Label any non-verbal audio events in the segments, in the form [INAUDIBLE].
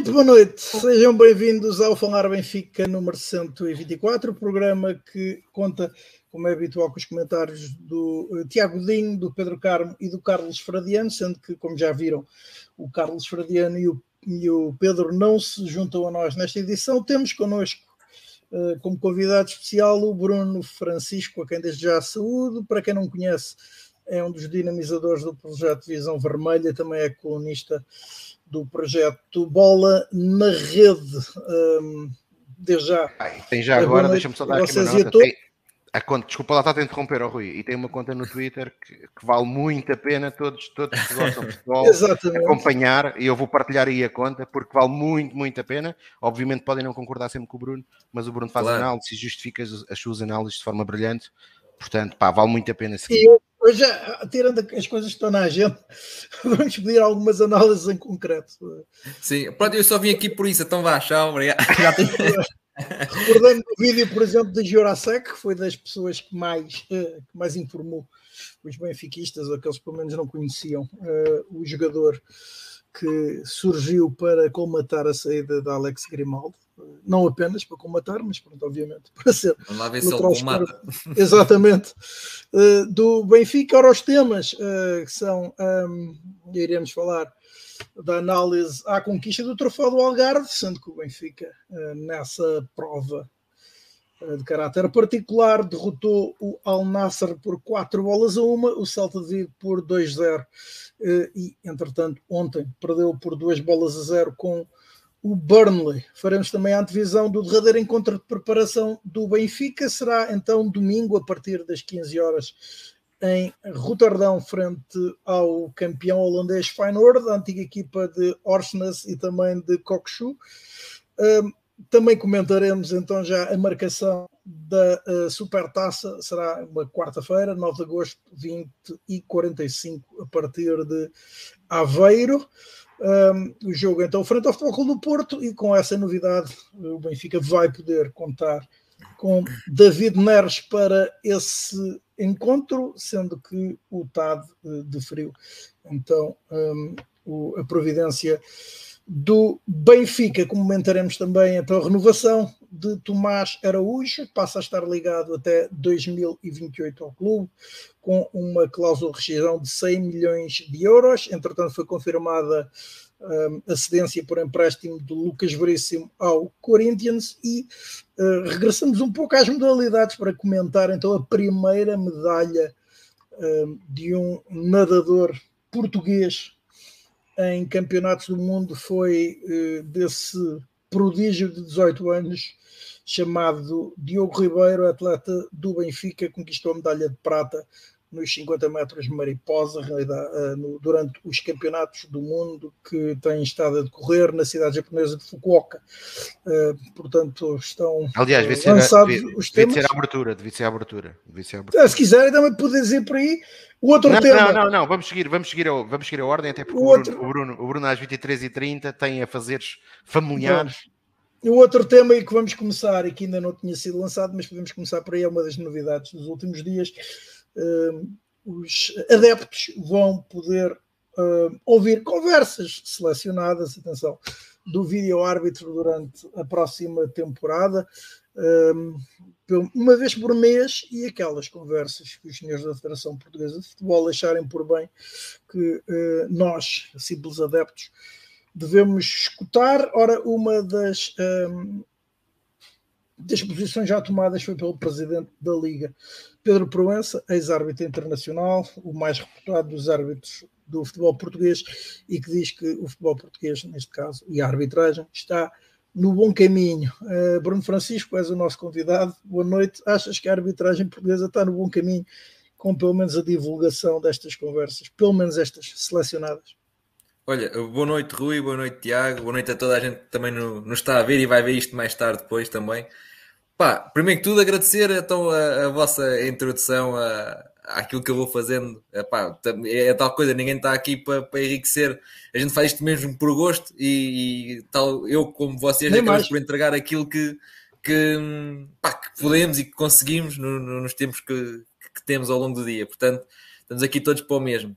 Muito boa noite, sejam bem-vindos ao Falar Benfica número 124, programa que conta, como é habitual, com os comentários do uh, Tiago Dinho, do Pedro Carmo e do Carlos Fradiano, sendo que, como já viram, o Carlos Fradiano e o, e o Pedro não se juntam a nós nesta edição. Temos connosco uh, como convidado especial o Bruno Francisco, a quem desde já saúdo. Para quem não conhece, é um dos dinamizadores do projeto Visão Vermelha, também é colunista do projeto Bola na Rede. Um, desde já. Ai, tem já agora, deixa-me só dar aqui uma nota. Tem, a conta, desculpa lá, está a interromper, oh, Rui, e tem uma conta no Twitter que, que vale muito a pena todos, todos que gostam de [LAUGHS] futebol acompanhar, e eu vou partilhar aí a conta, porque vale muito, muito a pena. Obviamente podem não concordar sempre com o Bruno, mas o Bruno faz claro. análise e justifica as, as suas análises de forma brilhante, portanto, pá, vale muito a pena seguir. E Hoje, tirando as coisas que estão na agenda, [LAUGHS] vamos pedir algumas análises em concreto. Sim, pronto, eu só vim aqui por isso, então vá, tchau, obrigado. [LAUGHS] Recordando o vídeo, por exemplo, de Jurasek, que foi das pessoas que mais, uh, que mais informou os benfiquistas, ou aqueles que pelo menos não conheciam, uh, o jogador que surgiu para colmatar a saída da Alex Grimaldo não apenas para combater, mas pronto, obviamente [LAUGHS] para ser. Vamos lá ver se ele combata. Exatamente. Uh, do Benfica, ora os temas uh, que são, um, iremos falar da análise à conquista do troféu do Algarve, sendo que o Benfica, uh, nessa prova de caráter particular, derrotou o Al Nasser por 4 bolas a uma, o Celta de Vigo por 2-0 e, entretanto, ontem perdeu por 2 bolas a 0 com o Burnley. Faremos também a antevisão do derradeiro encontro de preparação do Benfica. Será então domingo, a partir das 15 horas, em Roterdão, frente ao campeão holandês Feyenoord, a antiga equipa de Orsnes e também de Kokshu. Um, também comentaremos então já a marcação da uh, Supertaça, será uma quarta-feira, 9 de agosto, 20 e 45, a partir de Aveiro um, o jogo então frente ao Futebol Clube do Porto e com essa novidade o Benfica vai poder contar com David Neres para esse encontro, sendo que o TAD uh, de frio. Então um, o, a providência do Benfica, comentaremos também então a renovação de Tomás Araújo, passa a estar ligado até 2028 ao clube, com uma cláusula de rescisão de 100 milhões de euros. Entretanto, foi confirmada um, a cedência por empréstimo de Lucas Veríssimo ao Corinthians e uh, regressamos um pouco às modalidades para comentar então a primeira medalha uh, de um nadador português em campeonatos do mundo foi uh, desse prodígio de 18 anos chamado Diogo Ribeiro, atleta do Benfica, conquistou a medalha de prata nos 50 metros de mariposa no, durante os campeonatos do mundo que têm estado a decorrer na cidade japonesa de Fukuoka. Uh, portanto, estão Aliás, devia ser, lançados devia, os temas. Devia ser a abertura, devia ser a abertura. Devia ser a abertura. Se quiserem, também podem dizer por aí. O outro não, tema. Não, não, não, vamos seguir, vamos seguir, a, vamos seguir a ordem, até porque o, o, Bruno, outro... o, Bruno, o Bruno às 23h30 tem a fazeres familiares. O outro tema aí que vamos começar, e que ainda não tinha sido lançado, mas podemos começar por aí, é uma das novidades dos últimos dias. Os adeptos vão poder ouvir conversas selecionadas, atenção, do vídeo árbitro durante a próxima temporada, um, uma vez por mês, e aquelas conversas que os senhores da Federação Portuguesa de Futebol acharem por bem que uh, nós, simples adeptos, devemos escutar. Ora, uma das, das posições já tomadas foi pelo presidente da Liga, Pedro Proença, ex-árbitro internacional, o mais reputado dos árbitros do futebol português, e que diz que o futebol português, neste caso, e a arbitragem, está no bom caminho. Uh, Bruno Francisco, és o nosso convidado. Boa noite. Achas que a arbitragem portuguesa está no bom caminho com pelo menos a divulgação destas conversas, pelo menos estas selecionadas? Olha, boa noite Rui, boa noite Tiago, boa noite a toda a gente que também nos está a ver e vai ver isto mais tarde depois também. Pá, primeiro que tudo agradecer então a, a vossa introdução a, àquilo que eu vou fazendo. Epá, é, tal coisa, ninguém está aqui para, para enriquecer. A gente faz isto mesmo por gosto e, e tal, eu como vocês acabamos por entregar aquilo que, que, pá, que, podemos e que conseguimos no, no, nos tempos que, que, temos ao longo do dia. Portanto, estamos aqui todos para o mesmo.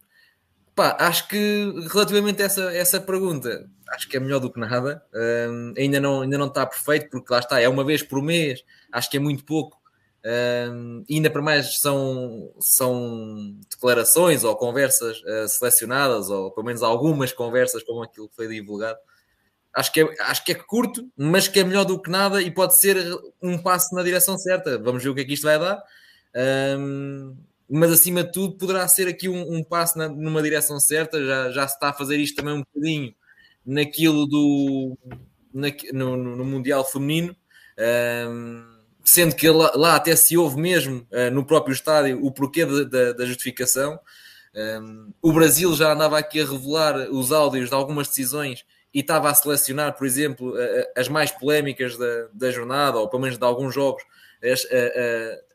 Pá, acho que relativamente a essa, essa pergunta, acho que é melhor do que nada. Um, ainda, não, ainda não está perfeito, porque lá está, é uma vez por mês, acho que é muito pouco. Um, ainda para mais são, são declarações ou conversas uh, selecionadas, ou pelo menos algumas conversas, como aquilo que foi divulgado. Acho que, é, acho que é curto, mas que é melhor do que nada e pode ser um passo na direção certa. Vamos ver o que é que isto vai dar. Um, mas acima de tudo poderá ser aqui um, um passo na, numa direção certa, já, já se está a fazer isto também um bocadinho naquilo do na, no, no, Mundial Feminino, sendo que lá, lá, até se ouve mesmo uh, no próprio estádio o porquê de, de, da justificação. Um, o Brasil já andava aqui a revelar os áudios de algumas decisões e estava a selecionar, por exemplo, as mais polémicas da, da jornada, ou pelo menos de alguns jogos, as,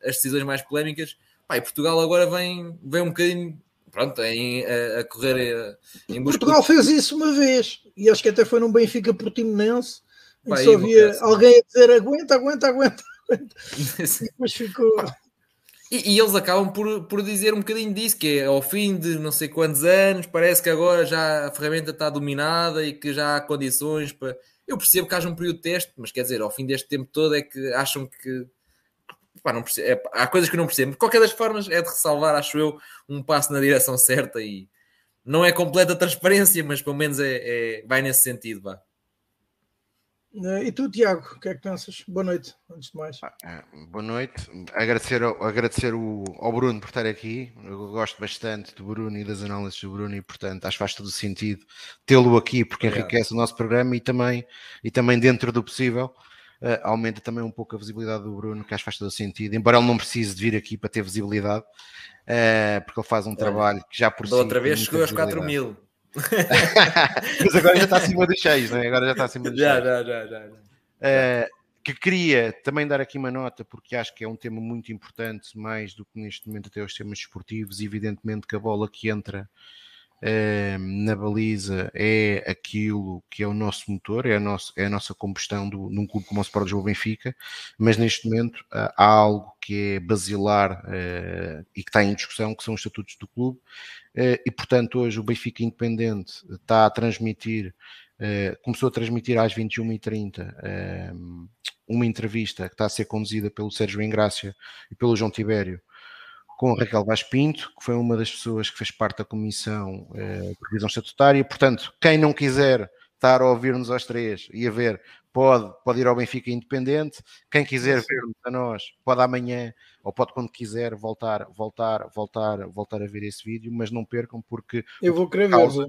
as decisões mais polémicas Pá, e Portugal agora vem, vem um bocadinho pronto, em, a, a correr eh, em busca. Portugal fez isso uma vez e acho que até foi num Benfica Portimonense em que só havia alguém a dizer aguenta, aguenta, aguenta, aguenta. [LAUGHS] e depois ficou. E, e, eles acabam por, por dizer um bocadinho disso, que é ao fim de não sei quantos anos, parece que agora já a ferramenta está dominada e que já há condições para. Eu percebo que haja um período de teste, mas quer dizer, ao fim deste tempo todo é que acham que Pá, não percebo, é, há coisas que eu não percebo. De qualquer das formas, é de ressalvar, acho eu, um passo na direção certa e não é completa transparência, mas pelo menos é, é vai nesse sentido. Vá. Eh, e tu, Tiago, o que é que pensas? Boa noite, antes de mais. Eh, boa noite. Agradecer, ao, agradecer o, ao Bruno por estar aqui. Eu gosto bastante do Bruno e das análises do Bruno e, portanto, acho que faz todo o sentido tê-lo aqui porque enriquece o nosso programa e também, e também dentro do possível uh, aumenta também um pouco a visibilidade do Bruno, que acho que faz todo sentido, embora ele não precise de vir aqui para ter visibilidade, uh, porque ele faz um trabalho que já por si. Outra vez chegou aos 4 mil. [LAUGHS] Mas agora já está acima dos 6, né? agora já está acima dos [LAUGHS] 6. Já, já, já, já. Uh, que queria também dar aqui uma nota, porque acho que é um tema muito importante, mais do que neste momento até os temas esportivos, evidentemente que a bola que entra na baliza é aquilo que é o nosso motor, é a, é a nossa combustão do, num clube como o Sport Lisboa Benfica, mas neste momento há algo que é basilar uh, e que está em discussão, que são os estatutos do clube, uh, e portanto hoje o Benfica Independente está a transmitir, uh, começou a transmitir às 21h30 ehm, uma entrevista que está a ser conduzida pelo Sérgio Engrácia e pelo João Tibério, com Raquel Vaz Pinto, que foi uma das pessoas que fez parte da comissão eh, de revisão estatutária. Portanto, quem não quiser estar a ouvir-nos aos três e a ver, pode, pode ir ao Benfica Independente. Quem quiser ver-nos a nós, pode amanhã ou pode quando quiser voltar, voltar, voltar, voltar a ver esse vídeo, mas não percam porque eu vou querer ver.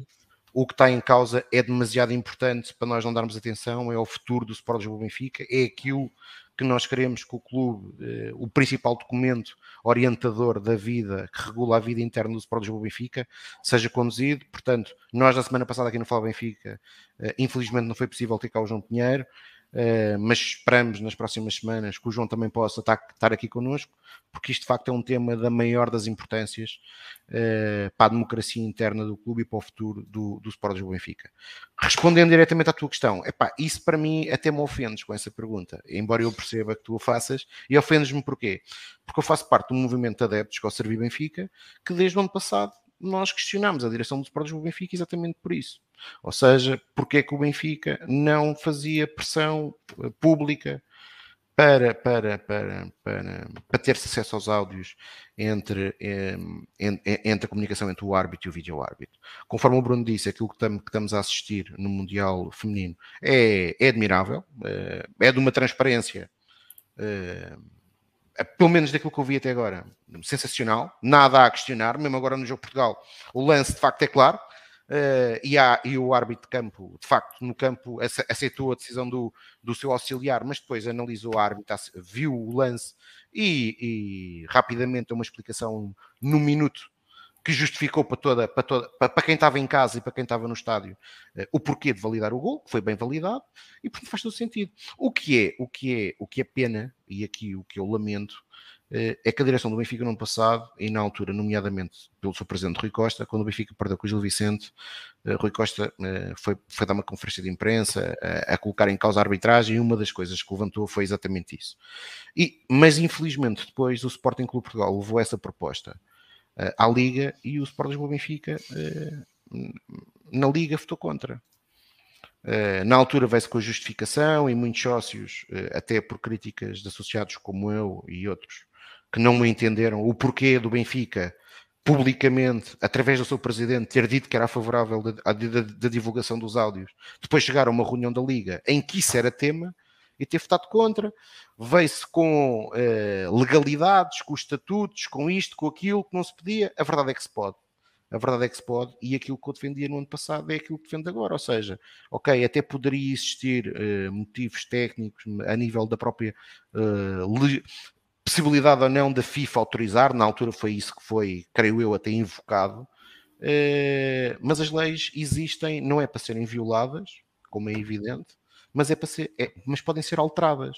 O que está em causa é demasiado importante para nós não darmos atenção, é o futuro do Sport Lisboa Benfica, é aquilo que nós queremos que o clube, eh, o principal documento orientador da vida, que regula a vida interna do Sport Lisboa Benfica, seja conduzido. Portanto, nós na semana passada aqui no Fala Benfica, eh, infelizmente não foi possível ter cá o João Pinheiro, mas esperamos nas próximas semanas que o João também possa estar, aqui connosco, porque isto de facto é um tema da maior das importâncias uh, para a democracia interna do clube e para o futuro do, do Sport do Benfica. Respondendo diretamente à tua questão, epá, isso para mim até me ofendes com essa pergunta, embora eu perceba que tu o faças, e ofendes-me porquê? Porque eu faço parte do movimento de adeptos que é o Servi Benfica, que desde o ano passado nós questionamos a direção do Sport do Benfica exatamente por isso ou seja, porque é que o Benfica não fazia pressão eh, pública para, para, para, para, para ter acesso aos áudios entre, entre, a comunicação entre o árbitro e o vídeo-árbitro. Conforme o Bruno disse, aquilo que estamos a assistir no Mundial Feminino é, é admirável, eh, é de uma transparência, eh, pelo menos daquilo que eu vi até agora, sensacional, nada a questionar, mesmo agora no jogo Portugal, o lance de facto é claro, e, há, e, o árbitro de campo, de facto, no campo aceitou a decisão do, do seu auxiliar, mas depois analisou a árbitra, viu o lance e, e rapidamente uma explicação no minuto que justificou para toda, para toda, para, quem estava em casa e para quem estava no estádio uh, o porquê de validar o gol, que foi bem validado, e portanto faz todo sentido. O que é, o que é, o que é pena, e aqui o que eu lamento, eh, é que a direção do Benfica no ano passado, e na altura, nomeadamente pelo seu presidente Rui Costa, quando o Benfica perdeu com o Gil Vicente, eh, Rui Costa eh, foi, foi dar uma conferência de imprensa a, a, colocar em causa a arbitragem e uma das coisas que levantou foi exatamente isso. E, mas infelizmente depois o Sporting Clube Portugal levou essa proposta uh, à Liga e o Sport Lisboa Benfica uh, na Liga votou contra. Uh, na altura veio-se com a justificação e muitos sócios, até por críticas de associados como eu e outros, que não entenderam o porquê do Benfica publicamente, através do seu presidente, ter dito que era favorável da divulgação dos áudios, depois chegar a uma reunião da Liga em que isso era tema e ter votado contra, veio-se com eh, legalidades, com estatutos, com isto, com aquilo que não se podia. A verdade é que se pode. A verdade é que se pode, e aquilo que eu defendia no ano passado é aquilo que defendo agora. Ou seja, ok, até poderia existir uh, motivos técnicos a nível da própria uh, possibilidade ou não da FIFA autorizar, na altura foi isso que foi, creio eu, até invocado, uh, mas as leis existem, não é para serem violadas, como é evidente, mas, é para ser, é, mas podem ser alteradas.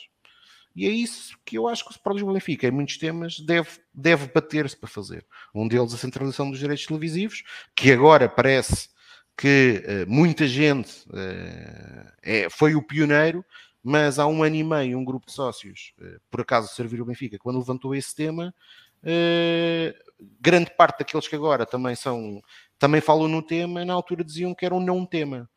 E é isso que eu acho que o Sport Lisboa Benfica, em muitos temas, deve, deve bater-se para fazer. Um deles, a centralização dos direitos televisivos, que agora parece que uh, muita gente uh, é, foi o pioneiro, mas há um ano e meio, um grupo de sócios, eh, por acaso servir o Benfica, quando levantou esse tema, eh, grande parte daqueles que agora também são, também falam no tema, na altura diziam que era um não tema.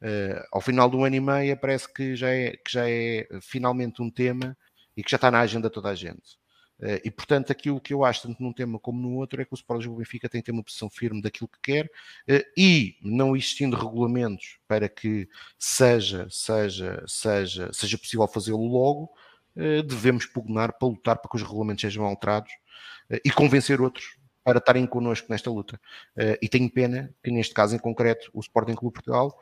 Eh, ao final do ano e meio parece que já é, que já é finalmente um tema e que já está na agenda toda a gente. Eh, e, portanto, aquilo que eu acho, tanto num tema como no outro, é que o Sport Lisboa Benfica tem que ter uma posição firme daquilo que quer eh, e, não existindo regulamentos para que seja, seja, seja, seja possível fazê-lo logo, eh, devemos pugnar para lutar para que os regulamentos sejam alterados e convencer outros para estarem connosco nesta luta. E tenho pena que, neste caso em concreto, o Sporting Clube Portugal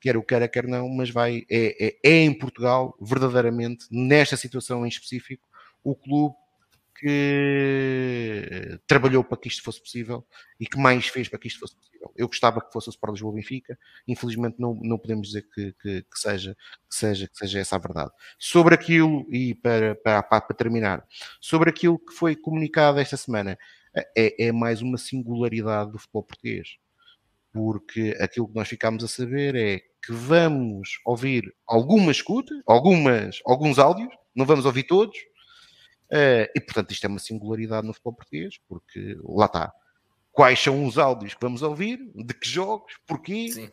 quer o queira, quer não, mas vai, é, é, é, em Portugal, verdadeiramente, nesta situação em específico, o clube que trabalhou para que isto fosse possível e que mais fez para que isto fosse possível. Eu gostava que fosse o Sport Lisboa Benfica, infelizmente não, não podemos dizer que, que, que, seja, que, seja, que seja essa a verdade. Sobre aquilo, e para, para, para terminar, sobre aquilo que foi comunicado esta semana, é, é mais uma singularidade do futebol português. Porque aquilo que nós ficámos a saber é que vamos ouvir algumas escuta, algumas, alguns áudios, não vamos ouvir todos, e portanto, isto é uma singularidade no futebol português, porque lá está. Quais são os áudios que vamos ouvir? De que jogos? Porquê? Sim.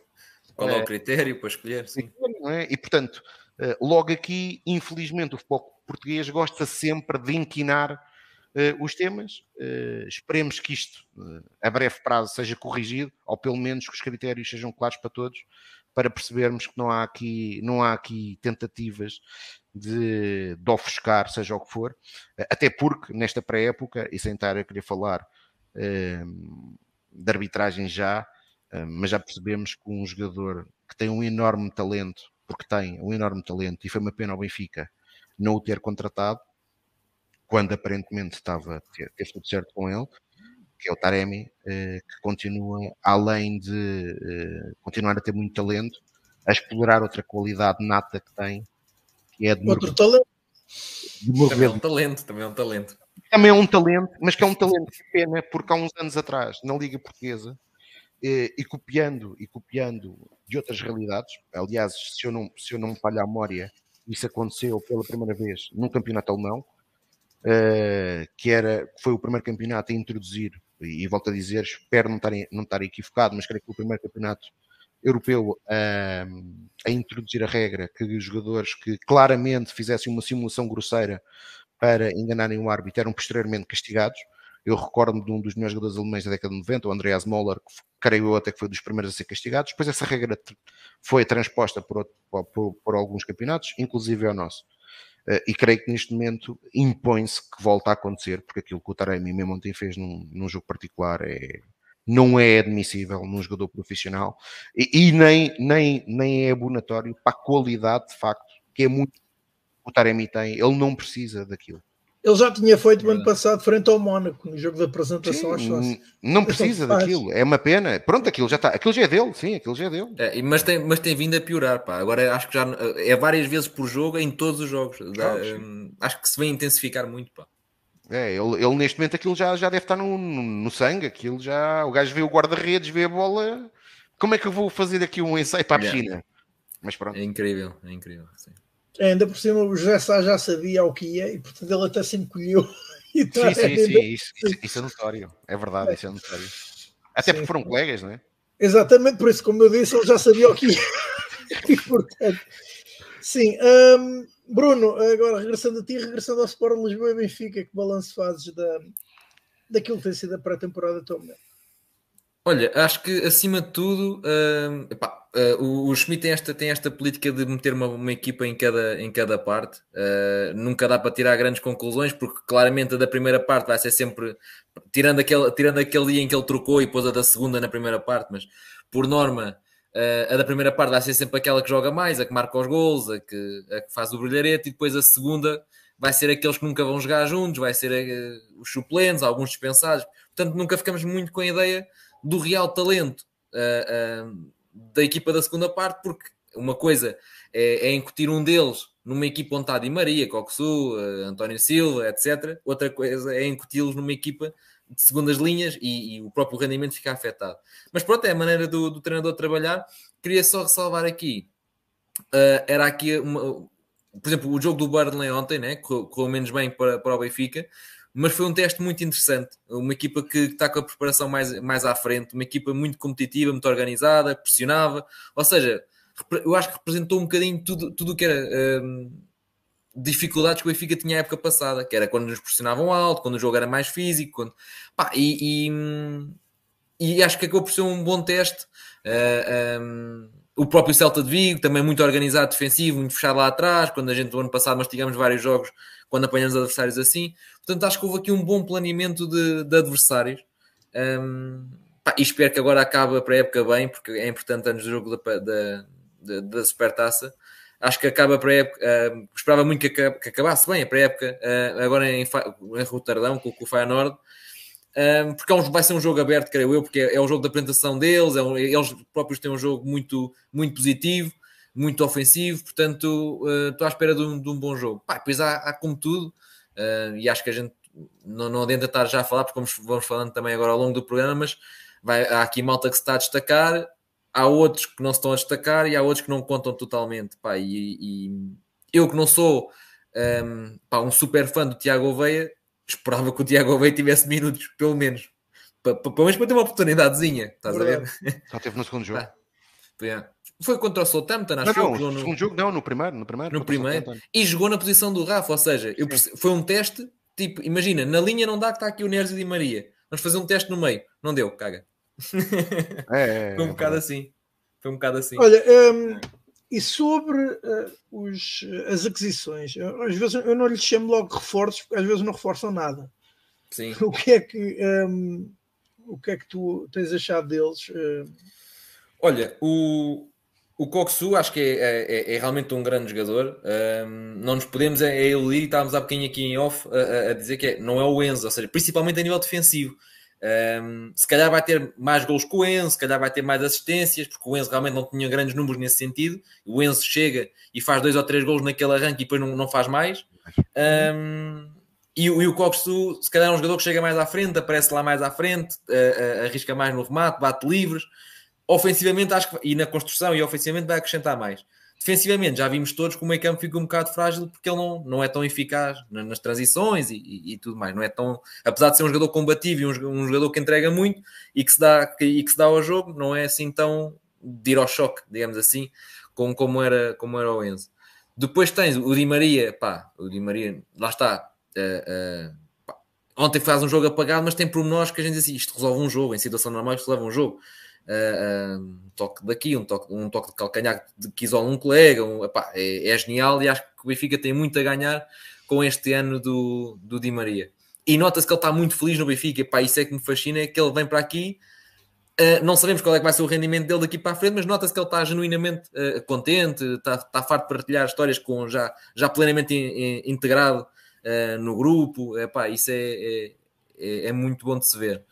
Qual é o eh, critério para escolher? Sim. É? E portanto, uh, logo aqui, infelizmente, o futebol português gosta sempre de inquinar os temas. esperemos que isto, a breve prazo, seja corrigido, ou pelo menos que os critérios sejam claros para todos, para percebermos que não há aqui, não há aqui tentativas de, de ofuscar, seja o que for, até porque nesta pré-época, e sem estar a querer falar um, de arbitragem já, um, mas já percebemos que um jogador que tem um enorme talento, porque tem um enorme talento, e foi uma pena ao Benfica não o ter contratado, quando aparentemente estava, teve tudo certo com ele, que é o Taremi, eh, que continua, além de eh, continuar a ter muito talento, a explorar outra qualidade nata que tem, que é de Outro talento. De também é um talento, também é um talento. Também é um talento, mas que é um talento que pena, porque há uns anos atrás, na Liga Portuguesa, e, e, copiando e copiando de outras realidades. Aliás, se eu não, se eu não me falho a memória, isso aconteceu pela primeira vez num campeonato alemão, uh, que era, foi o primeiro campeonato a introduzir e, e volto a dizer, espero não estar, não estar equivocado, mas creio que o primeiro campeonato europeu a, a introduzir a regra que os jogadores que claramente fizessem uma simulação grosseira para enganarem o árbitro eram posteriormente castigados. Eu recordo-me de um dos melhores jogadores alemães da década de 90, o Andreas Moller, que creio eu até que foi dos primeiros a ser castigados. Depois essa regra foi transposta por, por, por alguns campeonatos, inclusive ao nosso. Uh, e creio que neste momento impõe-se que volta a acontecer, porque aquilo que o Taremi mesmo ontem fez num, num jogo particular é, não é admissível num jogador profissional e, e, nem, nem, nem é abonatório para a qualidade de facto que é muito o Taremi tem, ele não precisa daquilo. Ele já tinha feito o ano passado frente ao Mónaco, no jogo da apresentação às sócios. Não precisa daquilo, é uma pena. Pronto, aquilo já está, aquilo já é dele, sim, aquilo já é dele. É, mas, tem, mas tem vindo a piorar, pá. Agora acho que já é várias vezes por jogo em todos os jogos. Hum, acho que se vem intensificar muito, pá. É, ele, ele, neste momento aquilo já, já deve estar no, no, no sangue, aquilo já. O gajo vê o guarda-redes, vê a bola. Como é que eu vou fazer aqui um ensaio para a piscina? Yeah. Mas pronto. É incrível, é incrível. Sim. É, ainda por cima o José Sá já sabia o que ia e portanto ele até se encolheu [LAUGHS] sim, sim, sim, isso, isso, isso, é notório. É verdade, isso é notório. Até porque foram colegas, não é? Exatamente, por isso, como eu disse, ele já sabia o que ia. [LAUGHS] e, portanto, sim. Um, Bruno, agora regressando a ti, regressando ao Sport Lisboa e Benfica, que balanço fazes da, daquilo que tem sido a pré-temporada atualmente? Olha, acho que acima de tudo, uh, epá, uh, o, o Schmidt tem esta, tem esta política de meter uma, uma equipa em cada, em cada parte. Uh, nunca dá para tirar grandes conclusões, porque claramente a da primeira parte vai ser sempre tirando aquele, tirando aquele dia em que ele trocou e pôs a da segunda na primeira parte, mas por norma. a da primeira parte vai ser sempre aquela que joga mais, a que marca os gols, a que, a que faz o brilharete, e depois a segunda vai ser aqueles que nunca vão jogar juntos, vai ser os suplentes, alguns dispensados. Portanto, nunca ficamos muito com a ideia do real talento uh, uh, da equipa da segunda parte, porque uma coisa é, é, incutir um deles numa equipa onde está Di Maria, Coxu, uh, António Silva, etc. Outra coisa é incuti-los numa equipa de segundas linhas e, e, o próprio rendimento fica afetado. Mas pronto, é a maneira do, do treinador trabalhar. Queria só ressalvar aqui, era aqui uma, por exemplo, o jogo do Burnley ontem, né, correu, correu menos bem para, para o Benfica, mas foi um teste muito interessante. Uma equipa que está com a preparação mais, mais à frente, uma equipa muito competitiva, muito organizada, pressionava. Ou seja, eu acho que representou um bocadinho tudo, tudo o que era hum, dificuldades que o Benfica tinha a época passada, que era quando nos pressionavam alto, quando o jogo era mais físico. Quando... Pá, e, e, e, acho que acabou por ser um bom teste. Uh, um, o próprio Celta de Vigo, também muito organizado, defensivo, muito fechado lá atrás. Quando a gente, no ano passado, mastigamos vários jogos quando apanhamos adversários assim. Portanto, acho que houve aqui um bom planeamento de, de adversários. Um, pá, e espero que agora acabe a pré-época bem, porque é importante antes do jogo da, da, da, da Supertaça. Acho que acaba a pré-época. Uh, esperava muito que, que, acabasse bem a pré-época, uh, agora em, em Roterdão, com, com o Feyenoord. Um, porque é um, vai ser um jogo aberto, creio eu, porque é, é o jogo da apresentação deles, é um, eles próprios têm um jogo muito, muito positivo muito ofensivo, portanto uh, estou à espera de um, de um bom jogo. Pá, depois há, há como tudo, uh, e acho que a gente não, não adianta estar já a falar, porque vamos, vamos falando também agora ao longo do programa, mas vai, há aqui malta que se está a destacar, há outros que não se estão a destacar e há outros que não contam totalmente. Pá, e, e eu que não sou um, ehm, pá, um super fã do Tiago Oveia, esperava que o Tiago Oveia tivesse minutos, pelo menos. Pelo menos para ter uma oportunidadezinha, estás Verdade. a ver? Só teve no segundo jogo. Pá. Foi contra o Southampton, acho não, não, no segundo jogo, não, no primeiro, no primeiro. No primeiro. E jogou na posição do Rafa, ou seja, eu foi um teste, tipo, imagina, na linha não dá que está aqui o Neres e Maria. Maria. Vamos fazer um teste no meio. Não deu, caga. [LAUGHS] É, é, foi um é, bocado é. assim. Foi um bocado assim. Olha, um, e sobre uh, os, as aquisições, às vezes eu não lhes chamo logo reforços, porque às vezes não reforçam nada. Sim. [LAUGHS] O que é que, um, o que, é que tu tens achado deles? Uh... Olha, o, o Coxu acho que é, é, é, é, realmente um grande jogador. Um, não nos podemos é, é iludir, estávamos há bocadinho aqui em off a, a, dizer que é, não é o Enzo, ou seja, principalmente a nível defensivo. Um, se calhar vai ter mais gols que o Enzo, se calhar vai ter mais assistências, porque o Enzo realmente não tinha grandes números nesse sentido. O Enzo chega e faz dois ou três gols naquele arranque e depois não, não faz mais. Um, e, e, o Coxu, se calhar é um jogador que chega mais à frente, aparece lá mais à frente, uh, uh, arrisca mais no remate, bate livres ofensivamente acho que, e na construção e ofensivamente vai acrescentar mais. Defensivamente, já vimos todos que o meio campo fica um bocado frágil porque ele não, não é tão eficaz nas transições e, e, e, tudo mais. Não é tão, apesar de ser um jogador combativo e um, um, jogador que entrega muito e que, se dá, que, e que se dá ao jogo, não é assim tão de ir ao choque, digamos assim, como, como, era, como era o Enzo. Depois tens o Di Maria, pá, o Di Maria, lá está. Uh, uh, ontem faz um jogo apagado, mas tem pormenores que a gente diz assim, isto resolve um jogo, em situação normal isto resolve um jogo uh, um toque daqui, um toque, um toque de calcanhar que isola um colega, um, epá, é, é, genial e acho que o Benfica tem muito a ganhar com este ano do, do Di Maria. E nota-se que ele está muito feliz no Benfica, epá, isso é que me fascina, é que ele vem para aqui, uh, não sabemos qual é que vai ser o rendimento dele daqui para a frente, mas nota-se que ele está genuinamente uh, contente, está, está farto de partilhar histórias com já, já plenamente in, in, integrado uh, no grupo, epá, isso é, é, é, é muito bom de se ver.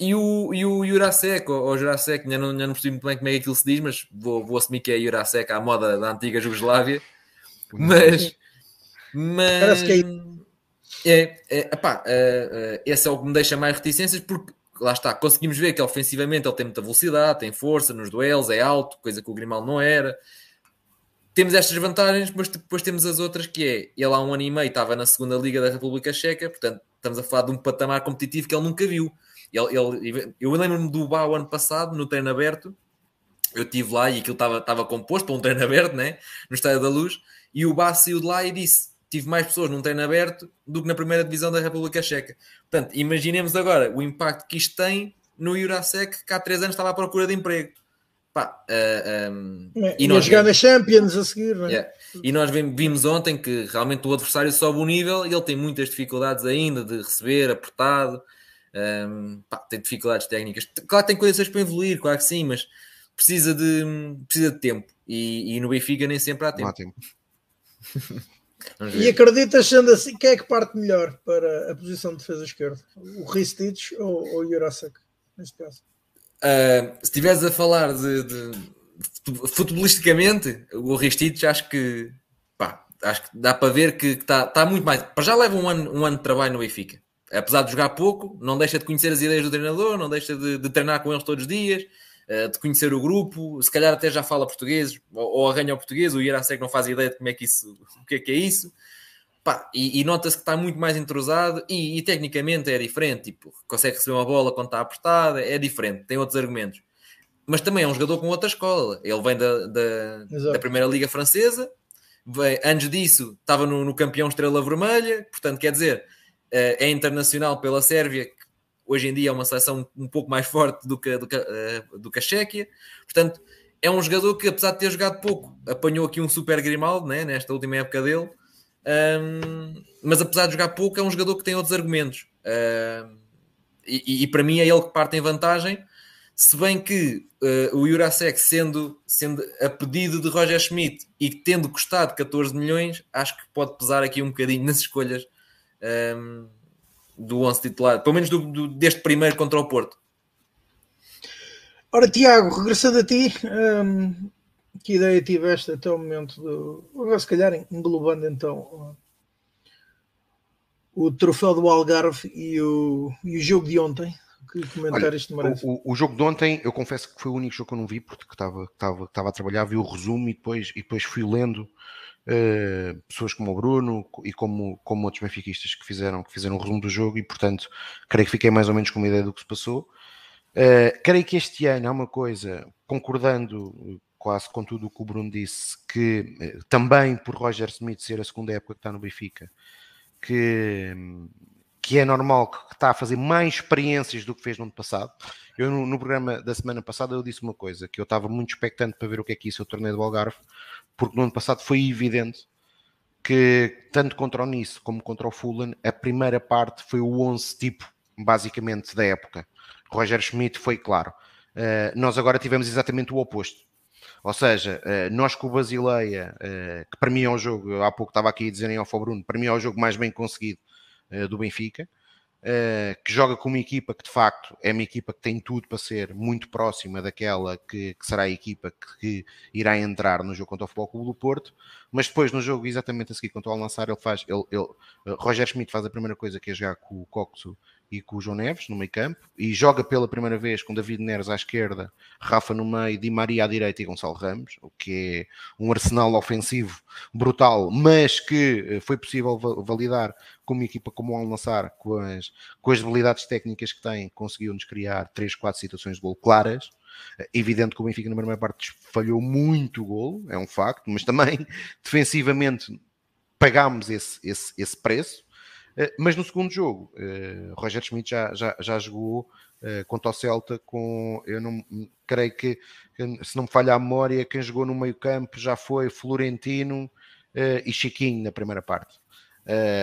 E o, e o Jurasek, ou, ou Jurasek, ainda não, ainda não percebi muito bem como é que aquilo se diz, mas vou, vou assumir que é Jurasek à moda da antiga Jugoslávia. Mas. mas Parece que é. É, é, epá, é, é, esse é o que me deixa mais reticências, porque lá está, conseguimos ver que ofensivamente ele tem muita velocidade, tem força nos duelos, é alto, coisa que o Grimal não era. temos estas vantagens, mas depois temos as outras que é, ele há um ano e meio estava na segunda Liga da República Checa, portanto estamos a falar de um patamar competitivo que ele nunca viu. Ele, ele, eu lembro-me do Bau ano passado, no treino aberto, eu estive lá e aquilo estava, estava composto para um treino aberto, né? no Estádio da Luz, e o Bá saiu de lá e disse: tive mais pessoas num treino aberto do que na primeira divisão da República Checa. Portanto, imaginemos agora o impacto que isto tem no Jurasek, que há três anos estava à procura de emprego. Pá, uh, eh, um, ehm, é, e nós jogar na Champions a seguir, não é? Yeah. E nós vimos ontem que realmente o adversário sobe o nível e ele tem muitas dificuldades ainda de receber, apertado, um, pá, tem dificuldades técnicas. Claro que tem coisas para evoluir, claro que sim, mas precisa de, precisa de tempo. E, e no Benfica nem sempre há tempo. Há tempo. [LAUGHS] e acreditas, sendo assim, quem é que parte melhor para a posição de defesa esquerda? O Ristich ou, ou o Jurasek, neste caso? Uh, se estiveres a falar de, de, de, futebolisticamente, o Ristich acho que pá, acho que dá para ver que está tá muito mais. Para já leva um ano, um ano de trabalho no Benfica. Apesar de jogar pouco, não deixa de conhecer as ideias do treinador, não deixa de, de treinar com eles todos os dias, uh, de conhecer o grupo, se calhar até já fala português ou, ou arranha o português, o Irasek não faz ideia de como é que isso, o que é que é isso. Pá, e, e nota-se que está muito mais entrosado e, e, tecnicamente é diferente. Tipo, consegue receber uma bola quando está apertada, é diferente, tem outros argumentos. Mas também é um jogador com outra escola. Ele vem da, da, da Primeira Liga Francesa, antes disso estava no, no, campeão Estrela Vermelha, portanto, quer dizer, é internacional pela Sérvia, que hoje em dia é uma seleção um pouco mais forte do que, do que, eh, do que a Chequia. Portanto, é um jogador que, apesar de ter jogado pouco, apanhou aqui um super Grimaldo né, nesta última época dele um, mas apesar de jogar pouco, é um jogador que tem outros argumentos. Um, e, e, para mim é ele que parte em vantagem. Se bem que uh, o Jurasek, sendo, sendo a pedido de Roger Schmidt e tendo custado 14 milhões, acho que pode pesar aqui um bocadinho nas escolhas um, do 11 titular, pelo menos do, do, deste primeiro contra o Porto. Ora, Tiago, regressando a ti, um, que ideia tiveste até o momento do. Se calhar englobando então o troféu do Algarve e o, e o jogo de ontem. Que comentários te merece? O, o, jogo de ontem, eu confesso que foi o único jogo que eu não vi, porque estava, estava, estava a trabalhar, vi o resumo e depois, e depois fui lendo uh, pessoas como o Bruno e como, como outros benfiquistas que fizeram, que fizeram o resumo do jogo e, portanto, creio que fiquei mais ou menos com uma ideia do que se passou. Uh, creio que este ano há uma coisa, concordando quase com tudo o que o Bruno disse, que eh, também por Roger Smith ser a segunda época que está no Benfica, que, que é normal que está a fazer mais experiências do que fez no ano passado. Eu no, no, programa da semana passada eu disse uma coisa, que eu estava muito expectante para ver o que é que isso o torneio do Algarve, porque no ano passado foi evidente que tanto contra o Nice como contra o Fulham, a primeira parte foi o 11 tipo, basicamente, da época. Roger Schmidt foi claro. Uh, nós agora tivemos exatamente o oposto ou seja, eh, nós com o Basileia, eh, que para mim é o jogo, há pouco estava aqui a dizerem ao Bruno, para mim é o jogo mais bem conseguido do Benfica, que joga com uma equipa que de facto é uma equipa que tem tudo para ser muito próxima daquela que, que será a equipa que, que, irá entrar no jogo contra o Futebol Clube do Porto, mas depois no jogo exatamente a seguir contra o Al-Nassr ele faz, ele, ele, Roger Schmidt faz a primeira coisa que é jogar com o Coxo e com o João Neves no meio campo e joga pela primeira vez com David Neres à esquerda, Rafa no meio, Di Maria à direita e Gonçalo Ramos, o que é um arsenal ofensivo brutal, mas que eh, foi possível validar com uma equipa como o Al-Nassr, com as, com as habilidades técnicas que tem, conseguiu-nos criar 3, 4 situações de gol claras. É evidente que o Benfica na primeira parte falhou muito o gol, é um facto, mas também [LAUGHS] defensivamente pagámos esse, esse, esse preço eh, mas no segundo jogo, uh, Roger Schmidt já, já, já jogou uh, contra o Celta com, eu não creio que, se não me falha a memória, quem jogou no meio campo já foi Florentino uh, e Chiquinho na primeira parte.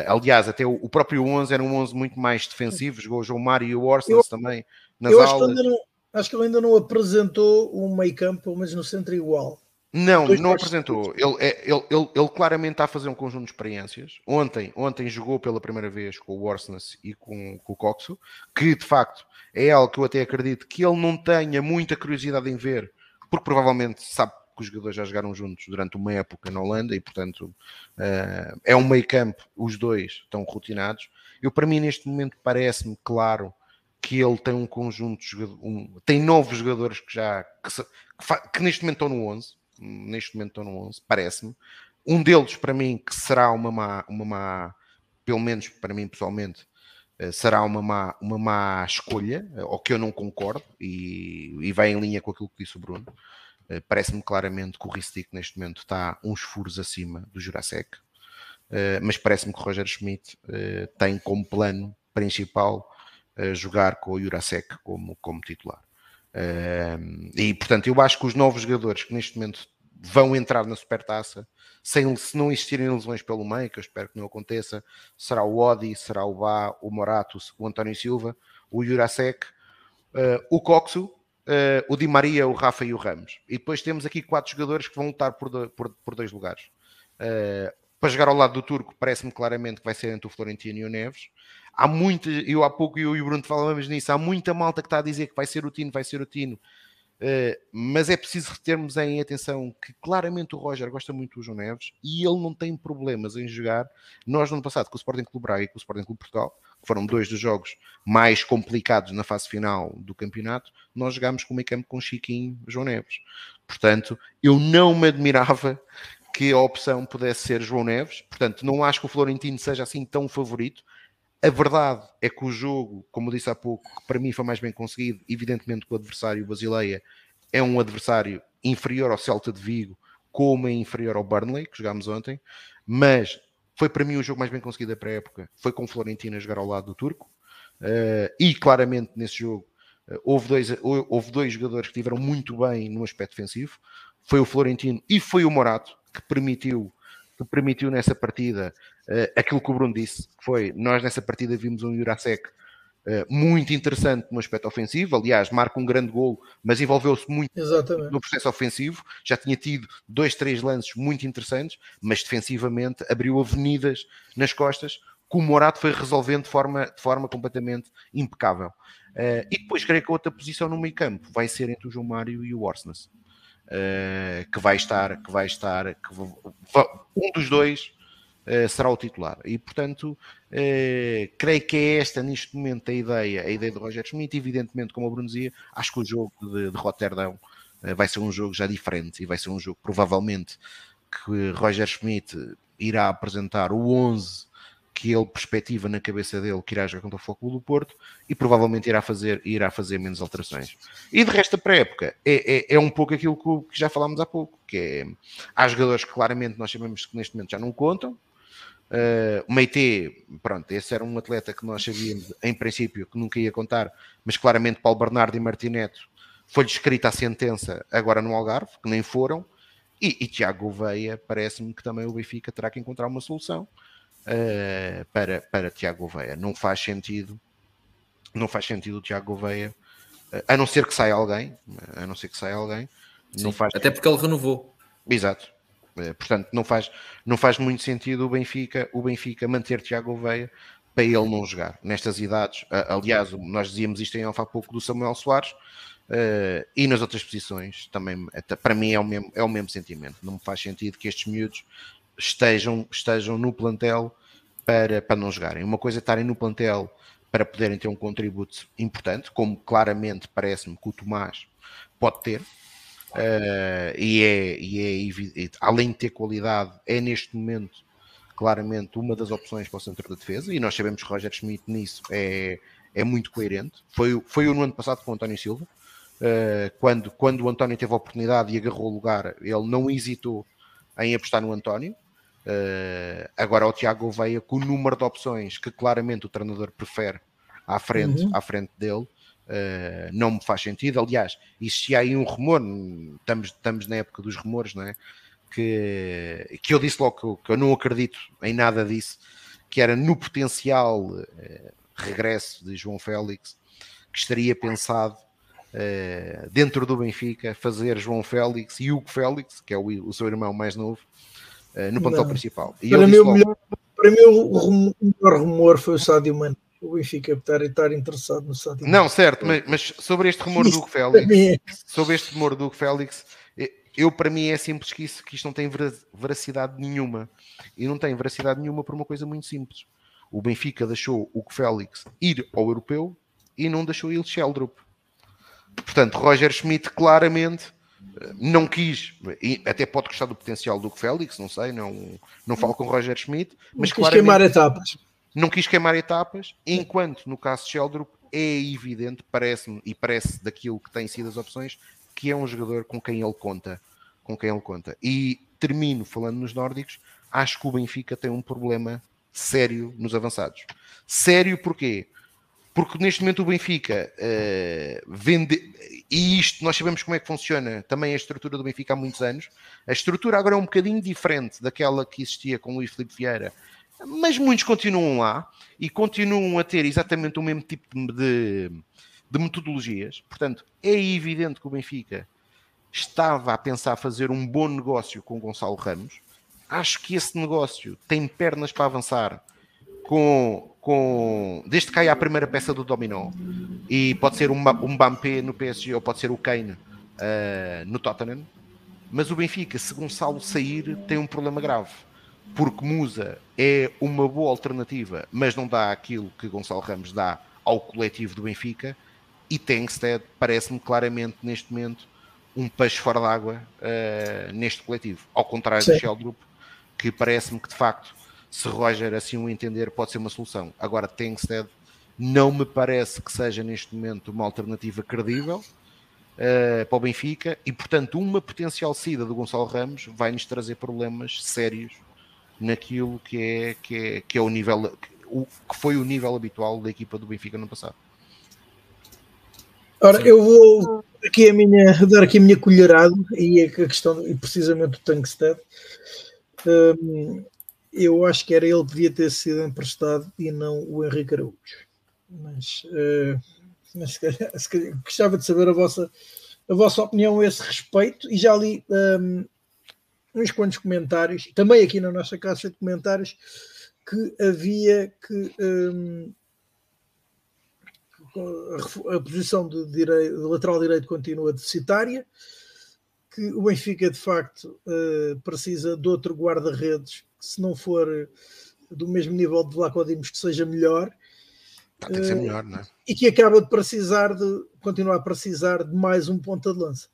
aliás, até o, o, próprio 11 era um 11 muito mais defensivo, jogou o João Mário e o Orsens também nas eu aulas. Acho que, não, acho que ele ainda não apresentou um meio campo, mas no centro igual. Não, não apresentou. Ele, é, ele, ele, ele, claramente está a fazer um conjunto de experiências. Ontem, ontem jogou pela primeira vez com o Worsness e com, com o Coxo, que de facto é algo que eu até acredito que ele não tenha muita curiosidade em ver, porque provavelmente sabe que os jogadores já jogaram juntos durante uma época na Holanda e, portanto, uh, é um meio campo, os dois estão rotinados. Eu, para mim, neste momento, parece-me claro que ele tem um conjunto de jogadores, um, tem novos jogadores que já que, que, que neste momento estão no 11 neste momento estão no 11, parece-me. Um deles, para mim, que será uma má, uma má pelo menos para mim pessoalmente, eh, será uma má, uma má escolha, eh, ou que eu não concordo, e, e vai em linha com aquilo que disse o Bruno. Eh, parece-me claramente que o Ristic neste momento está uns furos acima do Jurasek, mas parece-me que o Roger Schmidt tem como plano principal jogar com o Jurasek como, como titular. E portanto, eu acho que os novos jogadores que neste momento vão entrar na Supertaça sem, se não existirem lesões pelo meio, que eu espero que não aconteça, será o Odi, será o Bá, o Moratos, o António Silva, o Jurasek, uh, o Coxo, uh, o Di Maria, o Rafa e o Ramos. E depois temos aqui quatro jogadores que vão lutar por, do, por, por dois lugares. Uh, para jogar ao lado do Turco, parece-me claramente que vai ser entre o Florentino e o Neves. Há muita, eu há pouco eu e o Bruno falávamos nisso, há muita malta que está a dizer que vai ser o Tino, vai ser o Tino. Uh, mas é preciso termos em atenção que claramente o Roger gosta muito do João Neves e ele não tem problemas em jogar. Nós, no ano passado, com o Sporting Clube Braga e com o Sporting Clube Portugal, que foram dois dos jogos mais complicados na fase final do campeonato, nós jogámos com o meio campo com Chiquinho João Neves. Portanto, eu não me admirava que a opção pudesse ser João Neves. Portanto, não acho que o Florentino seja assim tão favorito. A verdade é que o jogo, como disse há pouco, que para mim foi mais bem conseguido, evidentemente que o adversário Basileia é um adversário inferior ao Celta de Vigo, como é inferior ao Burnley, que jogámos ontem, mas foi para mim o jogo mais bem conseguido da pré-época, foi com o Florentino a jogar ao lado do Turco, uh, e claramente nesse jogo uh, houve, dois, houve dois jogadores que tiveram muito bem no aspecto defensivo, foi o Florentino e foi o Morato, que permitiu que permitiu nessa partida aquilo que o Bruno disse, que foi, nós nessa partida vimos um Jurasek uh, muito interessante no aspecto ofensivo, aliás, marca um grande gol, mas envolveu-se muito Exatamente. no processo ofensivo, já tinha tido dois, três lances muito interessantes, mas defensivamente abriu avenidas nas costas, que o Morato foi resolvendo de forma, de forma completamente impecável. Uh, e depois creio que a outra posição no meio campo vai ser entre o João Mário e o Orsnes que vai estar, que vai estar, que um dos dois será o titular. E portanto, uh, creio que é esta neste momento a ideia, a ideia de Roger Schmidt, evidentemente, como o Bruno dizia, acho que o jogo de, de Roterdão vai ser um jogo já diferente e vai ser um jogo provavelmente que Roger Schmidt irá apresentar o 11 que ele perspectiva na cabeça dele que irá jogar contra o Foco do Porto e provavelmente irá fazer, irá fazer menos alterações. E de resto, a época, é, é, é, um pouco aquilo que, já falámos há pouco, que é, há jogadores que claramente nós sabemos que neste momento já não contam, uh, o Meite, pronto, esse era um atleta que nós sabíamos, em princípio, que nunca ia contar, mas claramente Paulo Bernardo e Martineto foi-lhe escrita a sentença agora no Algarve, que nem foram, e, e Tiago Veia, parece-me que também o Benfica terá que encontrar uma solução, uh, para, para Tiago Gouveia. Não faz sentido, não faz sentido o Tiago Gouveia, uh, a não ser que saia alguém, a não ser que saia alguém, Sim, não faz até porque ele renovou. Exato. Uh, portanto, não faz, não faz muito sentido o Benfica, o Benfica manter Tiago Gouveia para ele não jogar nestas idades. aliás, nós dizíamos isto em off há pouco do Samuel Soares. Uh, e nas outras posições também para mim é o, mesmo, é o mesmo sentimento. Não me faz sentido que estes miúdos estejam, estejam no plantel para, para não jogarem. Uma coisa é estarem no plantel para poderem ter um contributo importante, como claramente parece-me que o Tomás pode ter, uh, e, é, e é além de ter qualidade, é neste momento claramente uma das opções para o centro da defesa, e nós sabemos que Roger Schmidt nisso é, é muito coerente. Foi, foi o no ano passado com o António Silva, uh, quando, quando o António teve a oportunidade e agarrou o lugar, ele não hesitou em apostar no António, Uh, agora o Tiago Veia com o número de opções que claramente o treinador prefere à frente, uhum. à frente dele, uh, não me faz sentido. Aliás, existia aí um rumor, estamos, estamos na época dos rumores, não é? Que, que eu disse logo que eu, que eu não acredito em nada disso, que era no potencial uh, regresso de João Félix, que estaria pensado dentro do Benfica fazer João Félix e Hugo Félix, que é o, o seu irmão mais novo, uh, no plantel principal. E para, mim, logo... melhor, para mim, o, melhor rumor foi o Sádio Mano. O Benfica estar, estar interessado no Sádio Não, certo, mas, mas, sobre este rumor do Hugo Félix, é sobre este rumor do Hugo Félix, eu para mim é simples que, isso, que isto não tem veracidade nenhuma. E não tem veracidade nenhuma por uma coisa muito simples. O Benfica deixou o Félix ir ao europeu e não deixou ele Sheldrup. Portanto, Roger Schmidt claramente não quis, até pode gostar do potencial do Félix, não sei, não, não falo com o Roger Schmidt, mas não quis queimar etapas. Não quis queimar etapas, enquanto no caso de Sheldrup é evidente, parece-me, e parece daquilo que tem sido as opções, que é um jogador com quem ele conta. Com quem ele conta. E termino falando nos nórdicos, acho que o Benfica tem um problema sério nos avançados. Sério porquê? Porque neste momento o Benfica uh, vende, e isto nós sabemos como é que funciona também a estrutura do Benfica há muitos anos. A estrutura agora é um bocadinho diferente daquela que existia com o Luís Filipe Vieira, mas muitos continuam lá e continuam a ter exatamente o mesmo tipo de, de metodologias. Portanto, é evidente que o Benfica estava a pensar fazer um bom negócio com Gonçalo Ramos. Acho que esse negócio tem pernas para avançar com, com desde que caia a primeira peça do dominó e pode ser um, um Mbappé no PSG ou pode ser o Kane uh, no Tottenham. Mas o Benfica, se Gonçalo sair, tem um problema grave porque Musa é uma boa alternativa, mas não dá aquilo que Gonçalo Ramos dá ao coletivo do Benfica, e Tengsted parece-me claramente neste momento um peixe fora d'água uh, neste coletivo, ao contrário Sim. do Sheldrup, que parece-me que de facto, se Roger assim o entender, pode ser uma solução. Agora, Tengsted não me parece que seja neste momento uma alternativa credível uh, para o Benfica, e portanto, uma potencial saída do Gonçalo Ramos vai-nos trazer problemas sérios naquilo que é, que é, que é o nível o, que foi o nível habitual da equipa do Benfica no passado. Ora, eu vou aqui a minha, dar aqui a minha colherada e a questão, e precisamente o Tankstead. Um, eu acho que era ele que devia ter sido emprestado e não o Henrique Araújo. Mas, uh, mas se calhar, se calhar, gostava de saber a vossa, a vossa opinião a esse respeito e já li um, uns quantos comentários, também aqui na nossa caixa de comentários, que havia que um, a, posição de, direito, de, lateral direito continua deficitária, que o Benfica de facto uh, precisa de outro guarda-redes que se não for do mesmo nível de Vlaco Dimos que seja melhor. tem que ser melhor, não é? E que acaba de precisar de continuar a precisar de mais um ponta de lança.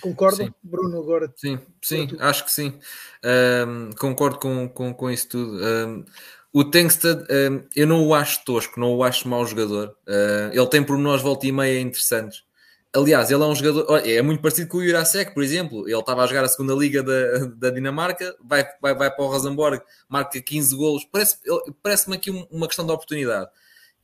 Concorda, Bruno, agora? Sim, sim, acho que sim. Um, concordo com, com, com isso tudo. Um, o Tengsted, um, eu não o acho tosco, não o acho mau jogador. Uh, ele tem por nós volta e meia interessantes. Aliás, ele é um jogador, é muito parecido com o Jurasek, por exemplo. Ele estava a jogar a segunda liga da, da Dinamarca, vai, vai, vai para o Rosenborg, marca 15 golos. Parece-me parece aqui uma questão de oportunidade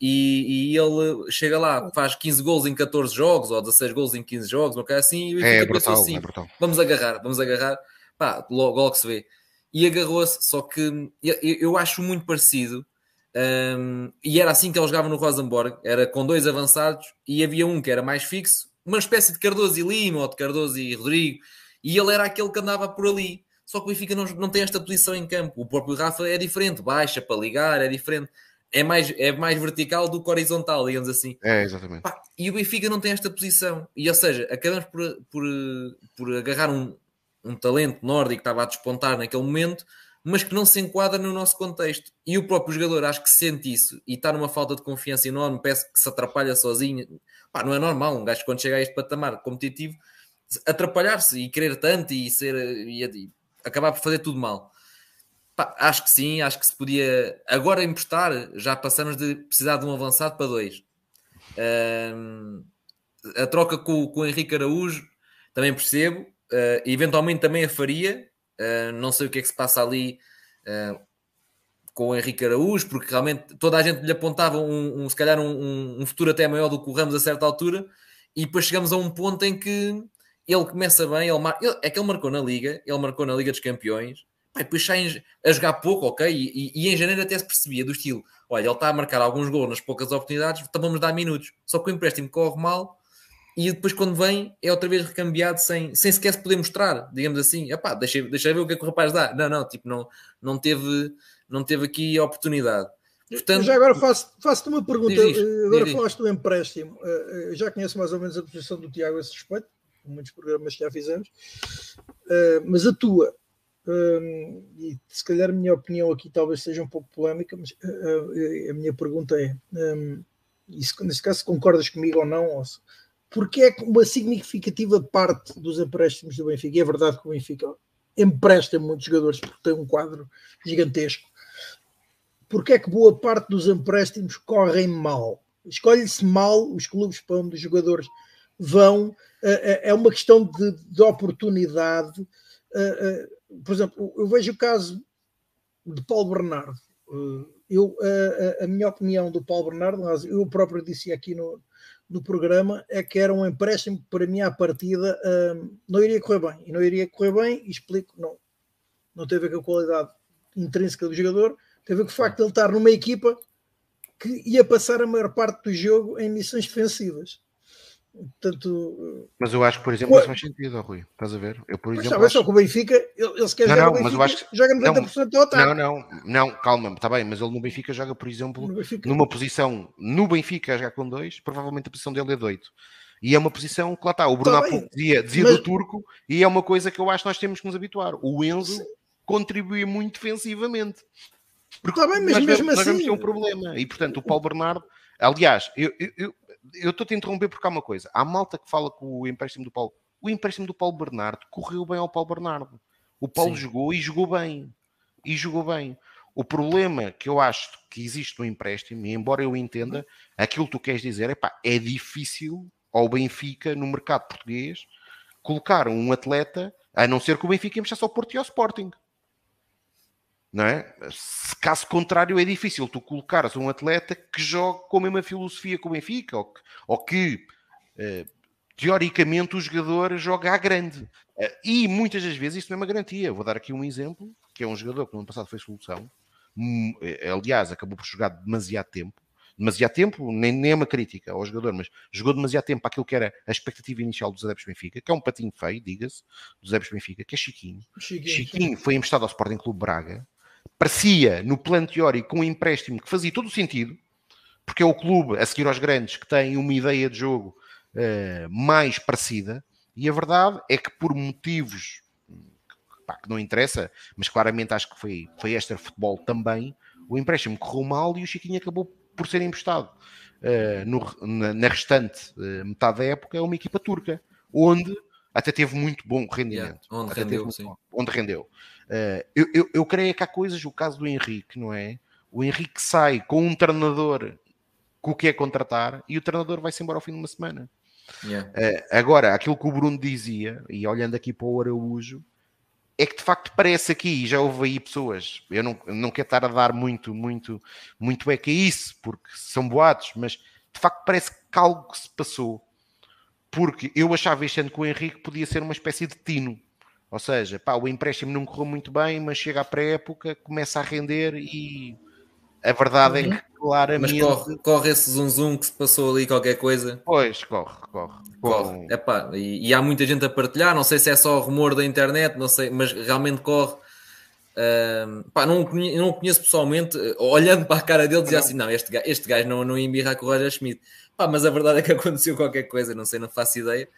e, e, ele chega lá, faz 15 gols em 14 jogos, ou 16 gols em 15 jogos, ou assim, e é, brutal, assim, é brutal. vamos agarrar, vamos agarrar, pá, logo, logo se vê. E agarrou-se, só que eu, eu, acho muito parecido, um, e era assim que ele jogava no Rosenborg, era com dois avançados, e havia um que era mais fixo, uma espécie de Cardoso e Lima, ou de Cardoso e Rodrigo, e ele era aquele que andava por ali. Só que o Benfica não, não tem esta posição em campo. O próprio Rafa é diferente, baixa para ligar, é diferente é mais, é mais vertical do que horizontal, digamos assim. É, exatamente. Pá, e o Benfica não tem esta posição. E, ou seja, acabamos por, por, por agarrar um, um talento nórdico que estava a despontar naquele momento, mas que não se enquadra no nosso contexto. E o próprio jogador acho que sente isso e está numa falta de confiança enorme, parece que se atrapalha sozinho. Pá, não é normal um gajo quando chega a este patamar competitivo atrapalhar-se e querer tanto e ser e, e acabar por fazer tudo mal. Pá, acho que sim, acho que se podia. Agora emprestar, já passamos de precisar de um avançado para dois. A troca com, com o Henrique Araújo também percebo, uh, eventualmente também a faria. Uh, não sei o que é que se passa ali uh, com o Henrique Araújo, porque realmente toda a gente lhe apontava um, um se calhar um, um, futuro até maior do que o Ramos a certa altura, e depois chegamos a um ponto em que ele começa bem, ele, mar... ele é que ele marcou na Liga, ele marcou na Liga dos Campeões, Pai, depois saem a jogar pouco, ok? E, e, e, em janeiro até se percebia do estilo: olha, ele está a marcar alguns gols nas poucas oportunidades, então vamos dar minutos. Só que o empréstimo corre mal e depois, quando vem, é outra vez recambiado sem, sem sequer se poder mostrar, digamos assim. Epá, deixa, deixa ver o que é que o rapaz dá. Não, não, tipo, não, não, teve, não teve aqui a oportunidade. Portanto, já agora faço-te faço uma pergunta. Diz, diz, agora diz, falaste do empréstimo. Eh, eh, já conheço mais ou menos a posição do Tiago a esse respeito, muitos programas que já fizemos, eh, mas a tua um, e se calhar a minha opinião aqui talvez seja um pouco polémica, mas uh, a minha pergunta é: um, e se, nesse caso, concordas comigo ou não, ou se porque é que uma significativa parte dos empréstimos do Benfica, e é verdade que o Benfica empresta muitos jogadores porque tem um quadro gigantesco, porque é que boa parte dos empréstimos correm mal? Escolhe-se mal os clubes para onde os jogadores vão, eh, eh, é uma questão de, de oportunidade. Eh, por exemplo, eu vejo o caso de Paulo Bernardo. Eu, a, a minha opinião do Paulo Bernardo, eu próprio disse aqui no, no programa, é que era um empréstimo para mim à partida não iria correr bem. E não iria correr bem, e explico, não. Não teve a ver com a qualidade intrínseca do jogador, teve a ver com o facto de ele estar numa equipa que ia passar a maior parte do jogo em missões defensivas. Mas eu acho que, por exemplo, isso faz sentido, Rui. Estás a ver? Eu, por exemplo, mas acho... só que o Benfica, ele, se quer não, jogar não, Benfica, mas eu acho joga 90% não, do ataque. Não, não, não, calma, está bem, mas ele no Benfica joga, por exemplo, numa posição no Benfica a jogar com dois, provavelmente a posição dele é de oito. E é uma posição que lá está. O Bruno tá há pouco dizia, dizia mas... do turco, e é uma coisa que eu acho que nós temos que nos habituar. O Enzo Sim. contribui muito defensivamente. Porque está bem, mas nós mesmo nós assim. um problema. E portanto, o Paulo Bernardo, aliás, eu, eu, eu estou-te a interromper porque há uma coisa. Há malta que fala com o empréstimo do Paulo. O empréstimo do Paulo Bernardo correu bem ao Paulo Bernardo. O Paulo Sim. jogou e jogou bem. E jogou bem. O problema que eu acho que existe no empréstimo, e embora eu entenda, aquilo que tu queres dizer é pá, é difícil ao Benfica, no mercado português, colocar um atleta, a não ser que o Benfica emprestasse ao Porto e ao Sporting. Não é? Se caso contrário, é difícil tu colocares um atleta que jogue com a mesma filosofia que o Benfica ou que, ou que uh, teoricamente o jogador joga à grande. Uh, e muitas das vezes isso não é uma garantia. Vou dar aqui um exemplo, que é um jogador que no ano passado foi solução, um, eh, aliás, acabou por jogar demasiado tempo. Demasiado tempo, nem, nem é uma crítica ao jogador, mas jogou demasiado tempo para aquilo que era a expectativa inicial dos adeptos Benfica, que é um patinho feio, diga-se, dos adeptos Benfica, que é Chiquinho. Chiquinho, Chiquinho foi emprestado ao Sporting Clube Braga, parecia, no plano teórico, um empréstimo que fazia todo o sentido, porque é o clube, a seguir aos grandes, que tem uma ideia de jogo uh, mais parecida, e a verdade é que por motivos pá, que não interessa, mas claramente acho que foi, foi extra futebol também, o empréstimo correu mal e o Chiquinho acabou por ser emprestado. Uh, no, na, na, restante uh, metade da época a uma equipa turca, onde até teve muito bom rendimento. Yeah, onde rendeu, sim. Onde rendeu. Uh, eu, eu, eu creio que há coisas, o caso do Henrique, não é? O Henrique sai com um treinador que o que é contratar e o treinador vai-se embora ao fim de uma semana. Yeah. Uh, agora, aquilo que o Bruno dizia, e olhando aqui para o Araújo, é que de facto parece aqui, e já houve aí pessoas, eu não, não quero estar a dar muito, muito, muito é que é isso, porque são boatos, mas de facto parece que algo que se passou porque eu achava este ano que o Henrique podia ser uma espécie de tino. Ou seja, pá, o empréstimo não correu muito bem, mas chega à pré-época, começa a render e a verdade é uhum. é que claramente. Mas corre, corre esse zum zum que se passou ali qualquer coisa. Pois, corre, corre. corre. Epá, e, e há muita gente a partilhar, não sei se é só rumor da internet, não sei, mas realmente corre. Uh, pá, não, não o conheço pessoalmente, olhando para a cara dele, dizia não. assim: não, este gajo, este gajo não, não ia embirrar com o Roger Schmidt. Pá, mas a verdade é que [LAUGHS] aconteceu qualquer coisa, não sei, não faço ideia.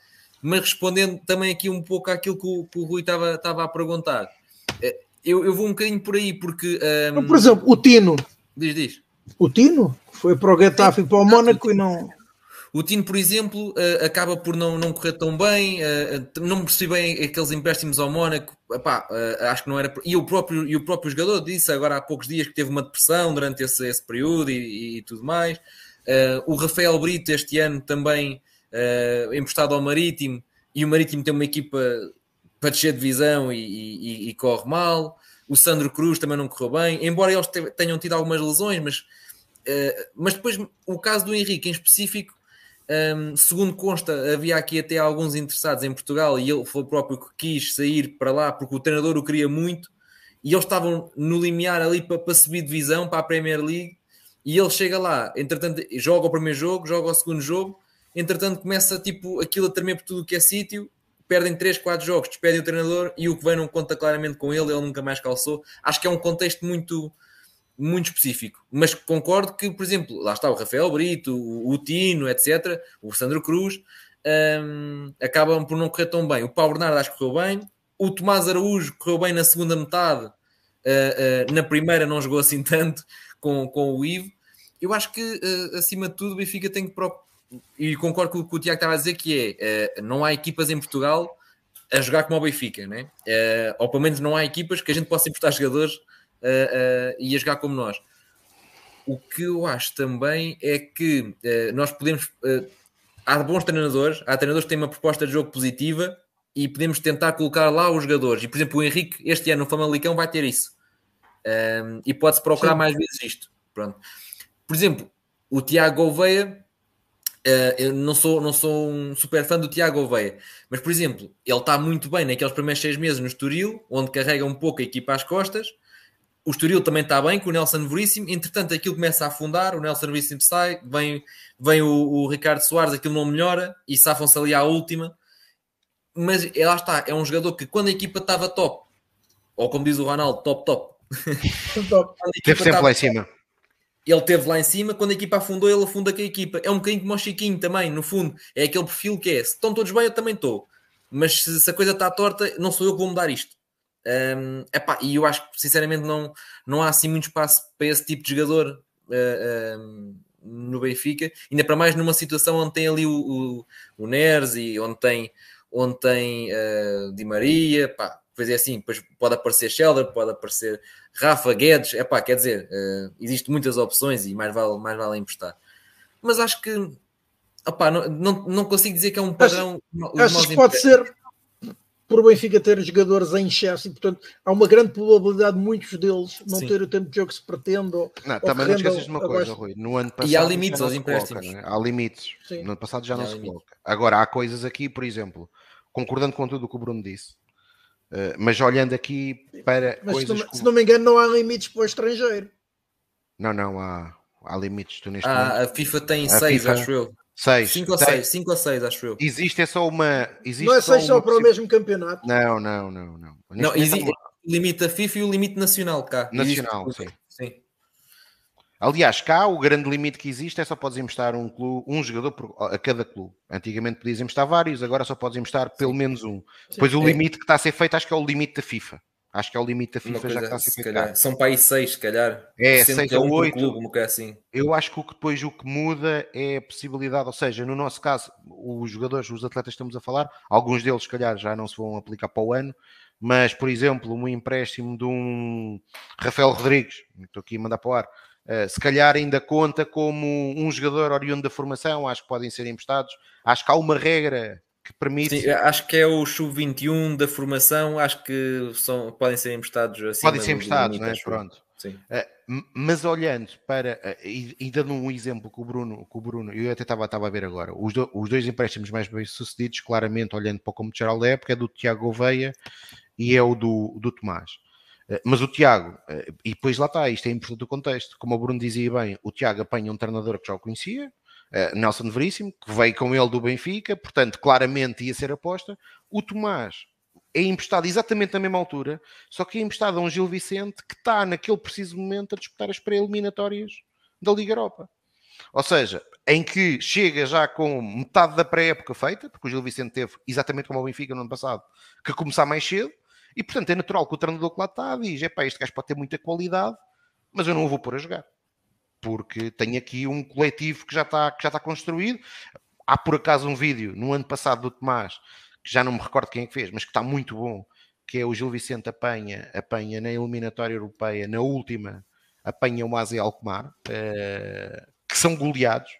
Mas respondendo também aqui um pouco àquilo que o, que o Rui estava, estava a perguntar, eh, eu, eu vou um bocadinho por aí, porque. Um... Por exemplo, o Tino. Diz, diz. O Tino foi para o Getafe e para o Mónaco e não. O Tino, por exemplo, uh, acaba por não, não correr tão bem, uh, não percebi bem aqueles empréstimos ao Mónaco, Epá, acho que não era. E o, próprio, e o próprio jogador disse agora há poucos dias que teve uma depressão durante esse, esse período e, e, tudo mais. O Rafael Brito, este ano, também emprestado ao Marítimo, e o Marítimo tem uma equipa para descer de divisão e, e, e, corre mal. O Sandro Cruz também não correu bem, embora eles tenham tido algumas lesões, mas, mas depois o caso do Henrique em específico um, segundo consta, havia aqui até alguns interessados em Portugal e ele foi o próprio que quis sair para lá porque o treinador o queria muito e eles estavam no limiar ali para, para subir divisão para a Premier League e ele chega lá, entretanto joga o primeiro jogo, joga o segundo jogo, entretanto começa tipo aquilo a tremer por tudo o que é sítio, perdem 3, 4 jogos, despedem o treinador e o que vem não conta claramente com ele, ele nunca mais calçou. Acho que é um contexto muito muito específico. Mas concordo que, por exemplo, lá está o Rafael Brito, o, Tino, etc., o Sandro Cruz, um, acabam por não correr tão bem. O Paulo Bernardo acho que correu bem. O Tomás Araújo correu bem na segunda metade. Uh, uh, na primeira não jogou assim tanto com, com o Ivo. Eu acho que, uh, acima de tudo, o Benfica tem que e concordo com o que o Tiago estava a dizer, que é, uh, não há equipas em Portugal a jogar como o Benfica, né? Uh, ou pelo menos não há equipas que a gente possa emprestar jogadores uh, e a jogar como nós. O que eu acho também é que nós podemos. há bons treinadores, há treinadores que têm uma proposta de jogo positiva e podemos tentar colocar lá os jogadores. E, por exemplo, o Henrique, este ano no Famalicão, vai ter isso. Um, e pode-se procurar Sim. mais vezes isto. Pronto. Por exemplo, o Tiago Gouveia Uh, eu não sou, não sou um super fã do Tiago Oveia, mas por exemplo, ele está muito bem naqueles primeiros seis meses no Estoril, onde carrega um pouco a equipa às costas. O Estoril também está bem com o Nelson Veríssimo. Entretanto, aquilo começa a afundar. O Nelson Veríssimo sai, vem, vem o, o Ricardo Soares, aquilo não melhora e safam-se ali à última. Mas é, lá está, é um jogador que quando a equipa estava top, ou como diz o Ronaldo, top, top. [LAUGHS] Teve sempre lá em cima ele teve lá em cima, quando a equipa afundou, ele afunda com a equipa. É um bocadinho como o Chiquinho também, no fundo. É aquele perfil que é: se estão todos bem, eu também estou. Mas se, se, a coisa está torta, não sou eu que vou mudar isto. Um, epá, e eu acho que, sinceramente, não, não há assim muito espaço para esse tipo de jogador uh, um, no Benfica. Ainda para mais numa situação onde tem ali o, o, o Neres e onde tem, onde tem uh, Di Maria. Pá, depois é assim, depois pode aparecer Shelder, pode aparecer Rafa Guedes, é pá, quer dizer, uh, existem muitas opções e mais vale, mais vale emprestar. Mas acho que opá, não, não, não consigo dizer que é um padrão. Acho, que pode ser por o Benfica ter jogadores em excesso e, portanto, há uma grande probabilidade de muitos deles não Sim. ter o tempo de jogo que se pretende. Ou, não, também não esqueces de uma coisa, abaixo. Rui. No ano passado, e há limites aos empréstimos. Coloca, é? Há limites. Sim. No ano passado já não se coloca. Agora, há coisas aqui, por exemplo, concordando com tudo o que o Bruno disse, eh, mas olhando aqui para mas coisas. Se não, se não, me engano, não há limites para o estrangeiro. Não, não, há, há limites. Tu neste ah, a FIFA tem 6, acho eu. 6. 5 ou 6, 5 ou 6, acho eu. Existe é só uma. Existe não é 6 só, só para o mesmo campeonato. Não, não, não. Não, não existe o limite da FIFA e o limite nacional cá. Nacional, existe... sim. Aliás, cá o grande limite que existe é só podes emprestar um, clube, um jogador por, a cada clube. Antigamente podias emprestar vários, agora só podes emprestar pelo Sim. menos um. Sim. Pois o é. limite que está a ser feito, acho que é o limite da FIFA. Acho que é o limite da FIFA já que está a ser feito. Calhar. São para aí seis, se calhar. É, seis ou oito. Clube, assim. Eu acho que o que depois o que muda é a possibilidade, ou seja, no nosso caso, os jogadores, os atletas que estamos a falar, alguns deles, se calhar, já não se vão aplicar para o ano, mas, por exemplo, um empréstimo de um Rafael Rodrigues, estou aqui a mandar para o ar, se calhar ainda conta como um jogador oriundo da formação, acho que podem ser emprestados. Acho que há uma regra que permite. Sim, acho que é o sub-21 da formação, acho que são, podem ser emprestados assim. Podem ser emprestados, não é? Pronto. Sim. Uh, mas olhando para, uh, e, e, dando um exemplo com o Bruno, com o Bruno eu até estava, estava a ver agora, os, do, os dois empréstimos mais bem sucedidos, claramente olhando para o como geral da época, é do Tiago Oveia e é o do, do Tomás. Eh, mas o Tiago, eh, e depois lá está, isto é importante o contexto, como o Bruno dizia bem, o Tiago apanha um treinador que já o conhecia, eh, Nelson Veríssimo, que veio com ele do Benfica, portanto, claramente ia ser aposta. O Tomás é emprestado exatamente na mesma altura, só que é emprestado a um Gil Vicente que está naquele preciso momento a disputar as pré-eliminatórias da Liga Europa. Ou seja, em que chega já com metade da pré-época feita, porque o Gil Vicente teve, exatamente como o Benfica no ano passado, que começar mais cedo, e portanto é natural que o treinador que lá está diz: é pá, este gajo pode ter muita qualidade, mas eu não o vou pôr a jogar. Porque tenho aqui um coletivo que já está, que já está construído. Há por acaso um vídeo no ano passado do Tomás, que já não me recordo quem é que fez, mas que está muito bom, que é o Gil Vicente apanha, apanha na eliminatória europeia, na última, apanha o Aze Alcomar, uh, que são goleados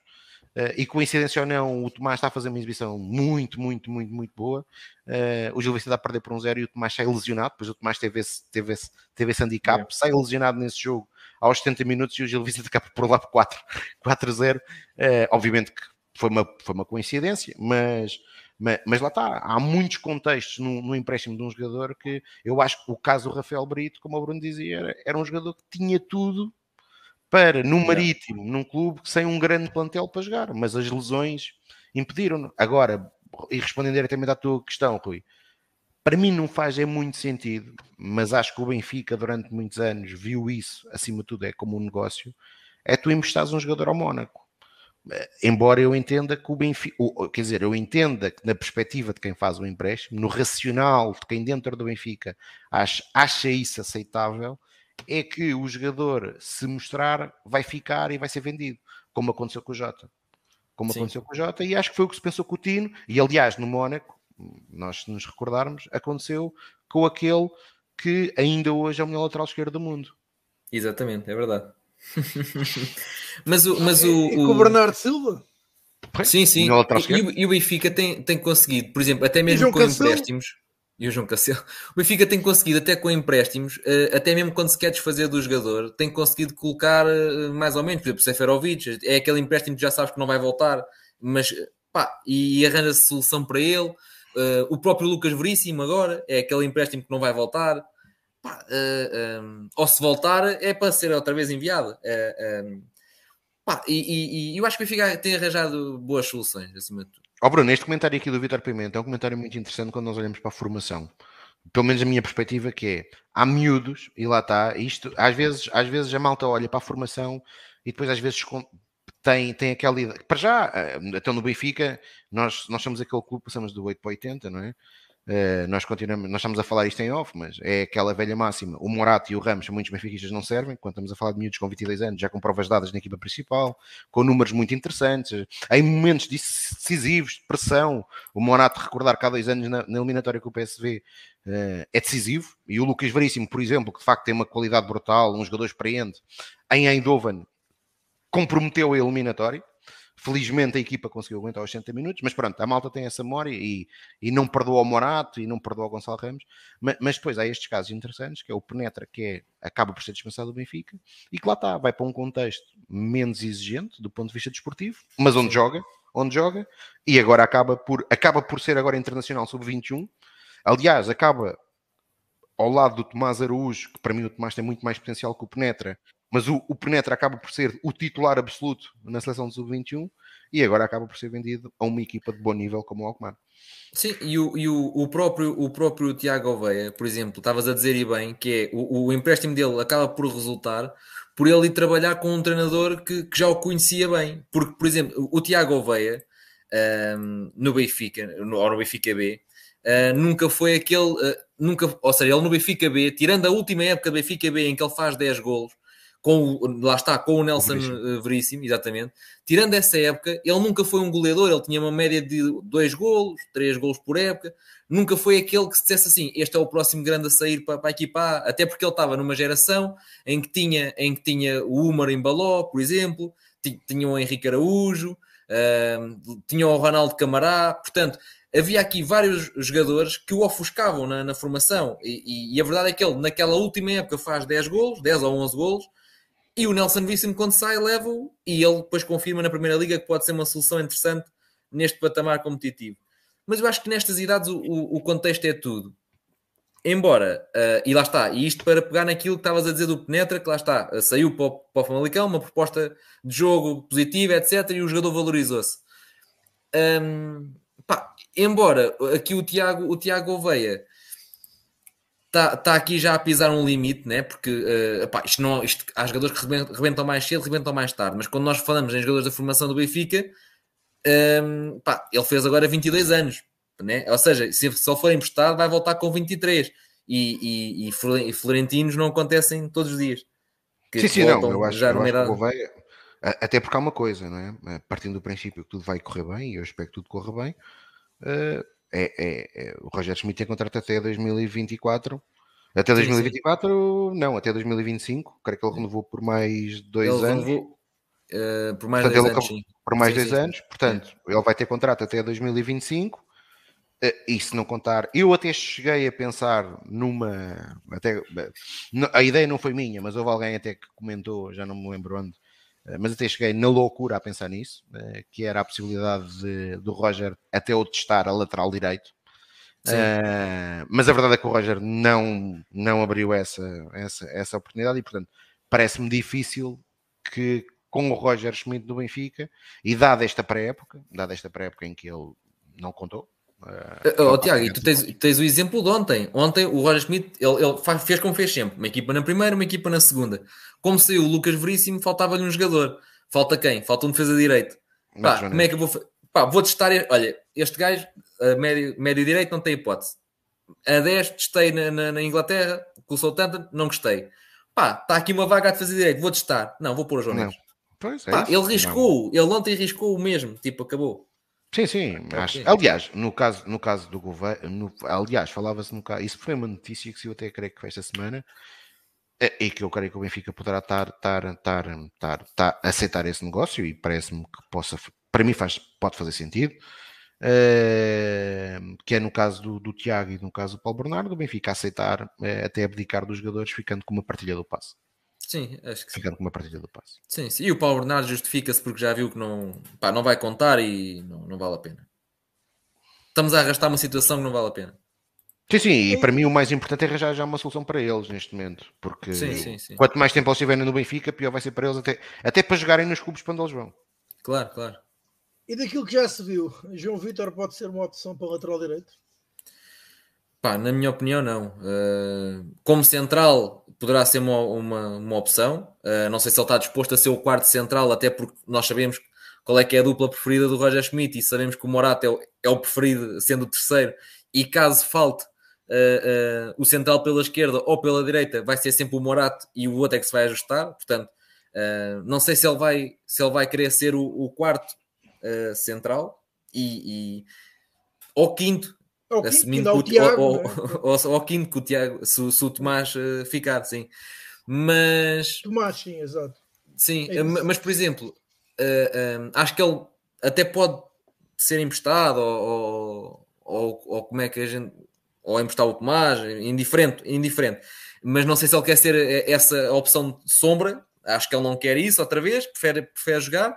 e coincidência ou não, o Tomás está a fazer uma exibição muito, muito, muito, muito boa. Uh, o Gil Vicente está a perder por um zero e o Tomás sai lesionado. Depois o Tomás teve esse, teve esse, teve esse handicap, é. sai lesionado nesse jogo aos 70 minutos e o Gil Vicente acaba por lá por 4-0. Uh, [LAUGHS] obviamente que foi uma, foi uma coincidência, mas, mas, mas, lá está. Há muitos contextos no, no, empréstimo de um jogador que eu acho que o caso do Rafael Brito, como o Bruno dizia, era, era um jogador que tinha tudo para no Marítimo, num clube sem um grande plantel para jogar, mas as lesões impediram-no. Agora, e respondendo diretamente à tua questão, Rui, para mim não faz é muito sentido, mas acho que o Benfica durante muitos anos viu isso, acima de tudo, é como um negócio, é tu emprestares um jogador ao Mónaco. Eh, embora eu entenda que o Benfica, quer dizer, eu entenda que na perspectiva de quem faz o empréstimo, no racional de quem dentro do Benfica acha, acha isso aceitável, é que o jogador, se mostrar, vai ficar e vai ser vendido, como aconteceu com o Jota. como Sim. aconteceu com o Jota, e acho que foi o que se pensou com o Tino, e aliás, no Mónaco, nós se nos recordarmos, aconteceu com aquele que ainda hoje é o melhor lateral esquerdo do mundo. Exatamente, é verdade. [LAUGHS] mas o, mas o, e, com o Bernardo Silva? Sim, sim. E, e, o Benfica tem, tem conseguido, por exemplo, até mesmo com Cancelo? empréstimos. E o João Cancelo. O Benfica tem conseguido, até com empréstimos, eh, até mesmo quando se quer desfazer do jogador, tem conseguido colocar eh, mais ou menos, por exemplo, Seferovic, é aquele empréstimo que já sabes que não vai voltar, mas pá, e arranja-se solução para ele. O próprio Lucas Veríssimo agora é aquele empréstimo que não vai voltar. Pá, ou se voltar é para ser outra vez enviado. Pá, e, e, e, eu acho que o Benfica tem arranjado boas soluções acima de tudo. Oh Bruno, este comentário aqui do Vitor Pimenta é um comentário muito interessante quando nós olhamos para a formação. Pelo menos a minha perspectiva que é, há miúdos, e lá está, isto, às vezes, às vezes a malta olha para a formação e depois às vezes tem, tem aquela ideia. Para já, eh, até no Benfica, nós, nós somos aquele clube, passamos do 8 para 80, não é? Uh, nós continuamos, nós estamos a falar isto em off, mas é aquela velha máxima. O Morato e o Ramos, muitos benfiquistas não servem, quando estamos a falar de miúdos com 22 anos, já com provas dadas na equipa principal, com números muito interessantes, em momentos decisivos, de pressão. O Morato, recordar que há dois anos na, na eliminatória com o PSV, uh, é decisivo. E o Lucas Veríssimo, por exemplo, que de facto tem uma qualidade brutal, um jogador experiente, em Eindhoven, comprometeu a eliminatória. Felizmente a equipa conseguiu aguentar os 60 minutos, mas pronto, a malta tem essa memória e, e não perdoa o Morato e não perdoa o Gonçalo Ramos. Mas, mas, depois há estes casos interessantes, que é o Penetra, que é, acaba por ser dispensado do Benfica, e que lá está, vai para um contexto menos exigente do ponto de vista desportivo, mas onde joga, onde joga, e agora acaba por, acaba por ser agora internacional sub-21. Aliás, acaba ao lado do Tomás Araújo, que para mim o Tomás tem muito mais potencial que o Penetra, mas o, o Penetra acaba por ser o titular absoluto na seleção de sub-21 e agora acaba por ser vendido a uma equipa de bom nível como o Alkmaar. Sim, e, o, e o, o, próprio, o próprio Tiago Oveia, por exemplo, estavas a dizer e bem, que é o, o empréstimo dele acaba por resultar por ele ir trabalhar com um treinador que, que já o conhecia bem. Porque, por exemplo, o Tiago Oveia um, no Benfica, no, ou no Benfica B, uh, nunca foi aquele. Uh, nunca, ou seja, ele no Benfica B, tirando a última época do Benfica B em que ele faz 10 golos, com lá está, com o Nelson Veríssimo. Veríssimo, exatamente. Tirando essa época, ele nunca foi um goleador, ele tinha uma média de dois golos, três golos por época. Nunca foi aquele que se dissesse assim: este é o próximo grande a sair para, para a equipa até porque ele estava numa geração em que tinha, em que tinha o Umar em Baló, por exemplo, tinha o Henrique Araújo, uh, tinha o Ronaldo Camará, portanto. Havia aqui vários jogadores que o ofuscavam na, na formação, e, e, e, a verdade é que ele, naquela última época, faz 10 golos, 10 ou 11 golos, e o Nelson Vicente, quando sai, leva-o e ele depois confirma na Primeira Liga que pode ser uma solução interessante neste patamar competitivo. Mas eu acho que nestas idades o, o, contexto é tudo. Embora, uh, e lá está, e isto para pegar naquilo que estavas a dizer do Penetra, que lá está, uh, saiu para o, para o Famalicão, uma proposta de jogo positiva, etc., e o jogador valorizou-se. Um, embora aqui o Tiago, o Tiago Oveia está tá aqui já a pisar um limite, né? porque uh, pá, isto não, isto, há jogadores que rebentam mais cedo, rebentam mais tarde, mas quando nós falamos em jogadores da formação do Benfica, um, ehm, pá, ele fez agora 22 anos, né? ou seja, se, ele for emprestado, vai voltar com 23 e, e, e Florentinos não acontecem todos os dias. sim, sim, não, eu acho, já eu acho que o Gouveia, até porque há uma coisa, não é? Partindo do princípio que tudo vai correr bem, e eu espero que tudo corra bem, uh, é, é, é, o Roger Schmidt tem contrato até 2024. Até 2024, sim, sim. não, até 2025. Creio que ele renovou por mais dois ele anos. Renovou, uh, por mais portanto, dois anos. Sim. Por mais dois anos. Portanto, ele vai ter contrato até 2025. Uh, eh, e se não contar, eu até cheguei a pensar numa. Até, a ideia não foi minha, mas houve alguém até que comentou, já não me lembro onde, eh, mas até cheguei na loucura a pensar nisso, eh, que era a possibilidade de, do Roger até o testar a lateral direito. Uh, mas a verdade é que o Roger não, não abriu essa, essa, essa oportunidade e, portanto, parece-me difícil que com o Roger Schmidt do Benfica e dada esta pré-época, dada esta pré-época em que ele não contou, Uh, oh, Tiago, e tu tens, tens, o exemplo de ontem. Ontem o Roger Schmidt ele, ele faz, fez como fez sempre: uma equipa na primeira, uma equipa na segunda. Como saiu o Lucas Veríssimo, faltava-lhe um jogador. Falta quem? Falta um defesa direito. Pá, como é que eu vou Pá, vou testar. Olha, este gajo, médio, médio direito, não tem hipótese. A 10, testei na, na, na Inglaterra, com o Southampton, não gostei. Pá, está aqui uma vaga a defesa direito, vou testar. Não, vou pôr o João Neves. Pois, é Pá, ele riscou, não. ele ontem riscou o mesmo, tipo, acabou. Sim, sim. Acho, aliás, no caso, no caso do governo, aliás, falava-se no caso, isso foi uma notícia que se eu até creio que foi esta semana, eh, e que eu creio que o Benfica poderá estar, estar, estar, estar, estar aceitar esse negócio e parece-me que possa, para mim faz, pode fazer sentido. Uh, que é no caso do, do, Tiago e no caso do Paulo Bernardo, o Benfica aceitar uh, até abdicar dos jogadores, ficando com uma partilha do passe. Sim, acho que ficando sim. com uma partilha do passe. Sim, sim, e o Paulo Bernardo justifica-se porque já viu que não, pá, não vai contar e não, não vale a pena. Estamos a arrastar uma situação que não vale a pena. Sim, sim, e para mim o mais importante é arranjar já uma solução para eles neste momento, porque sim, sim, sim. quanto mais tempo eles estiverem no Benfica, pior vai ser para eles, até, até para jogarem nos clubes para onde eles vão. Claro, claro. E daquilo que já se viu, João Vitor pode ser uma opção para o lateral direito? Pá, na minha opinião, não. Uh, como central, poderá ser uma, uma, uma opção. Uh, não sei se ele está disposto a ser o quarto central, até porque nós sabemos qual é que é a dupla preferida do Roger Schmidt e sabemos que o Morata é o, é o preferido, sendo o terceiro. E caso falte uh, o central pela esquerda ou pela direita, vai ser sempre o Morata e o outro é que se vai ajustar. Portanto, não sei se ele vai, se ele vai querer ser o, o quarto uh, central e, e ao quinto, ao assumindo quinto, que o, Tiago, ao, ao, ao, ao, quinto que o Tiago, se, se o Tomás uh, ficar, sim. Mas Tomás, sim, exato. Sim, é mas por exemplo, uh, acho que ele até pode ser emprestado ou, ou, ou, como é que a gente ou emprestar o Tomás, indiferente, indiferente. Mas não sei se ele quer ser essa opção de sombra. Acho que ele não quer isso outra vez, prefere, prefere jogar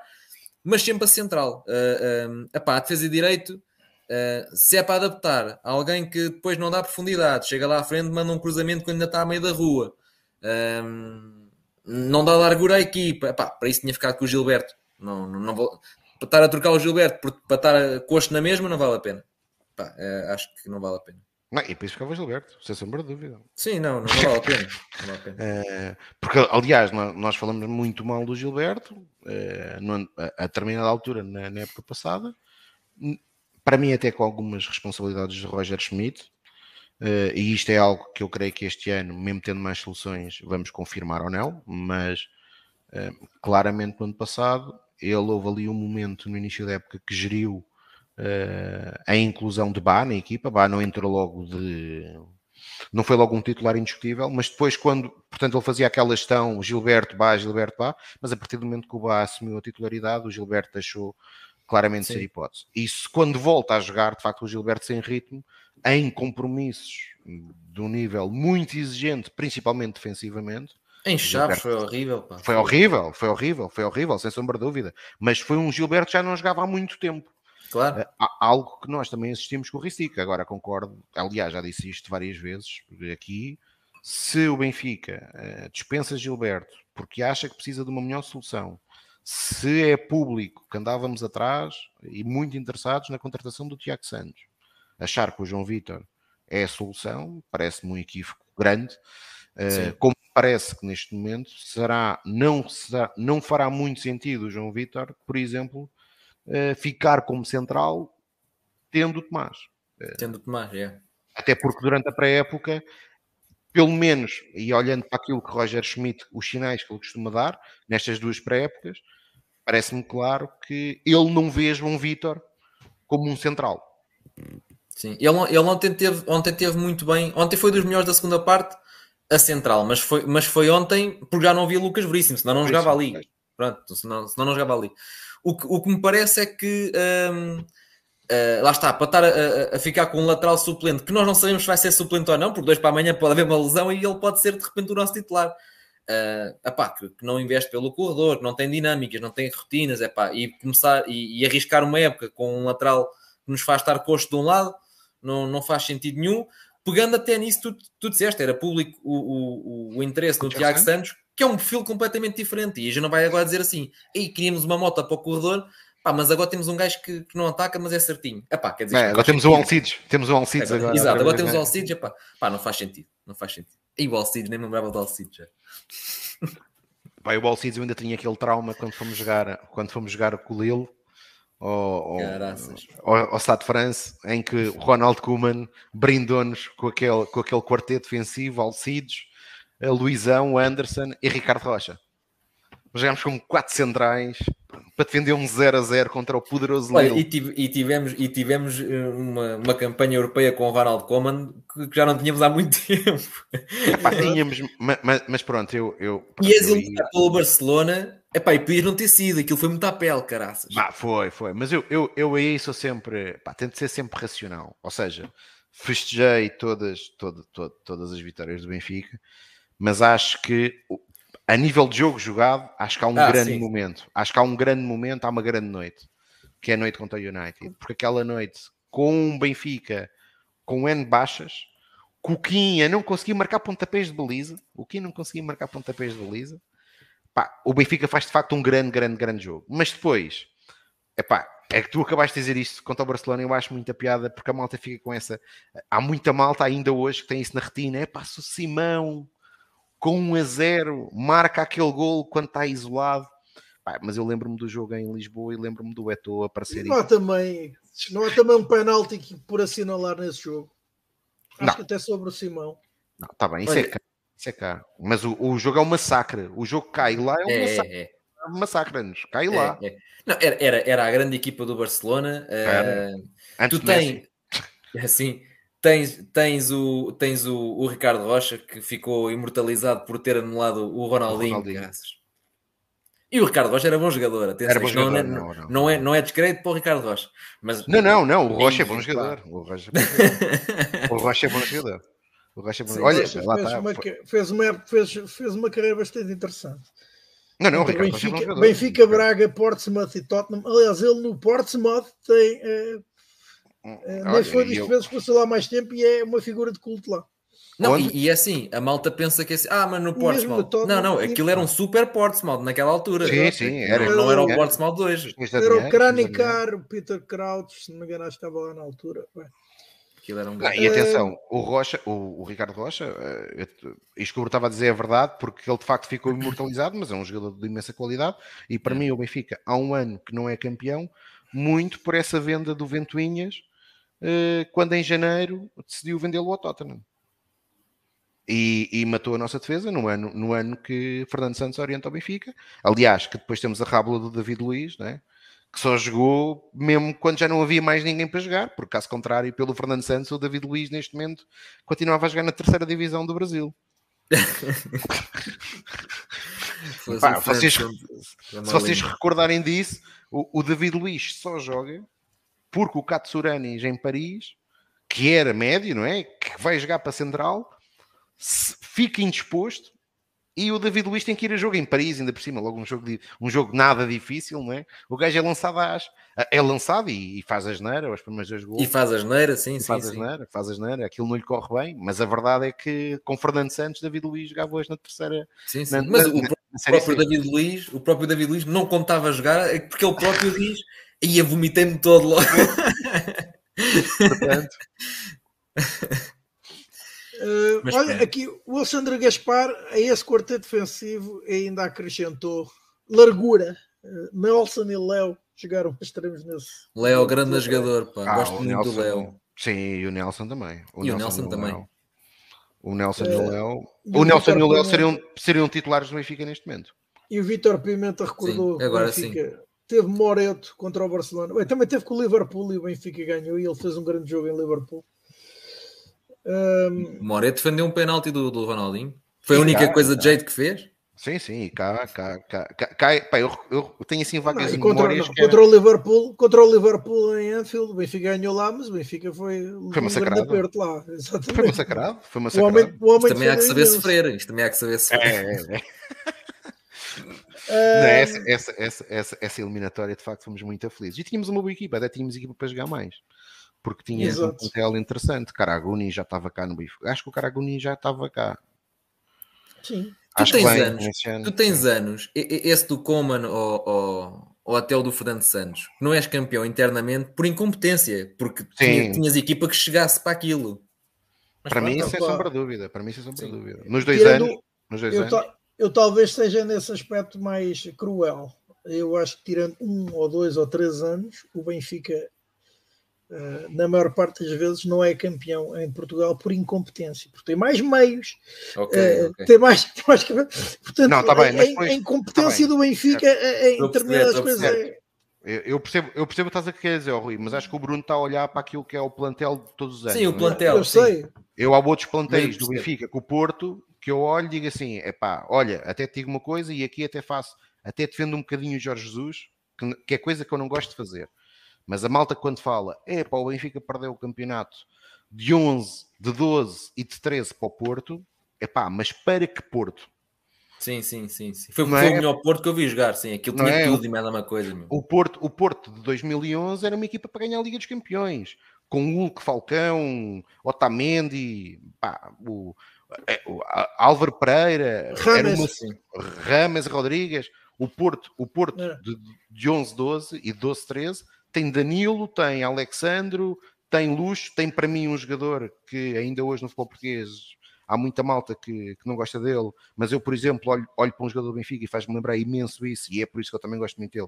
mas sempre a central. Uh, uh, epá, a defesa de direito, uh, se é para adaptar a alguém que depois não dá profundidade, chega lá à frente, manda um cruzamento quando ainda está a meio da rua, não dá largura à equipa, epá, para isso tinha ficado com o Gilberto. Não, não, não vou, para estar a trocar o Gilberto para estar coxo na mesma, não vale a pena. Epá, uh, acho que não vale a pena. Não, e depois ficava Gilberto, sem sombra de dúvida. Sim, não, não vale a pena. Vale a pena. É, [LAUGHS] porque, aliás, nós falamos muito mal do Gilberto é, a, a determinada altura na, na, época passada. Para mim, até com algumas responsabilidades de Roger Schmidt. É, e isto é algo que eu creio que este ano, mesmo tendo mais soluções, vamos confirmar ou não. Mas claramente no ano passado, ele houve ali um momento no início da época que geriu uh, a inclusão de Bá na equipa. Bá não entrou logo de. Não foi logo um titular indiscutível, mas depois, quando, portanto, ele fazia aquela gestão Gilberto Bá, Gilberto Bá, mas a partir do momento que o Bá assumiu a titularidade, o Gilberto deixou claramente Sim. ser hipótese. Isso, quando volta a jogar, de facto, o Gilberto sem ritmo, em compromissos de um nível muito exigente, principalmente defensivamente. Em Chaves foi horrível. Pá. Foi horrível, foi horrível, foi horrível, sem sombra de dúvida. Mas foi um Gilberto que já não jogava há muito tempo. Claro. Eh, algo que nós também assistimos com o Ricica. Agora concordo, aliás, já disse isto várias vezes aqui. Se o Benfica uh, dispensa Gilberto porque acha que precisa de uma melhor solução, se é público que andávamos atrás e muito interessados na contratação do Tiago Santos, achar que o João Vitor é a solução, parece-me um equívoco grande. Uh, como parece que neste momento será não, será, não fará muito sentido o João Vitor, por exemplo, uh, ficar como central tendo o Tomás. Uh, tendo o Tomás, é. Até porque durante a pré-época, pelo menos, e olhando para aquilo que Roger Schmidt, os sinais que ele costuma dar, nestas duas pré-épocas, parece-me claro que ele não vê João Vitor como um central. Sim, ele, ele ontem, teve, ontem teve muito bem. Ontem foi dos melhores da segunda parte, a central, mas foi, mas foi ontem porque já não havia Lucas Veríssimo, senão não jogava ali. Pronto, senão, senão não jogava ali. O que, o que me parece é que um, uh, lá está, para estar a, a, ficar com um lateral suplente, que nós não sabemos se vai ser suplente ou não, porque dois para amanhã pode haver uma lesão e ele pode ser de repente o nosso titular. Uh, epá, que, que, não investe pelo corredor, que não tem dinâmicas, não tem rotinas, epá, e começar e, e, arriscar uma época com um lateral que nos faz estar coxo de um lado, não, não faz sentido nenhum. Pegando até nisso, tu, tu disseste, era público o, o, o, o interesse no Tiago Santos, que é um perfil completamente diferente. E a gente não vai agora dizer assim, ei, queríamos uma moto para o corredor, pá, mas agora temos um gajo que, que não ataca, mas é certinho. Epá, quer dizer, é, agora temos o Alcides, temos o Alcides agora. Exato, agora temos o Alcides, epá, pá, não faz sentido, não faz sentido. E o Alcides, nem me lembrava do Alcides já. O Alcides eu ainda tinha aquele trauma quando fomos jogar, quando fomos jogar com o Lille, ao, ao, ao Stade France, em que o Ronald Koeman brindou-nos com aquele, com aquele quarteto defensivo, Alcides, Luizão, Anderson e Ricardo Rocha. Jogámos com quatro centrais para defender um 0 a 0 contra o poderoso Olha, e, e, tivemos, e tivemos eh, uma, uma campanha europeia com o Ronald Koeman que já não tínhamos há muito [LAUGHS] tempo. Epá, tínhamos, mas, mas, pronto, eu. eu e és ele pelo Barcelona, epá, e podias não ter sido, aquilo foi muito à pele, caraças. Bah, foi, foi, mas eu, eu, eu aí sou sempre, pá, tento ser sempre racional, ou seja, festejei todas, todo, todo, todas as vitórias do Benfica, mas acho que a nível de jogo jogado, acho que há um ah, grande sim. momento. Acho que há um grande momento, há uma grande noite, que é a noite contra o United. Porque aquela noite, com o Benfica, com N baixas, Coquinha não conseguia marcar pontapés de baliza. O Coquinha não conseguia marcar pontapés de baliza. Pá, o Benfica faz de facto um grande, grande, grande jogo. Mas depois, epá, é que tu acabaste de dizer isto contra o Barcelona, eu acho muita piada, porque a malta fica com essa. Há muita malta ainda hoje que tem isso na retina. É pá, se o Simão com 1 a 0, marca aquele gol quando está isolado. Pá, mas eu lembro-me do jogo em Lisboa e lembro-me do Eto'o aparecer. Não há, também, não há também um penalti por assinalar nesse jogo. Acho não. que até sobre o Simão. Não, está bem, isso é Olha. é cá. Isso é cá. Mas o, o jogo é um massacre. O jogo cai lá é um é, massacre. É. Massacra-nos, cai lá. É, é. Não, era, era, era a grande equipa do Barcelona. Uh, tu tens [LAUGHS] assim, Tens, tens, o, tens o, o, Ricardo Rocha, que ficou imortalizado por ter anulado o Ronaldinho. O Ronaldinho. E o Ricardo Rocha era bom jogador. Atenção, era bom jogador não, é, não, não, não, é, não é descreito para o Ricardo Rocha. Mas, não, não, não. O Rocha é bom jogador. O Rocha, [LAUGHS] o Rocha é bom jogador. O Rocha é bom jogador. Olha, fez, lá fez, está. Uma, fez, uma, fez, fez uma carreira bastante interessante. Não, não, Ricardo Benfica, é Benfica, Braga, Portsmouth e Tottenham. Aliás, ele no Portsmouth tem. Eh, é, nem foi das eu... vezes que passou lá mais tempo e é uma figura de culto lá. Não, e, e, é assim, a malta pensa que é assim, ah, mas no Portsmouth. Não, não, aquilo era um super Portsmouth naquela altura. Sim, sim, era. Não, não era o Portsmouth de hoje. Era o Kranicar, o Peter Crouch, se não me engano, acho que estava lá na altura. Aquilo era um ah, e atenção, o Rocha, o, o Ricardo Rocha, uh, isto que eu estava a dizer é verdade, porque ele de facto ficou imortalizado, mas é um jogador de imensa qualidade. E para é. mim, o Benfica, há um ano que não é campeão, muito por essa venda do Ventoinhas eh, quando em janeiro decidiu vendê-lo ao Tottenham. E, e, matou a nossa defesa no ano, no ano que Fernando Santos orienta ao Benfica. Aliás, que depois temos a rábula do David Luiz, né? que só jogou mesmo quando já não havia mais ninguém para jogar, porque caso contrário, pelo Fernando Santos, o David Luiz neste momento continuava a jogar na terceira divisão do Brasil. [LAUGHS] Pá, vocês, se vocês recordarem disso, o, o David Luiz só joga porque o Katsuranis em Paris, que era médio, não é? Que vai jogar para Central, fica indisposto e o David Luiz tem que ir a jogo em Paris, ainda por cima, logo um jogo, de, um jogo nada difícil, não é? O gajo é lançado às, é lançado e, e faz a geneira, os primeiros dois gols. E faz a geneira, sim, sim. Faz sim, a geneira, faz a geneira, aquilo não lhe corre bem, mas a verdade é que com Fernando Santos, David Luiz jogava hoje na terceira. Sim, sim. Na, mas na, o, na, próprio David Luiz, o próprio David Luiz não contava jogar, é porque ele próprio [LAUGHS] diz Ia vomitei-me todo logo. Portanto. Uh, olha, aqui o Alexandre Gaspar, a esse quarteto defensivo, ainda acrescentou largura. Uh, Nelson e Léo chegaram extremos nesse. Léo, grande jogador, pá. Ah, Gosto muito Nelson, do Léo. Sim, e o Nelson também. O e Nelson o Nelson também. Léo. O Nelson e o eh, Léo. O, o Nelson e o Léo seriam, seriam titulares do Benfica neste momento. E o Vitor Pimenta recordou sim, agora Benfica, sim teve Moreto contra o Barcelona. Bem, também teve com o Liverpool e o Benfica ganhou e ele fez um grande jogo em Liverpool. Um... Moreto defendeu um penalti do, do Ronaldinho. Foi a única cá, coisa de jeito que fez. Sim, sim, cá, cá, cá, cá pá, eu, eu, tenho assim vagas não, contra, não, contra, o Liverpool, contra o Liverpool em Anfield, o Benfica ganhou lá, mas o Benfica foi, foi massacrado. Um aperto lá. [LAUGHS] Exatamente. Foi massacrado, foi massacrado. O homem, o homem Isto também há que saber sofrer, isto também há que saber sofrer. É, é, é. Não, essa, essa, essa, essa, essa eliminatória, de facto, fomos muito felizes. E tínhamos uma boa equipa, até tínhamos equipa para jogar mais. Porque tinha um plantel interessante. Caraguni já estava cá no Benfica. Acho que o Caraguni já estava cá. Sim. Acho tu tens bem, anos, ano, tu tens sim. anos, esse do Coman ou, ou, ou até o do Fernando Santos, não és campeão internamente por incompetência, porque tinha, tinhas equipa que chegasse para aquilo. Mas para mim, sem sombra dúvida. Para mim, sem sombra dúvida. Nos dois Tirando, anos. Nos dois anos eu talvez seja nesse aspecto mais cruel. Eu acho que tirando um ou dois ou três anos, o Benfica Uh, na maior parte das vezes não é campeão em Portugal por incompetência, porque tem mais meios, okay, uh, okay. tem mais, [LAUGHS] mais portanto, não, tá bem, a, a incompetência tá do Benfica é, em determinadas coisas é, eu percebo, eu percebo o que estás a querer dizer, Rui, mas acho que o Bruno está a olhar para aquilo que é o plantel de todos os anos. Sim, o é? plantel. Eu sei. Eu há outros plantéis do Benfica com o Porto que eu olho e digo assim: é pá, olha, até te digo uma coisa e aqui até faço, até defendo um bocadinho o Jorge Jesus, que, que é coisa que eu não gosto de fazer. Mas a malta, quando fala, é pá, o Benfica perdeu o campeonato de 11, de 12 e de 13 para o Porto, é pá, mas para que Porto? Sim, sim, sim. sim. Foi, foi é... o melhor Porto que eu vi jogar, sim. Aquilo tinha é... tudo e mais uma coisa. Meu. O Porto, o Porto de 2011 era uma equipa para ganhar a Liga dos Campeões. Com Hulk, Falcão, Otamendi, pá, o, o Álvaro Pereira, Rames, uma, Rames Rodrigues. O Porto, o Porto é. de, de 11, 12 e 12, 13 tem Danilo, tem Alexandro, tem Luxo, tem para mim um jogador que ainda hoje no futebol português há muita malta que, que não gosta dele, mas eu, por exemplo, olho, olho para um jogador do Benfica e faz-me lembrar imenso isso, e é por isso que eu também gosto muito dele,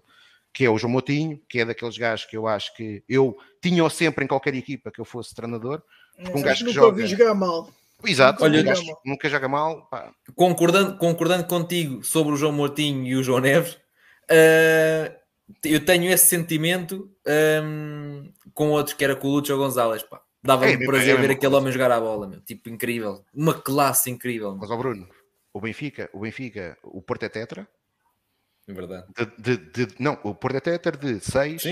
que é o João Motinho, que é daqueles gajos que eu acho que eu tinha sempre em qualquer equipa que eu fosse treinador. Um gajo que nunca joga... jogar mal. Exato, Olha, um nunca joga mal. Concordando, concordando contigo sobre o João Motinho e o João Neves, uh, eu tenho esse sentimento um, com outros, que era com o Lúcio Gonzalez. Pá. Dava-me é, prazer é ver aquele homem jogar a bola, meu. Tipo, incrível. Uma classe incrível. Meu. Mas, ó Bruno, o Benfica, o Benfica, o Porto é tetra. É verdade. De, de, de, não, o Porto é tetra de 6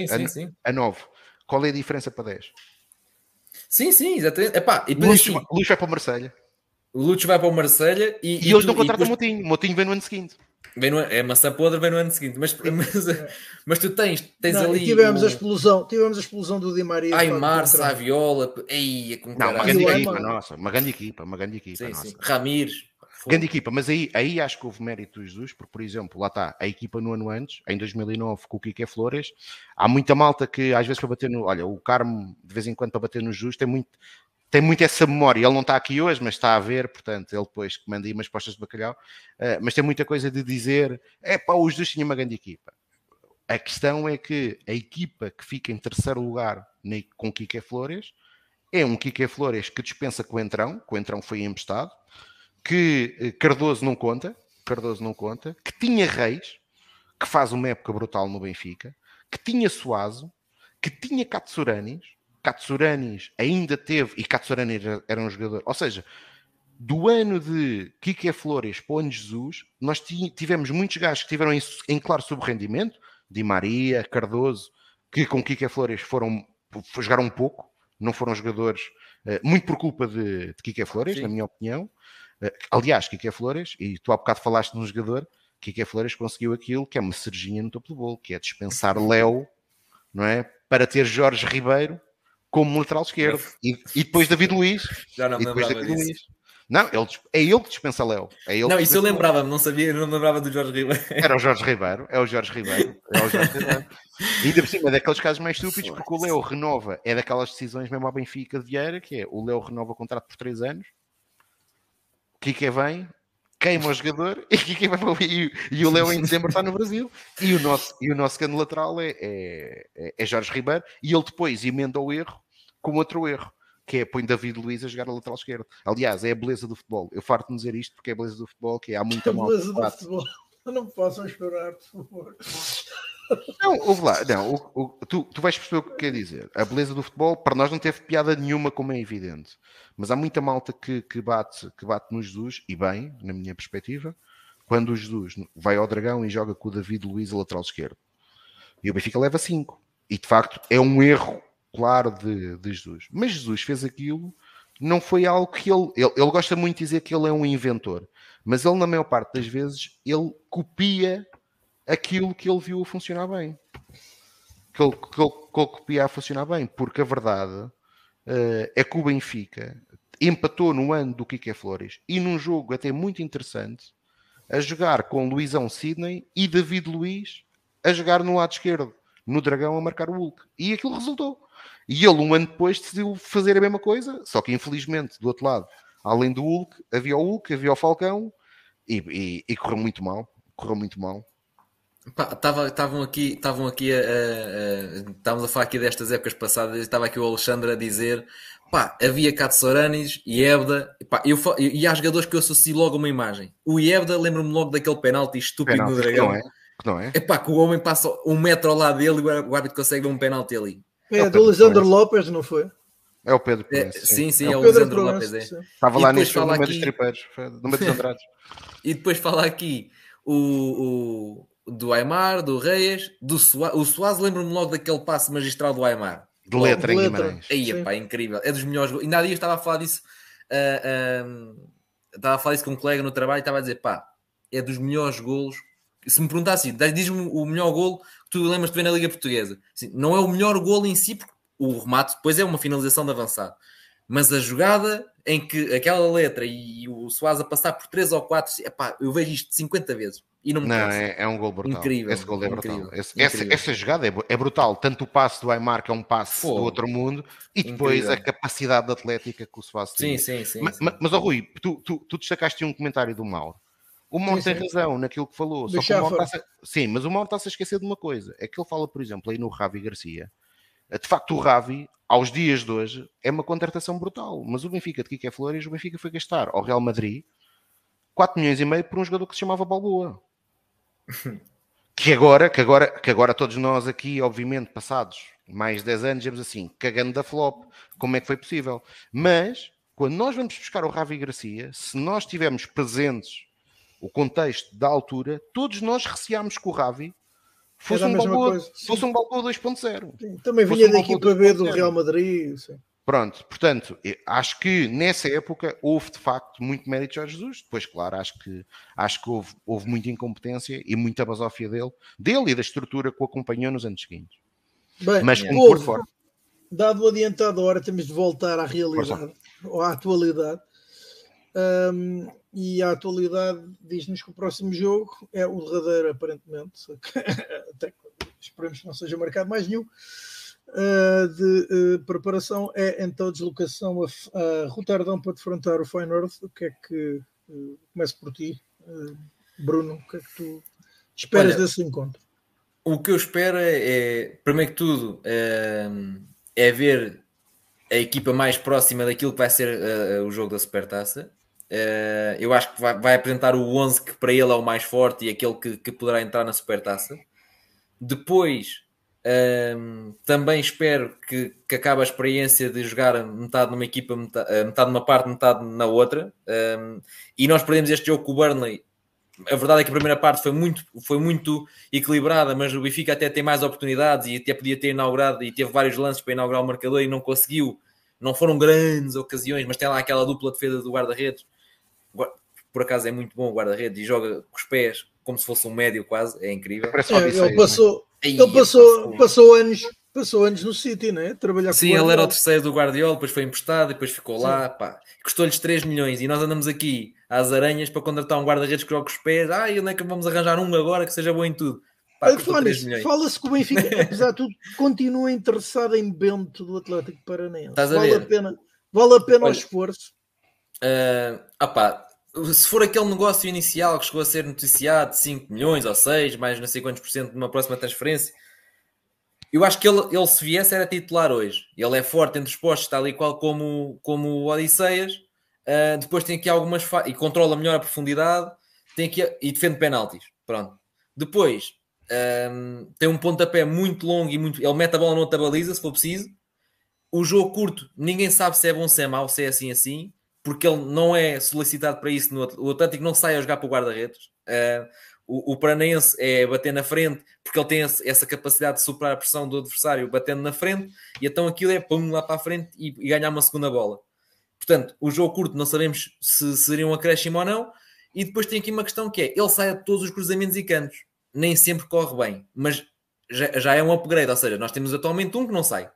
a, a 9. Qual é a diferença para 10? Sim, sim, exatamente. Epá, e Luxo, assim, Luxo vai para o Marselha. O Luxo vai para o Marselha e, e, e eles não contratam o Motinho. O Motinho vem no ano seguinte. Vem no, é maçã podre, vem no ano seguinte. Mas, mas, [LAUGHS] mas tu tens, tens não, ali. Tivemos, o... a explosão, tivemos a explosão do Di Maria. Aymar, Saviola. Ei, é com não, uma grande equipa, nossa. Uma grande equipa, uma grande equipa. Sim, nossa. Sim. Ramires. Grande equipa, mas aí, aí acho que houve mérito do Jesus, porque, por exemplo, lá está, a equipa no ano antes, em 2009, com o Kike Flores, há muita malta que às vezes para bater no. Olha, o Carmo, de vez em quando, para bater no Jesus, tem muito, tem muito essa memória. Ele não está aqui hoje, mas está a ver, portanto, ele depois que manda aí umas postas de bacalhau, uh, mas tem muita coisa de dizer: é pá, os dois tinham uma grande equipa. A questão é que a equipa que fica em terceiro lugar com Kike Flores é um Kike Flores que dispensa o Entrão, o Entrão foi emprestado, que eh, Cardoso não conta, Cardoso não conta, que tinha Reis, que faz uma época brutal no Benfica, que tinha Suazo, que tinha Katsuranis, Katsuranis ainda teve, e Katsuranis era um jogador, ou seja, do ano de Kike Flores para o ano de Jesus, nós tivemos muitos gajos que tiveram em, em claro subrendimento, Di Maria, Cardoso, que com Kike Flores foram, jogaram um pouco, não foram jogadores, uh, muito por culpa de, de Kike Flores, Sim. na minha opinião. Uh, aliás, Kike Flores, e tu há bocado falaste num jogador, Kike Flores conseguiu aquilo que é uma cerejinha no topo do bolo, que é dispensar Léo, não é? Para ter Jorge Ribeiro como lateral esquerdo. E, e depois David Luiz. Já não me lembrava disso. Luiz. Não, ele, é ele que dispensa Léo. É não, isso eu lembrava-me, não sabia, não lembrava do Jorge Ribeiro. Era o Jorge Ribeiro, é o Jorge Ribeiro. É o Jorge Ribeiro. [LAUGHS] E ainda por cima é daqueles casos mais estúpidos, porque o Léo renova, é daquelas decisões mesmo ao Benfica de Vieira, que é o Léo renova o contrato por 3 anos, Kike vem, queima o jogador [LAUGHS] e, Kike vai para... e, e o Léo em dezembro está no Brasil. E o nosso, e o nosso cano lateral é, é, é Jorge Ribeiro, e ele depois emenda o erro com outro erro, que é põe David Luiz a jogar a lateral esquerdo. Aliás, é a beleza do futebol. Eu farto de dizer isto porque é a beleza do futebol, que é, há muita mal. beleza do futebol. [LAUGHS] Não possam esperar, por favor. Não, ouve lá, não, o, o, tu, tu vais perceber o que quer dizer. A beleza do futebol, para nós não teve piada nenhuma, como é evidente. Mas há muita malta que, que, bate, que bate no Jesus, e bem, na minha perspectiva, quando o Jesus vai ao Dragão e joga com o David Luiz lateral esquerdo. E o Benfica leva 5. E de facto é um erro claro de, de Jesus. Mas Jesus fez aquilo, não foi algo que ele, ele, ele. gosta muito de dizer que ele é um inventor, mas ele, na maior parte das vezes, ele copia aquilo que ele viu a funcionar bem. Que ele, que ele, que ele copia a funcionar bem, porque a verdade uh, é que o Benfica empatou no ano do Kike Flores e num jogo até muito interessante a jogar com Luizão Sidney e David Luiz a jogar no lado esquerdo, no Dragão a marcar o Hulk. E aquilo resultou. E ele, um ano depois, decidiu fazer a mesma coisa, só que infelizmente, do outro lado, além do Hulk, havia o Hulk, havia o Falcão, e, e, e correu muito mal. Correu muito mal. Estavam aqui, estavam aqui a, a, a, estávamos a falar aqui destas épocas passadas, estava aqui o Alexandre a dizer pá, havia Katsoranis e Ebda, pá, eu, e há jogadores que eu associo logo a uma imagem. O Ebda lembro-me logo daquele penalti estúpido penalti, no Dragão. Não é? Não é? é pá, que o homem passa um metro ao lado dele e o árbitro consegue ver um penalti ali. É, é do Lisandro Lopes, não foi? É o Pedro É, sim, sim, é, é o, Lisandro Lopes. É. Estava lá nisso no meio dos [LAUGHS] tripeiros, no meio dos Andrades. e depois fala aqui o, o do Aymar, do Reis, do Soares. O Soares lembra-me logo daquele passe magistral do Aymar. De letra em Guimarães. Aí, pá, incrível. É dos melhores. Ainda há dias estava a falar disso. Uh, uh, estava a falar isso com um colega no trabalho e estava a dizer, pá, é dos melhores golos. Se me perguntasse, diz-me o melhor golo que tu lembras de ver na Liga Portuguesa. Assim, não é o melhor golo em si, porque o remate depois é uma finalização de avançado. Mas a jogada em que aquela letra e o Soares a passar por 3 ou 4, epá, eu vejo isto 50 vezes. E não, não é, é, um gol brutal. Incrível. Esse gol é incrível, brutal. Esse, incrível. Essa, essa, jogada é, é, brutal. Tanto o passe do Aymar, que é um passe Pô, do outro mundo, e depois incrível. a capacidade atlética que o Soares tem. Sim, sim, sim. Mas, sim. mas oh, Rui, tu, tu, tu destacaste um comentário do Mauro. O Mauro tem razão naquilo que falou. Só que o Mauro está Sim, mas o Mauro está-se a esquecer de uma coisa. É que ele fala, por exemplo, aí no Ravi Garcia. De facto, o Ravi aos dias de hoje, é uma contratação brutal. Mas o Benfica de Kike Flores, o Benfica foi gastar ao Real Madrid 4 milhões e meio por um jogador que se chamava Balboa. Que agora, que agora, que agora todos nós aqui, obviamente, passados mais de 10 anos, dizemos assim, cagando da flop, como é que foi possível? Mas, quando nós vamos buscar o Ravi Garcia, se nós tivermos presentes o contexto da altura, todos nós receámos que o Ravi Fosse um, Balboa, fosse um Balboa 2.0. Também vinha um da equipa B do Real Madrid. Sim. Pronto, portanto, acho que nessa época houve de facto muito mérito de Jorge Jesus. Depois, claro, acho que, acho que houve, houve muita incompetência e muita basófia dele, dele e da estrutura que o acompanhou nos anos seguintes. Bem, Mas como por fora. Dado o adiantado, agora temos de voltar à realidade, ou à atualidade. Um, e a atualidade diz-nos que o próximo jogo é o derradeiro, aparentemente, [LAUGHS] até esperemos que não seja marcado mais nenhum, uh, de uh, preparação é então a deslocação a, a Roterdão para defrontar o Feyenoord. O que é que uh, começo por ti, Bruno? O que é que tu esperas Olha, desse encontro? O que eu espero é, é primeiro que tudo, é, é ver a equipa mais próxima daquilo que vai ser o jogo da Supertaça Uh, eu acho que vai, vai, apresentar o 11 que para ele é o mais forte e aquele que, que poderá entrar na supertaça. Depois, também espero que, que acabe a experiência de jogar metade numa equipa, metade, eh, metade numa parte, metade na outra. Ehm, e nós perdemos este jogo com o Burnley. A verdade é que a primeira parte foi muito, foi muito equilibrada, mas o Benfica até tem mais oportunidades e até podia ter inaugurado e teve vários lances para inaugurar o marcador e não conseguiu. Não foram grandes ocasiões, mas tem lá aquela dupla defesa do guarda-redes por acaso é muito bom o guarda-redes e joga com os pés como se fosse um médio quase, é incrível. É, ele passou, é? ele passou, passou anos passou anos no City, né? Trabalhar Sim, ele era o terceiro do Guardiola, depois foi emprestado, depois ficou Sim. lá, pá. Custou-lhes 3 milhões e nós andamos aqui às aranhas para contratar um guarda-redes que joga com os pés. Ah, e onde é que vamos arranjar um agora que seja bom em tudo? Fala-se que o Benfica, [LAUGHS] apesar de tudo, continua interessado em Bento do Atlético Paranaense. Estás a vale ver? a pena, vale a pena Olha, o esforço. Uh, ah pá, se for aquele negócio inicial que chegou a ser noticiado, 5 milhões ou 6, mais não sei quantos por cento de uma próxima transferência, eu acho que ele, ele se viesse era titular hoje. Ele é forte entre os postos, tal e qual como, como o Odisseias. Uh, depois tem aqui algumas e controla melhor a profundidade tem aqui, e defende penaltis. Pronto. Depois um, tem um pontapé muito longo e muito. Ele mete a bola na outra baliza se for preciso. O jogo curto, ninguém sabe se é bom, se é mau, se é assim assim porque ele não é solicitado para isso. No, o Atlântico não sai a jogar para o guarda-redes. Uh, o, o Paranense é bater na frente, porque ele tem esse, essa capacidade de superar a pressão do adversário batendo na frente, e então aquilo é pum lá para a frente e, e ganhar uma segunda bola. Portanto, o jogo curto não sabemos se seria um acréscimo ou não, e depois tem aqui uma questão que é, ele sai a todos os cruzamentos e cantos, nem sempre corre bem, mas já, já é um upgrade, ou seja, nós temos atualmente um que não sai,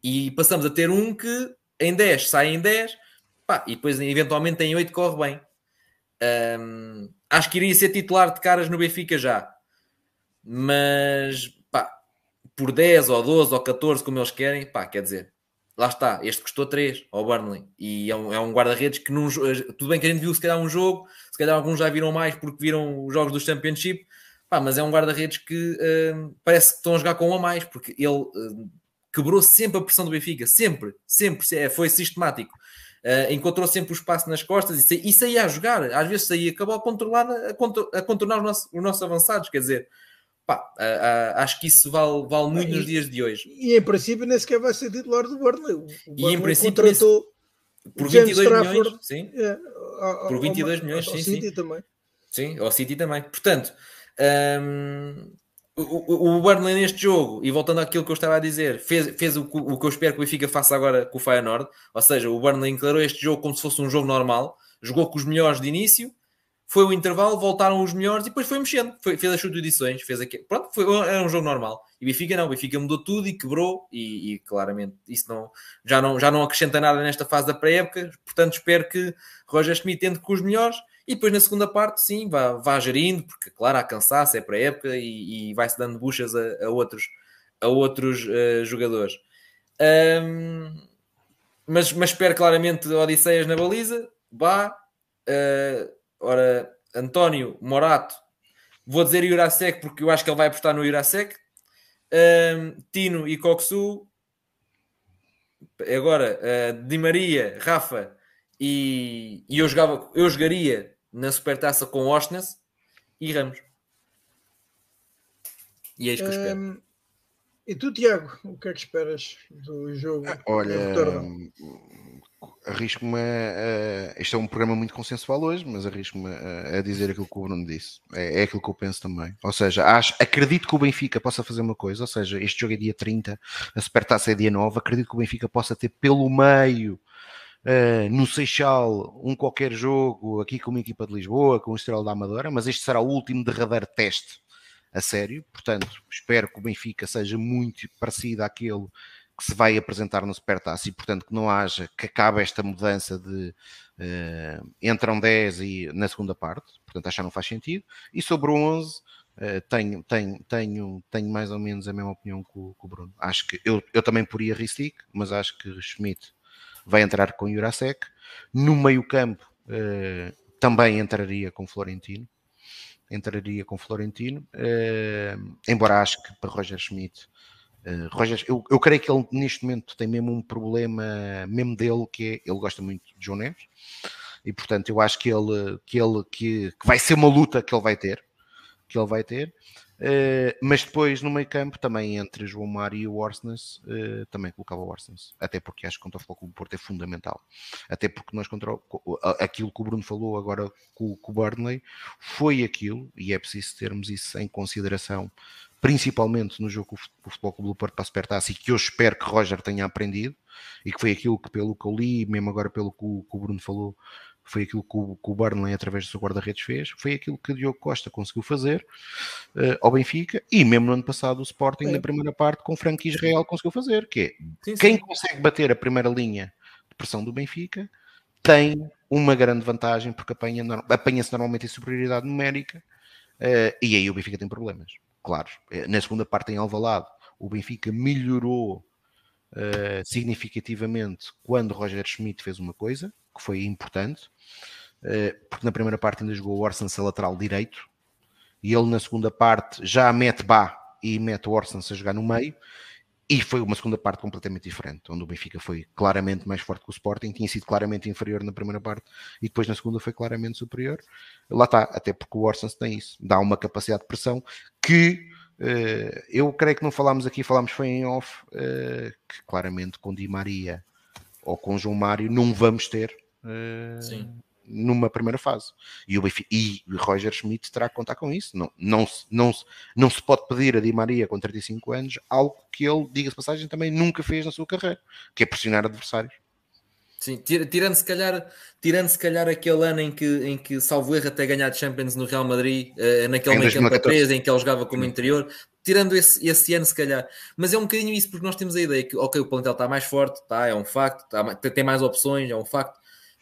e passamos a ter um que em 10 sai em 10, Pá, e depois, eventualmente, em 8 corre bem. Um, acho que iria ser titular de caras no Benfica já. Mas, pá, por 10 ou 12 ou 14, como eles querem, pá, quer dizer, lá está, este custou 3 ao Burnley. E é um, é um guarda-redes que, num, tudo bem que a gente viu se calhar um jogo, se calhar alguns já viram mais porque viram os jogos do Championship, Pá, mas é um guarda-redes que parece que estão a jogar com um a mais, porque ele quebrou sempre a pressão do Benfica, sempre, sempre, é, foi sistemático. Uh, encontrou sempre o espaço nas costas e, sa e saía a jogar, às vezes saía, acabou a controlar, a, contro a contornar os nossos, os nossos avançados, quer dizer, pá, acho que isso vale, vale muito e, nos dias de hoje. E em princípio nem sequer vai ser titular do Burnley. O e em princípio contratou por 22 milhões, sim. É, por 22 ao, milhões, ao, sim, ao sim. City também. Sim, ao City também. Portanto, um, o, o Burnley neste jogo, e voltando àquilo que eu estava a dizer, fez, fez o, o que eu espero que o Benfica faça agora com o Feyenoord, ou seja, o Burnley encarou este jogo como se fosse um jogo normal, jogou com os melhores de início, foi o intervalo, voltaram os melhores e depois foi mexendo, foi, fez as substituições, fez aqui, pronto, foi, era um jogo normal. E o Benfica não, o Benfica mudou tudo e quebrou, e, e claramente isso não já, não já não acrescenta nada nesta fase da pré-época, portanto espero que Roger Schmidt entre com os melhores e depois na segunda parte, sim, vá, vá gerindo, porque claro, há cansaço, é para época e, e vai-se dando buchas a, a, outros, a outros uh, jogadores. Um, mas, mas espero claramente Odisseias na baliza. Vá. Uh, ora, António Morato, vou dizer Jurasek porque eu acho que ele vai apostar no Jurasek. Um, Tino e Coxu. Agora, uh, Di Maria, Rafa e, e eu, jogava, eu jogaria na supertaça com Oshness e Ramos. E é isso que eu espero. Um, e tu, Tiago, o que é que esperas do jogo? Ah, olha, arrisco-me a. Este é um programa muito consensual hoje, mas arrisco-me a, a, dizer aquilo que o Bruno disse. É, é, aquilo que eu penso também. Ou seja, acho, acredito que o Benfica possa fazer uma coisa, ou seja, este jogo é dia 30, a supertaça é dia 9. Acredito que o Benfica possa ter pelo meio uh, no Seixal um qualquer jogo aqui com uma equipa de Lisboa, com o Estrela da Amadora, mas este será o último derradeiro teste a sério. Portanto, espero que o Benfica seja muito parecido àquele que se vai apresentar no Supertaça e, portanto, que não haja, que acabe esta mudança de uh, entram 10 e na segunda parte, portanto, acho que não faz sentido. E sobre o 11, uh, tenho, tenho, tenho, tenho mais ou menos a mesma opinião que o, o Bruno. Acho que eu, eu também poria Ristic, mas acho que Schmidt vai entrar com Jurasek. No meio-campo uh, também entraria com Florentino. Entraria com Florentino, uh, embora acho que para Roger Schmidt. Uh, Roger, eu, eu creio que ele neste momento tem mesmo um problema mesmo dele, que é ele gosta muito de João Neves, e portanto eu acho que ele, que ele que, que vai ser uma luta que ele vai ter, que ele vai ter. Uh, mas depois no meio campo também entre João Mário e o Orsnes uh, também colocava o Orsnes, até porque acho que contra o Futebol Clube Porto é fundamental, até porque nós contra o, aquilo que o Bruno falou agora com, com o Burnley foi aquilo, e é preciso termos isso em consideração, principalmente no jogo com o Futebol Clube do Porto para Supertaça e que eu espero que Roger tenha aprendido e que foi aquilo que pelo que eu li, mesmo agora pelo que o, que o Bruno falou foi aquilo que o, que o Burnley, através do seu guarda-redes, fez, foi aquilo que o Diogo Costa conseguiu fazer uh, ao Benfica, e mesmo no ano passado o Sporting, é. na primeira parte, com Frank Israel, conseguiu fazer, que é, sim, sim. quem consegue bater a primeira linha de pressão do Benfica, tem uma grande vantagem, porque apanha-se apanha normalmente em superioridade numérica, uh, e aí o Benfica tem problemas, claro. Eh, na segunda parte em Alvalade, o Benfica melhorou uh, significativamente quando Roger Schmidt fez uma coisa, que foi importante, eh, porque na primeira parte ainda jogou o Orsens a lateral direito, e ele na segunda parte já mete Bá e mete o Orsens a jogar no meio, e foi uma segunda parte completamente diferente, onde o Benfica foi claramente mais forte que o Sporting, tinha sido claramente inferior na primeira parte, e depois na segunda foi claramente superior. Lá está, até porque o Orsens tem isso, dá uma capacidade de pressão que uh, eu creio que não falámos aqui, falámos foi em off, uh, que claramente com Di Maria ou com João Mário não vamos ter numa primeira fase. E o Benfica, e Roger Schmidt terá que contar com isso. Não, não, não, não se pode pedir a Di Maria com 35 anos algo que ele, diga-se passagem, também nunca fez na sua carreira, que é pressionar adversários. Sim, tirando se calhar, tirando se calhar aquele ano em que, em que salvo erro até ganhar Champions no Real Madrid, uh, naquele meio campo a 3, em que ele jogava como interior, tirando esse, esse ano se calhar, mas é um bocadinho isso porque nós temos a ideia que ok, o plantel está mais forte, tá, é um facto, tá, tem mais opções, é um facto,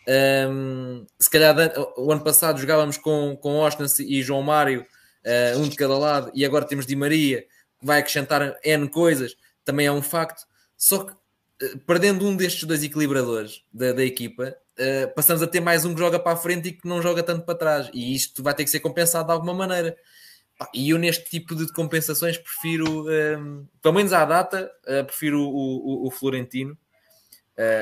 um, se calhar o ano passado jogávamos com, com Austin e João Mário, uh, um de cada lado, e agora temos Di Maria, que vai acrescentar N coisas, também é um facto. Só que uh, perdendo um destes dois equilibradores da, da equipa, uh, passamos a ter mais um que joga para a frente e que não joga tanto para trás, e isto vai ter que ser compensado de alguma maneira. E eu, neste tipo de compensações, prefiro, um, pelo menos à data, prefiro o, o, o Florentino,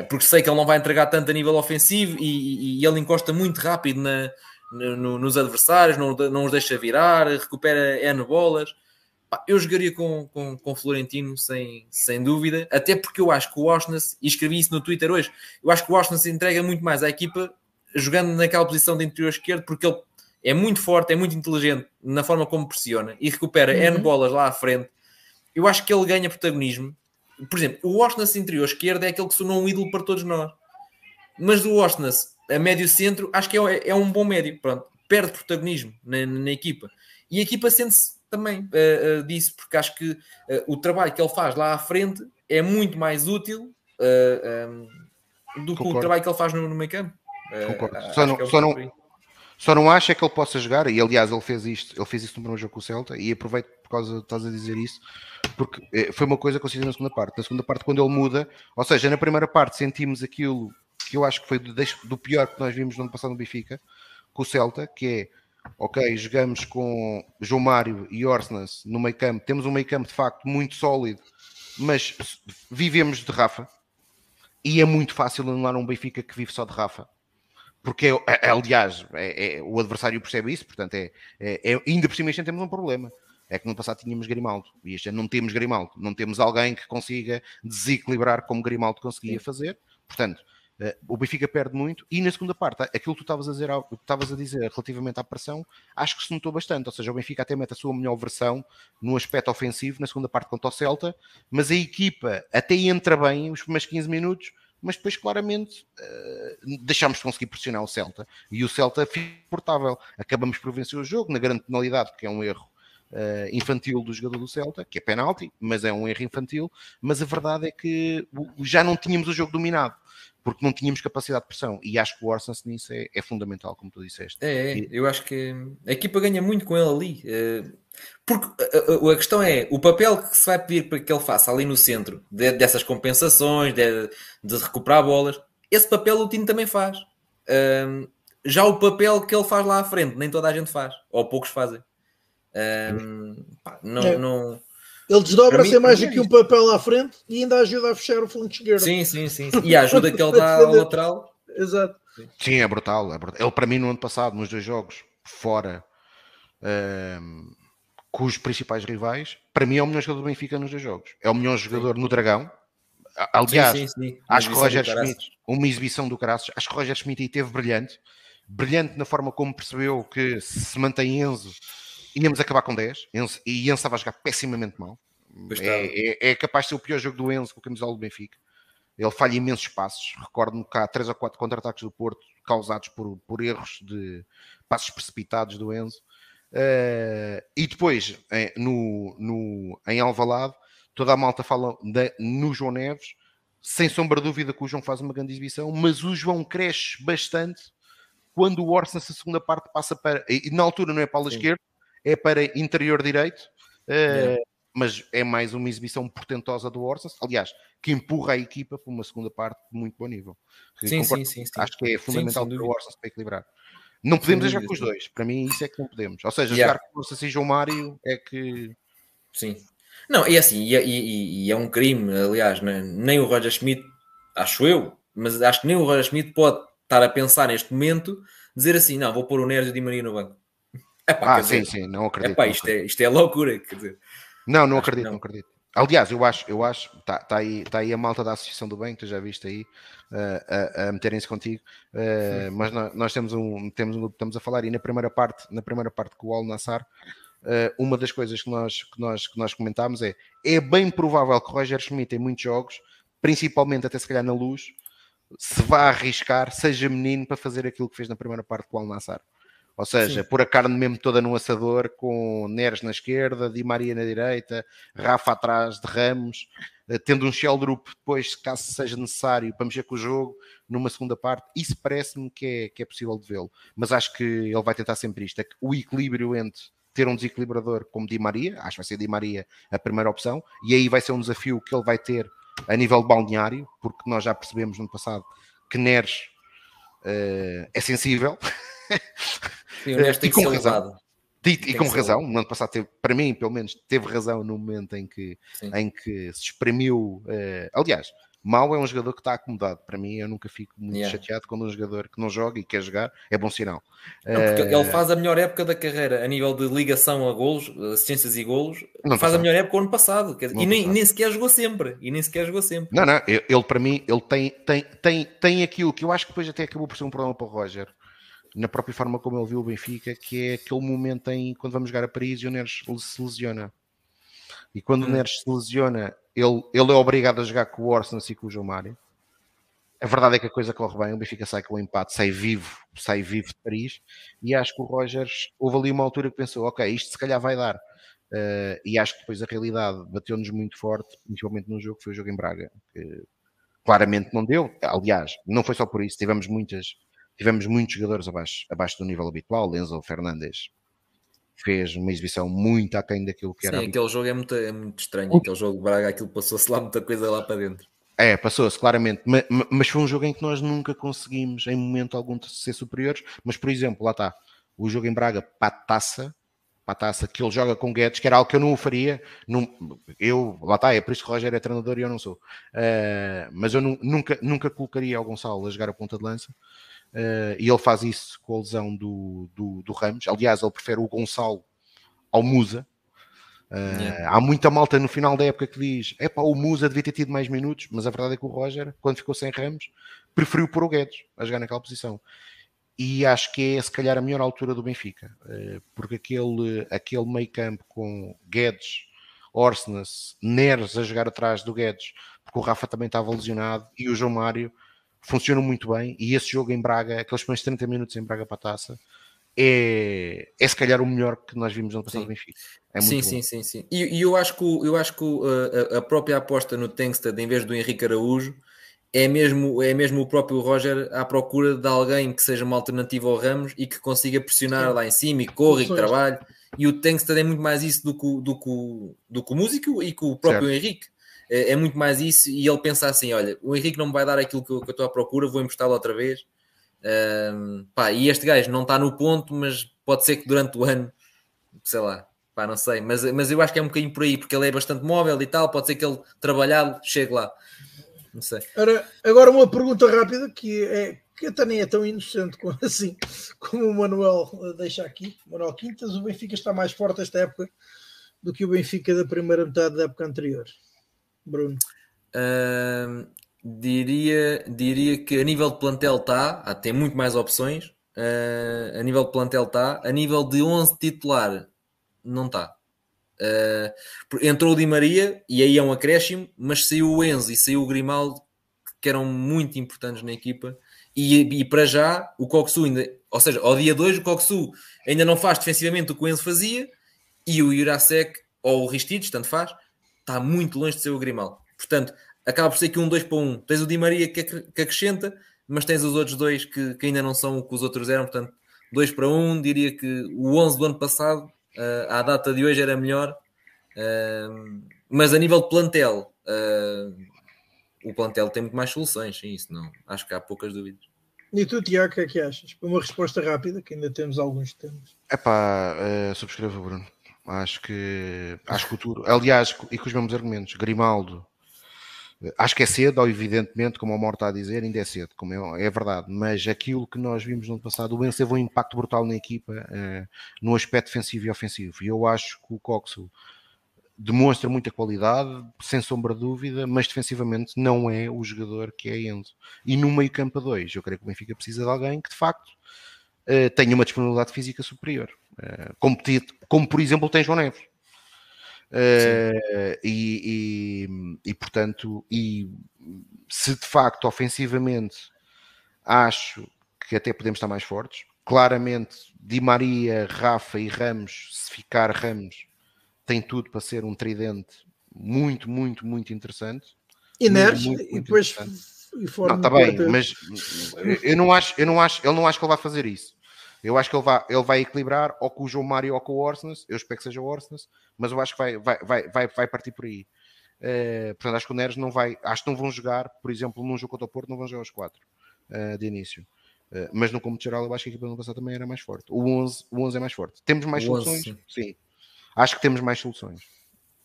porque sei que ele não vai entregar tanto a nível ofensivo e, e, e ele encosta muito rápido na, no, nos adversários, não, não os deixa virar, recupera N bolas. Eu jogaria com, com, com Florentino sem, sem dúvida, até porque eu acho que o Oshness, e escrevi isso no Twitter hoje, eu acho que o Oshness entrega muito mais à equipa jogando naquela posição de interior esquerdo, porque ele é muito forte, é muito inteligente na forma como pressiona e recupera uhum. N bolas lá à frente. Eu acho que ele ganha protagonismo. Por exemplo, o Oshness interior esquerdo é aquele que se tornou um ídolo para todos nós. Mas o Oshness a médio centro, acho que é, é um bom médio. Pronto, perde protagonismo na, na equipa. E a equipa sente-se também uh, uh, disso, porque acho que uh, o trabalho que ele faz lá à frente é muito mais útil um, do que Concordo. o trabalho que ele faz no, no meio campo. só, não, é só, não, só não acha que ele possa jogar, e aliás ele fez isto, ele fez isso no primeiro jogo com o Celta, e aproveito por causa estás a dizer isso, porque foi uma coisa que eu senti na segunda parte. Na segunda parte, quando ele muda, ou seja, na primeira parte sentimos aquilo que eu acho que foi do, pior que nós vimos no ano passado no Benfica, com o Celta, que é ok, jogamos com João Mário e Orsnas no meio campo, temos um meio campo de facto muito sólido, mas vivemos de Rafa e é muito fácil anular um Benfica que vive só de Rafa. Porque, é, aliás, é, é, o adversário percebe isso, portanto, é, é, é ainda por cima temos um problema. É que no passado tínhamos Grimaldo e este não temos Grimaldo. Não temos alguém que consiga desequilibrar como Grimaldo conseguia fazer. Portanto, Uh, o Benfica perde muito e na segunda parte, aquilo que tu estavas a dizer, estavas a dizer relativamente à pressão, acho que se notou bastante. Ou seja, o Benfica até mete a sua melhor versão no aspecto ofensivo na segunda parte contra o Celta, mas a equipa até entra bem os primeiros 15 minutos, mas depois claramente uh, deixámos de conseguir pressionar o Celta e o Celta fica portável. Acabamos por vencer o jogo na grande penalidade, porque é um erro infantil do jogador do Celta, que é penalti, mas é um erro infantil. Mas a verdade é que já não tínhamos o jogo dominado porque não tínhamos capacidade de pressão. E acho que o Orson nisso é, é, fundamental, como tu disseste. É, é, eu acho que a equipa ganha muito com ele ali. Eh, porque a, a, questão é o papel que se vai pedir para que ele faça ali no centro, de, dessas compensações, de, de, recuperar bolas, esse papel o Tino também faz. Já o papel que ele faz lá à frente, nem toda a gente faz, ou poucos fazem. Um, pá, não, é. não, ele desdobra-se mais do que um papel à frente e ainda ajuda a fechar o flanco esquerdo. Sim, sim, sim. E a [LAUGHS] ajuda que ele dá ao lateral. Exato. Sim, é brutal, é brutal. Ele, para mim, no ano passado, nos dois jogos, fora um, com os principais rivais, para mim é o melhor jogador do Benfica nos dois jogos. É o melhor jogador sim. no Dragão. Aliás, sim, sim, acho que Roger Schmidt, uma exibição do Caraças, acho que Roger Schmidt aí teve brilhante. Brilhante na forma como percebeu que se mantém Enzo íamos acabar com 10 Enzo, e Enzo estava a jogar pessimamente mal. É, é, é, capaz de ser o pior jogo do Enzo com o camisola do Benfica. Ele falha imensos passos. Recordo-me que há 3 ou 4 contra-ataques do Porto causados por, por erros de passos precipitados do Enzo. Uh, e depois, eh, no, no, em Alvalade, toda a malta fala de, no João Neves, sem sombra de dúvida que o João faz uma grande exibição, mas o João cresce bastante quando o Orson, nessa segunda parte, passa para. E na altura não é para a esquerda, é para interior direito, uh, mas é mais uma exibição portentosa do Orsas, aliás, que empurra a equipa para uma segunda parte de muito bom nível. Sim, sim, sim, sim, Acho que é fundamental para o Orsas para equilibrar. Não podemos jogar com os dois, para mim isso é que não podemos. Ou seja, yeah. jogar com o Orsas e João Mário é que. Sim. Não, e assim, e, e, e é um crime, aliás, né? nem o Roger Schmidt, acho eu, mas acho que nem o Roger Schmidt pode estar a pensar neste momento, dizer assim, não, vou pôr o Neres de Maria no banco. Epá, ah, sim, dizer, sim, não acredito. Epá, isto, É, isto é loucura, quer dizer. Não, não acredito, não. não. acredito. Aliás, eu acho, eu acho, está tá aí, tá aí a malta da Associação do Bem, que tu já viste aí, uh, a, a meterem-se contigo, uh, mas nós, nós, temos um, temos um, estamos a falar, e na primeira parte, na primeira parte com o Al Nassar, uh, uma das coisas que nós, que, nós, que nós comentámos é, é bem provável que o Roger Schmidt em muitos jogos, principalmente até se calhar na luz, se vá arriscar, seja menino, para fazer aquilo que fez na primeira parte com o Al Nassar. Ou seja, Sim. pôr a carne mesmo toda no assador, com Neres na esquerda, Di Maria na direita, Rafa atrás de Ramos, eh, tendo um shell group depois, caso seja necessário, para mexer com o jogo, numa segunda parte. Isso parece-me que é, que é possível de vê-lo. Mas acho que ele vai tentar sempre isto: é que o equilíbrio entre ter um desequilibrador como Di Maria, acho que vai ser Di Maria a primeira opção, e aí vai ser um desafio que ele vai ter a nível balneário, porque nós já percebemos no passado que Neres é sensível. Sim, o Neres tem que ser levado. E, e com razão, no ano passado, teve, para mim, pelo menos, teve razão no momento em que, em que se espremiu. Uh, aliás, Mal é um jogador que está acomodado. Para mim, eu nunca fico muito yeah. chateado quando um jogador que não joga e quer jogar é bom sinal. Não, porque uh, ele faz a melhor época da carreira a nível de ligação a golos, assistências e golos. Faz passado. a melhor época o ano passado. Dizer, e nem, nem, sequer jogou sempre. E nem sequer jogou sempre. Não, não. Ele, ele para mim, ele tem, tem, tem, tem aquilo que eu acho que depois até acabou por ser um problema para o Roger. Na própria forma como ele viu o Benfica, que é aquele momento em quando vamos jogar a Paris e o Neres se lesiona. E quando hum. o Neres se lesiona, ele, ele é obrigado a jogar com o Arsenal e com o João Mário. A verdade é que a coisa corre bem, o Benfica sai com o empate, sai vivo, sai vivo de Paris, e acho que o Rogers, houve ali uma altura que pensou, ok, isto se calhar vai dar. Uh, e acho que depois a realidade bateu-nos muito forte, principalmente num jogo que foi o jogo em Braga, que claramente não deu. Aliás, não foi só por isso, tivemos muitas, tivemos muitos jogadores abaixo, abaixo do nível habitual, Lenzo Fernandes, fez uma exibição muito aquém daquilo que Sim, era. Sim, aquele jogo é muito, é muito estranho. Aquele jogo de Braga, aquilo passou-se lá muita coisa lá para dentro. É, passou-se, claramente. Mas, mas, foi um jogo em que nós nunca conseguimos, em momento algum, ser superiores. Mas, por exemplo, lá está, o jogo em Braga para a taça, para a taça, que ele joga com Guedes, que era algo que eu não o faria. Não, eu, lá está, é por isso que o Roger é treinador e eu não sou. Uh, mas eu nunca, nunca colocaria o Gonçalo a jogar a ponta de lança. Uh, e ele faz isso com a lesão do, do, do, Ramos. Aliás, ele prefere o Gonçalo ao Musa. Uh, yeah. Há muita malta no final da época que diz: é pá, o Musa devia ter tido mais minutos, mas a verdade é que o Roger, quando ficou sem Ramos, preferiu pôr o Guedes a jogar naquela posição. E acho que é se calhar a melhor altura do Benfica, uh, porque aquele, aquele meio campo com Guedes, Orsnes, Neres a jogar atrás do Guedes, porque o Rafa também estava lesionado e o João Mário funcionam muito bem. E esse jogo em Braga, aqueles primeiros 30 minutos em Braga para a taça, é, é se calhar o melhor que nós vimos no passado do Benfica. É sim, sim, sim, sim. E, e, eu acho que, eu acho que a, a própria aposta no Tankstead em vez do Henrique Araújo é mesmo, é mesmo o próprio Roger à procura de alguém que seja uma alternativa ao Ramos e que consiga pressionar sim. lá em cima e corra e que trabalhe. E o Tankstead é muito mais isso do que, do que, do que o músico e que o próprio certo. Henrique. É, é, muito mais isso. E ele pensa assim: olha, o Henrique não me vai dar aquilo que eu, que eu estou à procura, vou emprestá-lo outra vez um, pá, e este gajo não está no ponto, mas pode ser que durante o ano, sei lá, pá, não sei, mas, mas eu acho que é um bocadinho por aí, porque ele é bastante móvel e tal, pode ser que ele trabalhado chegue lá. Não sei. Ora, agora uma pergunta rápida que é que até nem é tão inocente como, [LAUGHS] assim como o Manuel deixa aqui. Manuel Quintas, o Benfica está mais forte esta época do que o Benfica da primeira metade da época anterior. Bruno. Diria, diria que a nível de plantel está, tem muito mais opções. Uh, a nível de plantel está, a nível de 11 titular não está. Uh, entrou o Di Maria e aí é um acréscimo, mas saiu o Enzo e saiu o Grimaldo que eram muito importantes na equipa. E, e para já o Coxu ainda, ou seja, ao dia 2 o Coxu ainda não faz defensivamente o que o Enzo fazia e o Jurasek ou o Ristides, tanto faz, está muito longe de ser o Grimaldo. Portanto, acaba por ser aqui um 2 para 1. Um. Tens o Di Maria que, que acrescenta, mas tens os outros dois que, que, ainda não são o que os outros eram, portanto, 2 para 1. Um, diria que o 11 do ano passado, uh, à data de hoje, era melhor, uh, mas a nível de plantel, uh, o plantel tem muito mais soluções, sim, isso não, acho que há poucas dúvidas. E tu, Tiago, o que é que achas? Uma resposta rápida, que ainda temos alguns temas. É pá, uh, subscrevo, Bruno. Acho que, acho que o futuro, aliás, e com os mesmos argumentos, Grimaldo, Acho que é cedo, evidentemente, como o Amor está a dizer, ainda é cedo, como é, é, verdade, mas aquilo que nós vimos no ano passado, o Benz teve um impacto brutal na equipa, uh, no aspecto defensivo e ofensivo, e eu acho que o Coxo demonstra muita qualidade, sem sombra de dúvida, mas defensivamente não é o jogador que é Enzo. E no meio campo a dois, eu creio que o Benfica precisa de alguém que, de facto, uh, tenha uma disponibilidade física superior, uh, como, como, por exemplo tem João Neves. Uh, e, e, e, portanto, e se de facto ofensivamente acho que até podemos estar mais fortes, claramente Di Maria, Rafa e Ramos, se ficar Ramos, tem tudo para ser um tridente muito, muito, muito interessante. E Neres, e depois e não, está bem, mas eu não acho, eu não acho, ele não acho que ele vai fazer isso. Eu acho que ele vai, ele vai equilibrar ou com o João Mário ou com o Orsnes. Eu espero que seja o Orsnes, mas eu acho que vai, vai, vai, vai, vai partir por aí. Uh, portanto, acho que o Neres não vai. Acho que não vão jogar, por exemplo, num jogo contra o Porto, não vão jogar os quatro uh, de início. Uh, mas no cômputo geral, eu acho que a equipa do ano passado também era mais forte. O 11, o 11 é mais forte. Temos mais o soluções? 11, sim. Acho que temos mais soluções.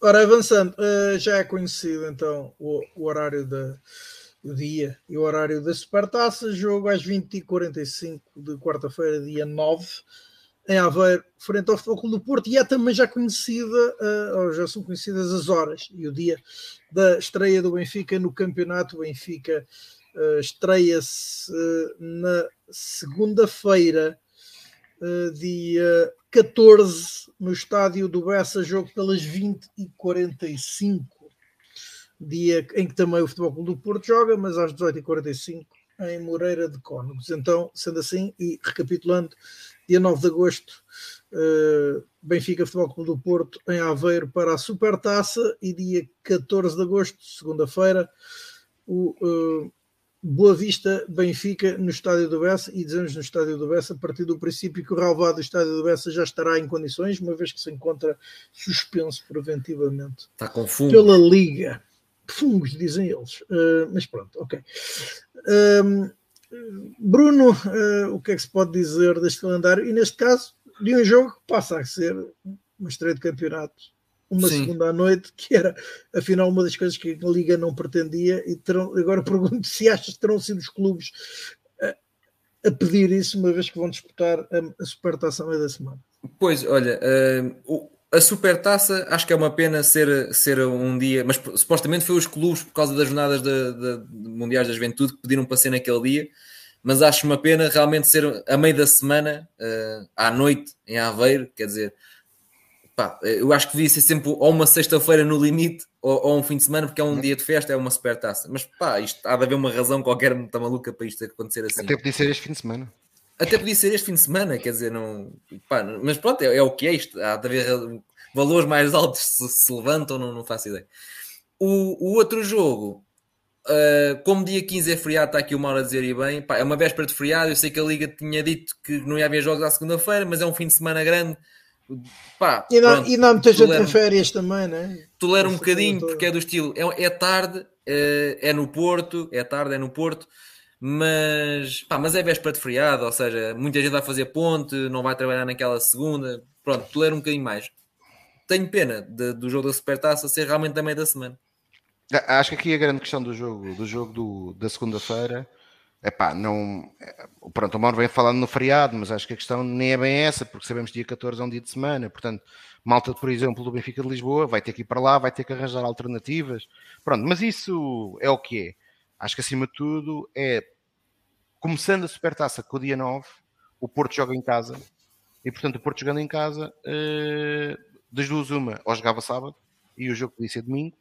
Ora, avançando, uh, já é conhecido então o, o horário da, do dia e o horário da Supertaça. Jogo às 20h45 de quarta-feira, dia 9 em Aveiro, frente ao Futebol Clube do Porto, e é também já conhecida, uh, ou já são conhecidas as horas e o dia da estreia do Benfica no campeonato. O Benfica uh, estreia-se uh, na segunda-feira, dia 14, no estádio do Bessa, jogo pelas 20h45, dia em que também o Futebol Clube do Porto joga, mas às 18h45 em Moreira de Cónegos. Então, sendo assim, e recapitulando, dia 9 de agosto, uh, Benfica Futebol Clube do Porto em Aveiro para a Supertaça e dia 14 de agosto, segunda-feira, o uh, Boa Vista Benfica no Estádio do Bessa e dizemos no Estádio do Bessa a partir do princípio que o relvado do Estádio do Bessa já estará em condições, uma vez que se encontra suspenso preventivamente Está com pela Liga. Fungos, dizem eles. Uh, mas pronto, ok. Um, Bruno, uh, o que é que se pode dizer deste calendário? E neste caso, de um jogo que passa a ser uma estreia de campeonato, uma Sim. segunda à noite, que era afinal uma das coisas que a Liga não pretendia. E terão, agora [LAUGHS] pergunto se achas que terão sido os clubes a, a pedir isso, uma vez que vão disputar a, a supertaça a meio da semana. Pois, olha, uh, a supertaça acho que é uma pena ser, ser um dia, mas supostamente foi os clubes por causa das jornadas de, de, de Mundiais da Juventude que pediram para ser naquele dia, mas acho uma pena realmente ser a meio da semana, uh, à noite, em Aveiro, quer dizer, pá, eu acho que devia ser sempre ou uma sexta-feira no limite ou, ou, um fim de semana, porque é um uhum. dia de festa, é uma supertaça. Mas pá, isto há de haver uma razão qualquer muito maluca para isto acontecer assim. Até podia ser este fim de semana. Até podia ser este fim de semana, quer dizer, não. Pá, mas pronto, é, é, o que é isto. Há de haver valores mais altos se, se levantam, não, não faço ideia. O, o outro jogo, uh, como dia 15 é feriado, está aqui o Mauro a dizer e bem, pá, é uma véspera de feriado. Eu sei que a Liga tinha dito que não ia haver jogos à segunda-feira, mas é um fim de semana grande. Pá, e, não, pronto, e não muita gente em férias também, né? Tolera um bocadinho, porque é do estilo, é, é tarde, uh, é no Porto, é tarde, é no Porto mas, pá, mas é véspera de feriado, ou seja, muita gente vai fazer ponte, não vai trabalhar naquela segunda, pronto, tolera um bocadinho mais tenho pena de, do jogo da Supertaça ser realmente da meia da semana. Acho que aqui a grande questão do jogo, do jogo do, da segunda-feira é pá, não. Pronto, o Mauro vem falando no feriado, mas acho que a questão nem é bem essa, porque sabemos que dia 14 é um dia de semana, portanto, malta, por exemplo, do Benfica de Lisboa vai ter que ir para lá, vai ter que arranjar alternativas. Pronto, mas isso é o que é. Acho que acima de tudo é começando a supertaça com o dia 9, o Porto joga em casa e portanto o Porto jogando em casa eh, das duas uma, ou jogava sábado e o jogo podia ser domingo,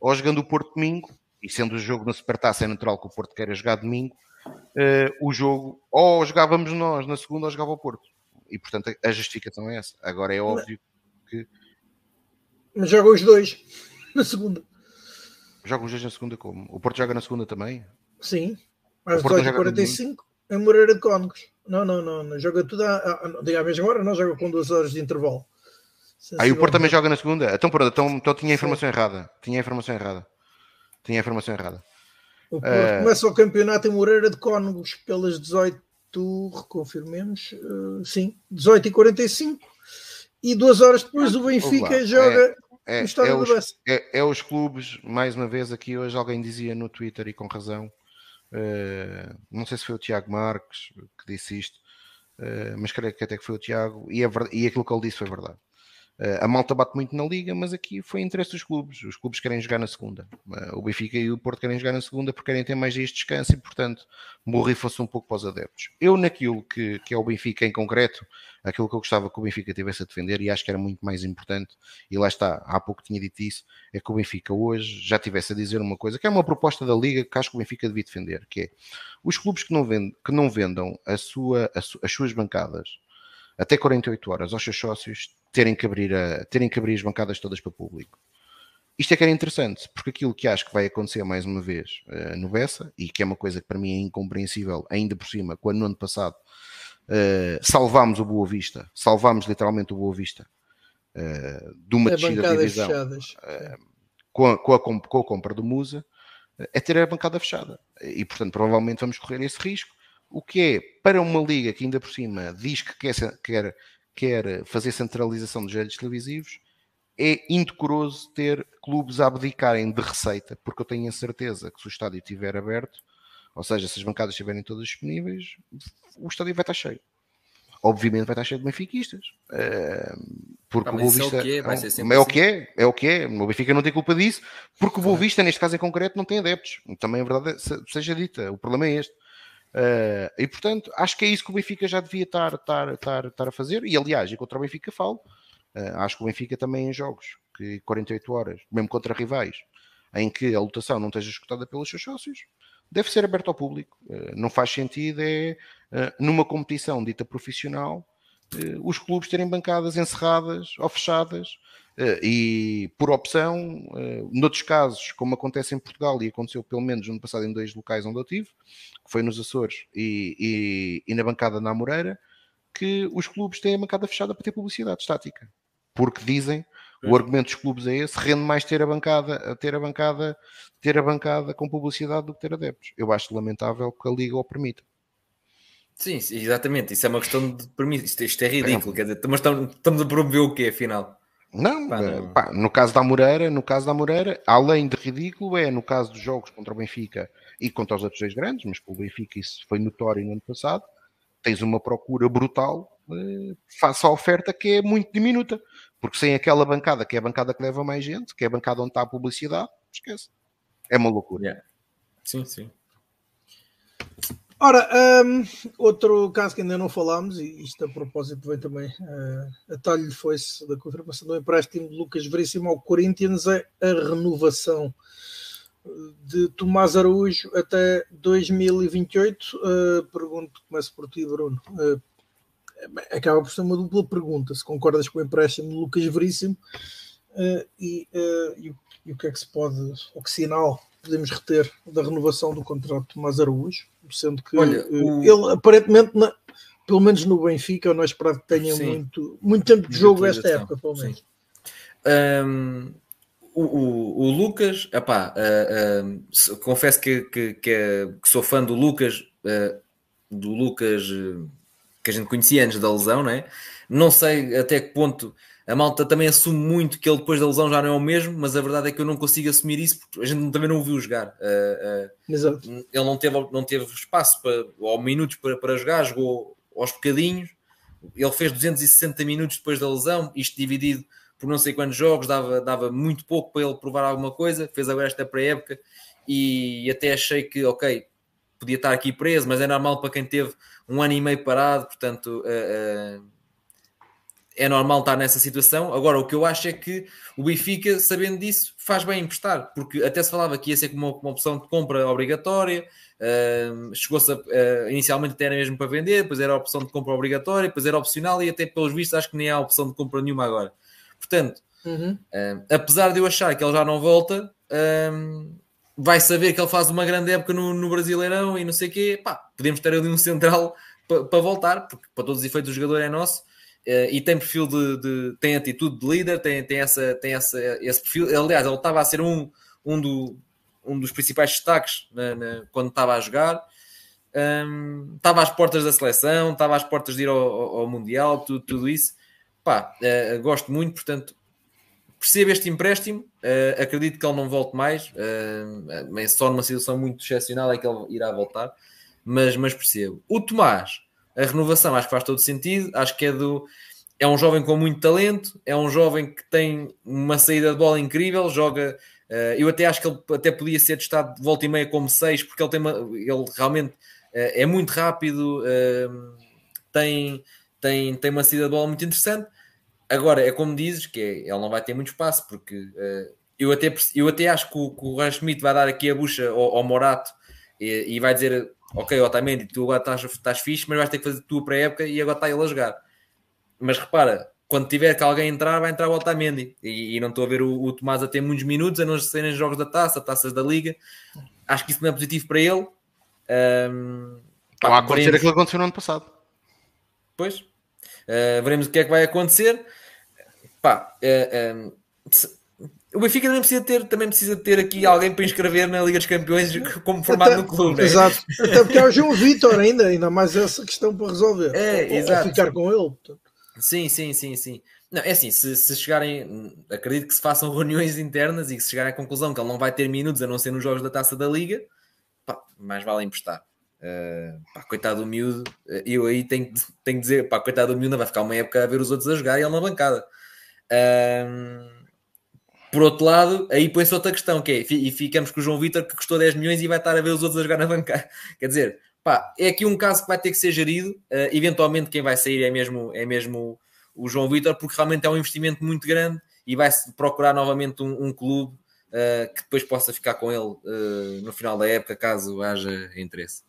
ou jogando o Porto domingo, e sendo o jogo na Supertaça é natural que o Porto queira jogar domingo, uh, o jogo, ou jogávamos nós na segunda ou jogava o Porto. E portanto a justificação é essa. Agora é óbvio que. Mas jogam os dois [LAUGHS] na segunda. Jogam os dois na segunda como? O Porto joga na segunda também? Sim, às 18h45 em Moreira de Cónegos. Não, não, não, não, joga tudo à, à, à mesma hora, não joga com duas horas de intervalo. Aí o Porto também joga na segunda. Então, pronto, então, então tinha a informação Sim. errada. Tinha a informação errada. Tinha a informação errada. O Porto uh... começa o campeonato em Moreira de Cónegos pelas 18, reconfirmemos, uh, sim, 18 e 45 e duas horas depois o Benfica joga é, é, é os, é, é, os clubes, mais uma vez aqui hoje alguém dizia no Twitter e com razão, uh, não sei se foi o Tiago Marques que disse isto, uh, mas creio que até que foi o Tiago e, é e aquilo que ele disse foi verdade. Eh, a malta bate muito na liga, mas aqui foi interesse dos clubes. Os clubes querem jogar na segunda. Eh, o Benfica e o Porto querem jogar na segunda porque querem ter mais dias de descanso e, portanto, fosse um pouco para os adeptos. Eu, naquilo que, que é o Benfica em concreto, aquilo que eu gostava que o Benfica tivesse a defender, e acho que era muito mais importante, e lá está, há pouco tinha dito isso, é que o Benfica hoje já tivesse a dizer uma coisa, que é uma proposta da Liga que acho que o Benfica devia defender, que é os clubes que não, vendam, que não vendam a sua, a su, as suas bancadas até 48 horas aos seus sócios terem que abrir, a, terem que abrir as bancadas todas para o público. Isto é que era interessante, porque aquilo que acho que vai acontecer mais uma vez uh, no Bessa, e que é uma coisa que para mim é incompreensível, ainda por cima, quando no ano passado uh, salvámos o Boa Vista, salvámos literalmente o Boa Vista uh, de uma é descida de divisão com a, com, a, com, a, compra do Musa, é ter a bancada fechada. E portanto, provavelmente vamos correr esse risco o que é para uma liga que ainda por cima diz que quer, quer, quer fazer centralização dos direitos televisivos, é indecoroso ter clubes a abdicarem de receita, porque eu tenho a certeza que se o estádio estiver aberto, ou seja, se as bancadas estiverem todas disponíveis, o estádio vai estar cheio. Obviamente vai estar cheio de benfiquistas. Uh, porque ah, o Boa Vista é o que é, é, é, o que é, é o que é. O Benfica não tem culpa disso, porque o Boa Vista, neste caso em concreto, não tem adeptos. Também é verdade, seja dita. O problema é este. Uh, e portanto, acho que é isso que o Benfica já devia estar, estar, estar, estar a fazer. E aliás, e contra o Benfica falo, uh, acho que o Benfica também em jogos que 48 horas, mesmo contra rivais, em que a lotação não esteja escutada pelos seus sócios, deve ser aberto ao público. Uh, não faz sentido é numa competição dita profissional os clubes terem bancadas encerradas ou fechadas e por opção, noutros casos, como acontece em Portugal e aconteceu pelo menos no passado em dois locais onde eu tive, que foi nos Açores e, e, e na bancada na Moreira, que os clubes têm a bancada fechada para ter publicidade estática. Porque dizem, o argumento dos clubes é esse, rende mais ter a bancada, ter a bancada, ter a bancada com publicidade do que ter adeptos. Eu acho lamentável que a Liga o permita. Sim, exatamente. Isso é uma questão de permisso. Isto, isto, é ridículo. É. Quer dizer, mas estamos, estamos a promover o quê, afinal? Não, pá, não. Eh, pá, no caso da Moreira, no caso da Moreira, além de ridículo, é no caso dos jogos contra o Benfica e contra os outros dois grandes, mas para o Benfica isso foi notório no ano passado, tens uma procura brutal eh, face à oferta que é muito diminuta. Porque sem aquela bancada, que é a bancada que leva mais gente, que é a bancada onde está a publicidade, esquece. É uma loucura. Yeah. Sim, sim. Ora, um, outro caso que ainda não falámos, e isto a propósito vem também uh, a talho foi-se da confirmação do empréstimo de Lucas Veríssimo ao Corinthians, é a renovação de Tomás Araújo até 2028? Uh, pergunto, começo por ti, Bruno. Uh, acaba por ser uma dupla pergunta. Se concordas com o empréstimo de Lucas Veríssimo uh, e, e, e, o que é que se pode, o que sinal podemos reter da renovação do contrato de Tomás Araújo, sendo que Olha, o... ele aparentemente, na, pelo menos no Benfica, não é esperado que tenha muito, muito tempo de jogo esta época, pelo menos. Um, o, o, o, Lucas, epá, uh, uh, confesso que, que, é, que, sou fã do Lucas, uh, do Lucas que a gente conhecia antes da lesão, não é? Não sei até que ponto a malta também assume muito que ele depois da lesão já não é o mesmo, mas a verdade é que eu não consigo assumir isso porque a gente também não o viu jogar. Exato. Ele não teve, não teve espaço para, ou minutos para, para jogar, jogou aos bocadinhos. Ele fez 260 minutos depois da lesão, isto dividido por não sei quantos jogos, dava, dava muito pouco para ele provar alguma coisa, fez agora esta pré-época e até achei que, ok, podia estar aqui preso, mas é normal para quem teve um ano e meio parado, portanto uh, uh, é normal estar nessa situação. Agora, o que eu acho é que o Benfica, sabendo disso, faz bem emprestar, porque até se falava que ia ser como uma, opção de compra obrigatória, uh, chegou-se uh, inicialmente até era mesmo para vender, depois era a opção de compra obrigatória, depois era opcional e até pelos vistos acho que nem há opção de compra nenhuma agora. Portanto, uhum. uh, apesar de eu achar que ele já não volta, vai saber que ele faz uma grande época no, no Brasileirão e não sei o quê. Pá, podemos ter ali um central [LAUGHS] para pa voltar, porque para todos os efeitos o jogador é nosso. Uh, e tem perfil de, de, tem atitude de líder, tem, tem, essa, tem essa, esse perfil. Aliás, ele estava a ser um, um, do, um dos principais destaques na, na, quando estava a jogar. Um, estava às portas da seleção, estava às portas de ir ao, ao, Mundial, tudo, tudo isso. Pá, uh, gosto muito, portanto, percebo este empréstimo, uh, acredito que ele não volte mais, uh, é só numa situação muito excepcional é que ele irá voltar, mas, mas percebo. O Tomás, a renovação acho que faz todo sentido, acho que é do. É um jovem com muito talento, é um jovem que tem uma saída de bola incrível, joga. Uh, eu até acho que ele até podia ser testado de volta e meia como 6, porque ele tem uma, ele realmente é muito rápido, tem tem, tem uma saída de bola muito interessante. Agora, é como dizes, que é, ele não vai ter muito espaço, porque uh, eu, até, eu até acho que o, que Schmidt vai dar aqui a bucha ao, ao Morato e, e, vai dizer: Ok, Otamendi, tu agora estás, estás fixe, mas vais ter que fazer tua pré-época e agora está ele a jogar. Mas repara, quando tiver que alguém entrar, vai entrar o Otamendi. E, e não estou a ver o, o, Tomás a ter muitos minutos, a não ser em jogos da taça, taças da liga. Acho que isso não é positivo para ele. Um, pá, há acontecer aquilo que aconteceu no ano passado. Pois, Uh, veremos o que é que vai acontecer. Pá, uh, um, o Benfica também precisa ter, também precisa ter aqui alguém para inscrever na Liga dos Campeões [LAUGHS] como formado até, no clube. Né? Exato. Até porque é o João Vitor ainda, ainda mais essa questão para resolver. É, ou, exato. Ou ficar com ele. Sim, sim, sim, sim. Não, é assim, se, se, chegarem, acredito que se façam [LAUGHS] reuniões internas e que se chegarem à conclusão que ele não vai ter minutos a não ser nos jogos da taça da Liga, pá, mais vale emprestar. Uh, pá, coitado do miúdo, eu aí tenho, tenho que dizer, pá, coitado do miúdo, vai ficar uma época a ver os outros a jogar e ele na bancada. Uh, por outro lado, aí põe-se outra questão, que é, e ficamos com o João Vitor que custou 10 milhões e vai estar a ver os outros a jogar na bancada. [LAUGHS] Quer dizer, pá, é aqui um caso que vai ter que ser gerido. Uh, eventualmente quem vai sair é mesmo, é mesmo o João Vitor, porque realmente é um investimento muito grande e vai-se procurar novamente um, um clube uh, que depois possa ficar com ele uh, no final da época, caso haja interesse.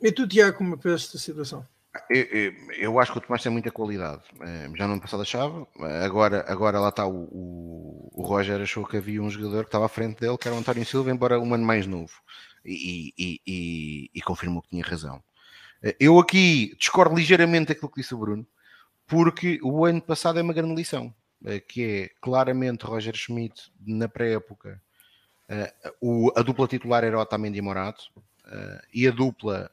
E tu, Tiago, como é que esta situação? Eu, eu, acho que o Tomás tem muita qualidade. Eh, já no ano passado achava. Agora, agora lá está o, o, o, Roger achou que havia um jogador que estava à frente dele, que era o António Silva, embora um ano mais novo. E, e, e, e confirmou que tinha razão. Eh, eu aqui discordo ligeiramente daquilo que disse o Bruno, porque o ano passado é uma grande lição, eh, que é claramente Roger Schmidt na pré-época. A dupla titular era Otamendi e Morato, e a dupla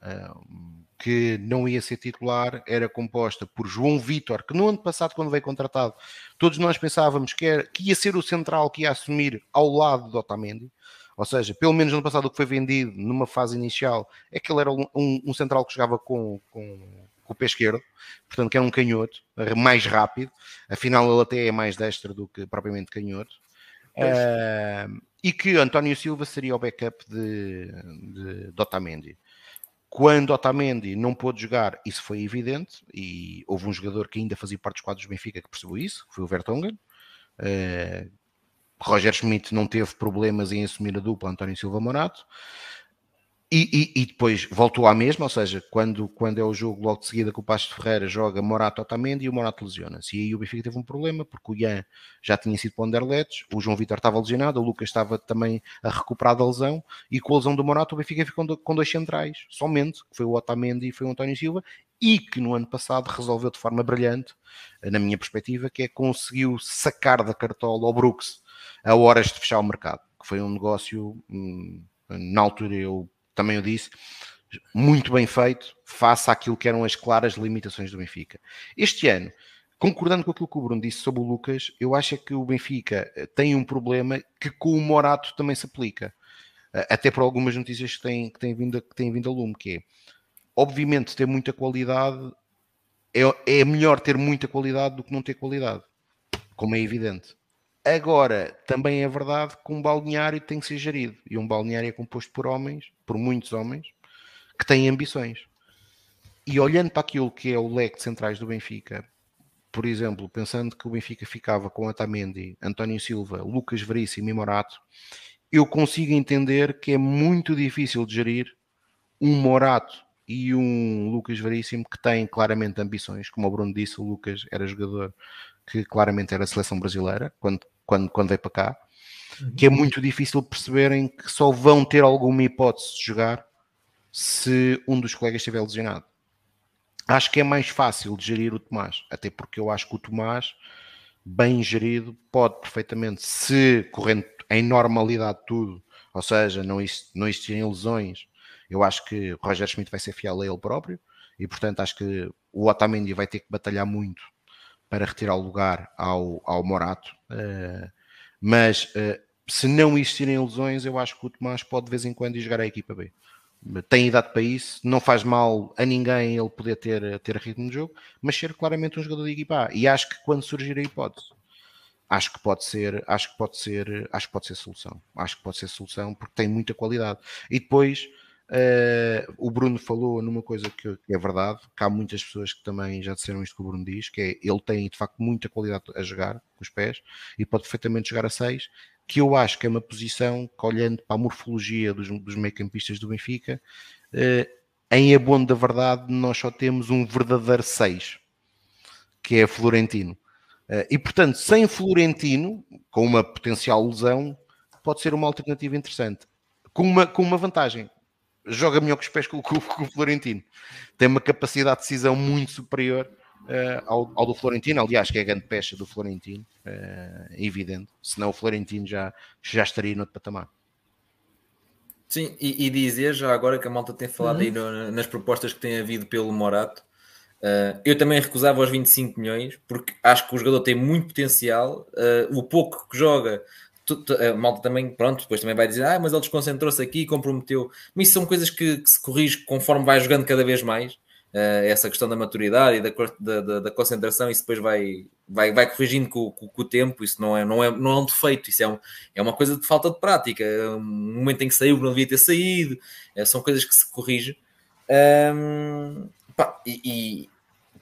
que não ia ser titular era composta por João Vitor, que no ano passado, quando veio contratado, todos nós pensávamos que, era, que ia ser o central que ia assumir ao lado do Otamendi. Ou seja, pelo menos no ano passado o que foi vendido numa fase inicial é que ele era um, um central que jogava com, com, com, o pé esquerdo, portanto que era um canhoto, mais rápido, afinal ele até é mais destro do que propriamente canhoto. Uh, e que António Silva seria o backup de, de, de Otamendi. Quando Otamendi não pôde jogar, isso foi evidente, e houve um jogador que ainda fazia parte dos quadros do Benfica que percebeu isso, que foi o Vertonghen. Uh, Roger Schmidt não teve problemas em assumir a dupla António Silva Morato. E, e, e, depois voltou à mesma, ou seja, quando, quando é o jogo logo de seguida que o Pasto Ferreira joga Morato Otamendi e o Morato lesiona-se. E aí o Benfica teve um problema, porque o Ian já tinha sido para o Anderlecht, o João Vitor estava lesionado, o Lucas estava também a recuperar da lesão, e com a lesão do Morato o Benfica ficou com dois centrais, somente, que foi o Otamendi e foi o António Silva, e que no ano passado resolveu de forma brilhante, na minha perspectiva, que é conseguiu sacar da cartola ao Brooks a horas de fechar o mercado, que foi um negócio, hum, na altura eu também eu disse, muito bem feito, face àquilo que eram as claras limitações do Benfica. Este ano, concordando com aquilo que o Bruno disse sobre o Lucas, eu acho é que o Benfica eh, tem um problema que com o Morato também se aplica. Eh, até por algumas notícias que têm, que têm, vindo, que têm vindo a lume, que é, obviamente, ter muita qualidade é, é melhor ter muita qualidade do que não ter qualidade, como é evidente. Agora, também é verdade que um balneário tem que ser gerido. E um balneário é composto por homens, por muitos homens, que têm ambições. E olhando para aquilo que é o leque de centrais do Benfica, por exemplo, pensando que o Benfica ficava com Atamendi, António Silva, Lucas Veríssimo e Morato, eu consigo entender que é muito difícil de gerir um Morato e um Lucas Veríssimo que têm claramente ambições. Como o Bruno disse, o Lucas era jogador que claramente era a seleção brasileira quando quando, quando veio para cá, uhum. que é muito difícil perceberem que só vão ter alguma hipótese de jogar se um dos colegas estiver lesionado. Acho que é mais fácil de gerir o Tomás, até porque eu acho que o Tomás, bem gerido, pode perfeitamente, se correndo em normalidade tudo, ou seja, não, não existirem lesões, eu acho que o Roger Schmidt vai ser fiel a ele próprio, e portanto acho que o Otamendi vai ter que batalhar muito para retirar o lugar ao, ao Morato. Uh, mas uh, se não existirem lesões, eu acho que o Tomás pode de vez em quando ir jogar a equipa B. Tem idade para isso, não faz mal a ninguém ele poder ter, ter ritmo de jogo, mas ser claramente um jogador de equipa A. E acho que quando surgir a hipótese, acho que pode ser, acho que pode ser, acho que pode ser solução. Acho que pode ser solução porque tem muita qualidade. E depois Uh, o Bruno falou numa coisa que, é verdade, que há muitas pessoas que também já disseram isto que o Bruno diz, que é ele tem de facto muita qualidade a jogar com os pés e pode perfeitamente jogar a 6, que eu acho que é uma posição que olhando para a morfologia dos, dos meio-campistas do Benfica, uh, em abono da verdade, nós só temos um verdadeiro 6, que é Florentino. Uh, e portanto, sem Florentino, com uma potencial lesão, pode ser uma alternativa interessante. Com uma, com uma vantagem, joga melhor com os pés que o, que o Florentino. Tem uma capacidade de decisão muito superior uh, ao, ao, do Florentino, aliás, que é a grande pecha do Florentino, uh, evidente, senão o Florentino já, já estaria no outro patamar. Sim, e, e, dizer já agora que a malta tem falado uhum. aí no, nas propostas que tem havido pelo Morato, uh, eu também recusava os 25 milhões, porque acho que o jogador tem muito potencial, o pouco que joga tu, tu, a malta também, pronto, depois também vai dizer, ah, mas ele desconcentrou-se aqui e comprometeu. Mas isso são coisas que, que, se corrige conforme vai jogando cada vez mais. Uh, essa questão da maturidade e da, da, da, concentração, isso depois vai, vai, vai corrigindo com, com, com, o tempo. Isso não é, não, é, não é um defeito, isso é, um, é uma coisa de falta de prática. É um momento em que saiu não devia ter saído, uh, são coisas que se corrigem. Um, pá, e,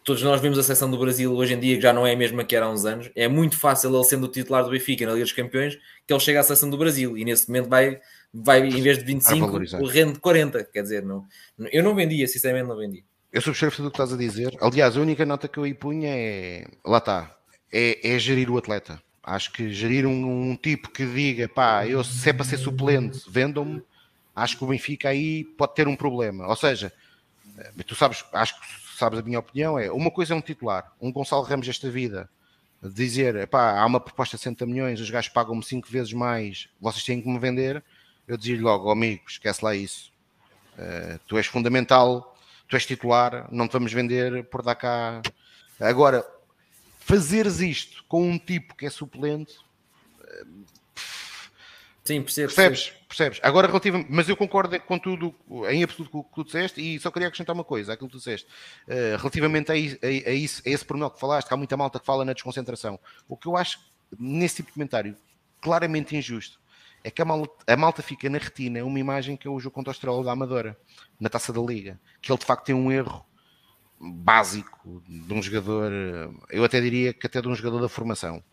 todos nós vemos a seleção do Brasil hoje em dia, que já não é a mesma que era há uns anos. É muito fácil ele sendo o titular do Benfica na Liga dos Campeões, que ele chega à seleção do Brasil e nesse momento vai, vai em vez de 25, o rende 40. Quer dizer, não, eu não vendia, sinceramente não vendia. Eu subscrevo tudo o que estás a dizer. Aliás, a única nota que eu aí punha é. Lá está. É, é gerir o atleta. Acho que gerir um, um, tipo que diga, pá, eu se é para ser suplente, vendam-me. Acho que o Benfica aí pode ter um problema. Ou seja, eh, tu sabes, acho que sabes a minha opinião, é uma coisa é um titular, um Gonçalo Ramos esta vida, dizer, pá, há uma proposta de 60 milhões, os gajos pagam-me 5 vezes mais, vocês têm que me vender, eu dizia-lhe logo, oh, amigo, esquece lá isso. Uh, tu és fundamental, tu és titular, não te vamos vender por dar cá. Agora, fazeres isto com um tipo que é suplente, Sim, percebo. Percebes? Percebes? Agora, relativamente. Mas eu concordo com tudo, em absoluto com o que tu disseste, e só queria acrescentar uma coisa àquilo que tu disseste. Uh, relativamente a, a, a, isso, a esse pormenor que falaste, que há muita malta que fala na desconcentração. O que eu acho nesse tipo de comentário claramente injusto é que a malta, a malta fica na retina uma imagem que é o jogo contra o Estrela da Amadora, na taça da Liga, que ele de facto tem um erro básico de um jogador, eu até diria que até de um jogador da formação.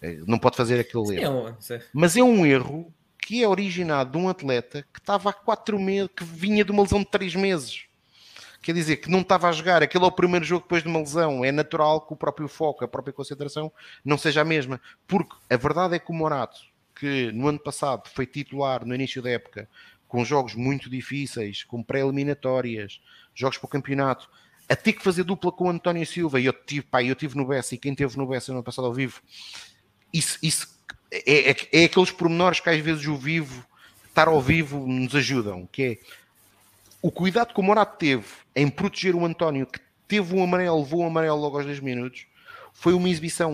Eh, não pode fazer aquele erro. É Mas é um erro que é originado de um atleta que estava há quatro meses, que vinha de uma lesão de três meses. Quer dizer, que não estava a jogar. Aquele é o primeiro jogo depois de uma lesão. É natural que o próprio foco, a própria concentração não seja a mesma. Porque a verdade é que o Morato, que no ano passado foi titular no início da época, com jogos muito difíceis, com pré-eliminatórias, jogos para o campeonato, a ter que fazer dupla com o António Silva, e eu tive, pá, eu tive no Bessa, e quem teve no Bessa no ano passado ao vivo, isso, isso é, é, é, aqueles pormenores que às vezes o vivo, estar ao vivo, nos ajudam, que é o cuidado que o Morato teve em proteger o António, que teve um amarelo, levou um amarelo logo aos 10 minutos, foi uma exibição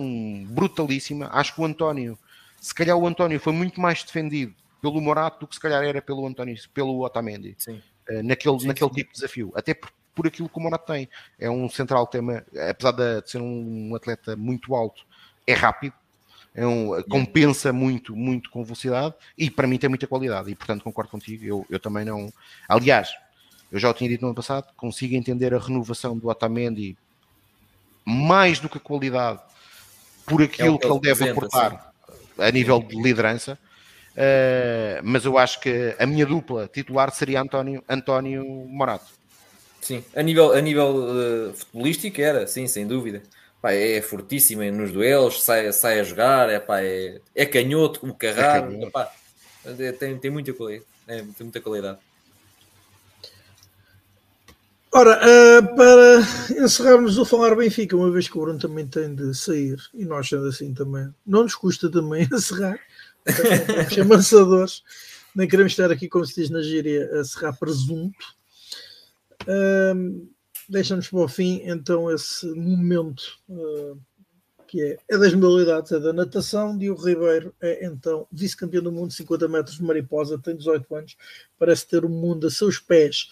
brutalíssima. Acho que o António, se calhar o António foi muito mais defendido pelo Morato do que se calhar era pelo António, pelo Otamendi, sim. Uh, naquele, sim, naquele tipo de desafio. Até por, por aquilo que o Morato tem. É um central tema, apesar de ser um atleta muito alto, é rápido, é um, compensa muito, muito com velocidade e para mim tem muita qualidade e portanto concordo contigo, eu, eu também não aliás, eu já o tinha dito no ano passado, consigo entender a renovação do Otamendi mais do que a qualidade por aquilo é que, ele, deve aportar a nível de liderança. Uh, mas eu acho que a minha dupla titular seria António, António Morato. Sim, a nível, a nível uh, futebolístico era, sim, sem dúvida pá, é fortíssimo nos duelos, sai, sai a jogar, é, pá, é, é canhoto como carrado, é pá, é, tem, tem, muita qualidade, é, tem muita qualidade. Ora, uh, para encerrarmos o Falar Benfica, uma vez que o Bruno também tem de sair, e nós sendo assim também, não nos custa também [LAUGHS] encerrar, chamançadores, nem queremos estar aqui, como se diz na gíria, a serrar presunto. Uh, deixamos para o fim então esse momento uh, que é, é das modalidades, é da natação. Diogo Ribeiro é então vice-campeão do mundo, 50 metros de mariposa, tem 18 anos, parece ter o mundo a seus pés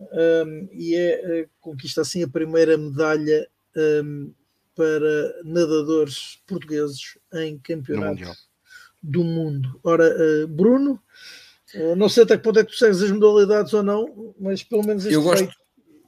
um, e é, uh, conquista assim a primeira medalha um, para nadadores portugueses em campeonato do mundo. Ora, uh, Bruno, uh, não sei até que ponto é que tu segues as modalidades ou não, mas pelo menos este Eu gosto.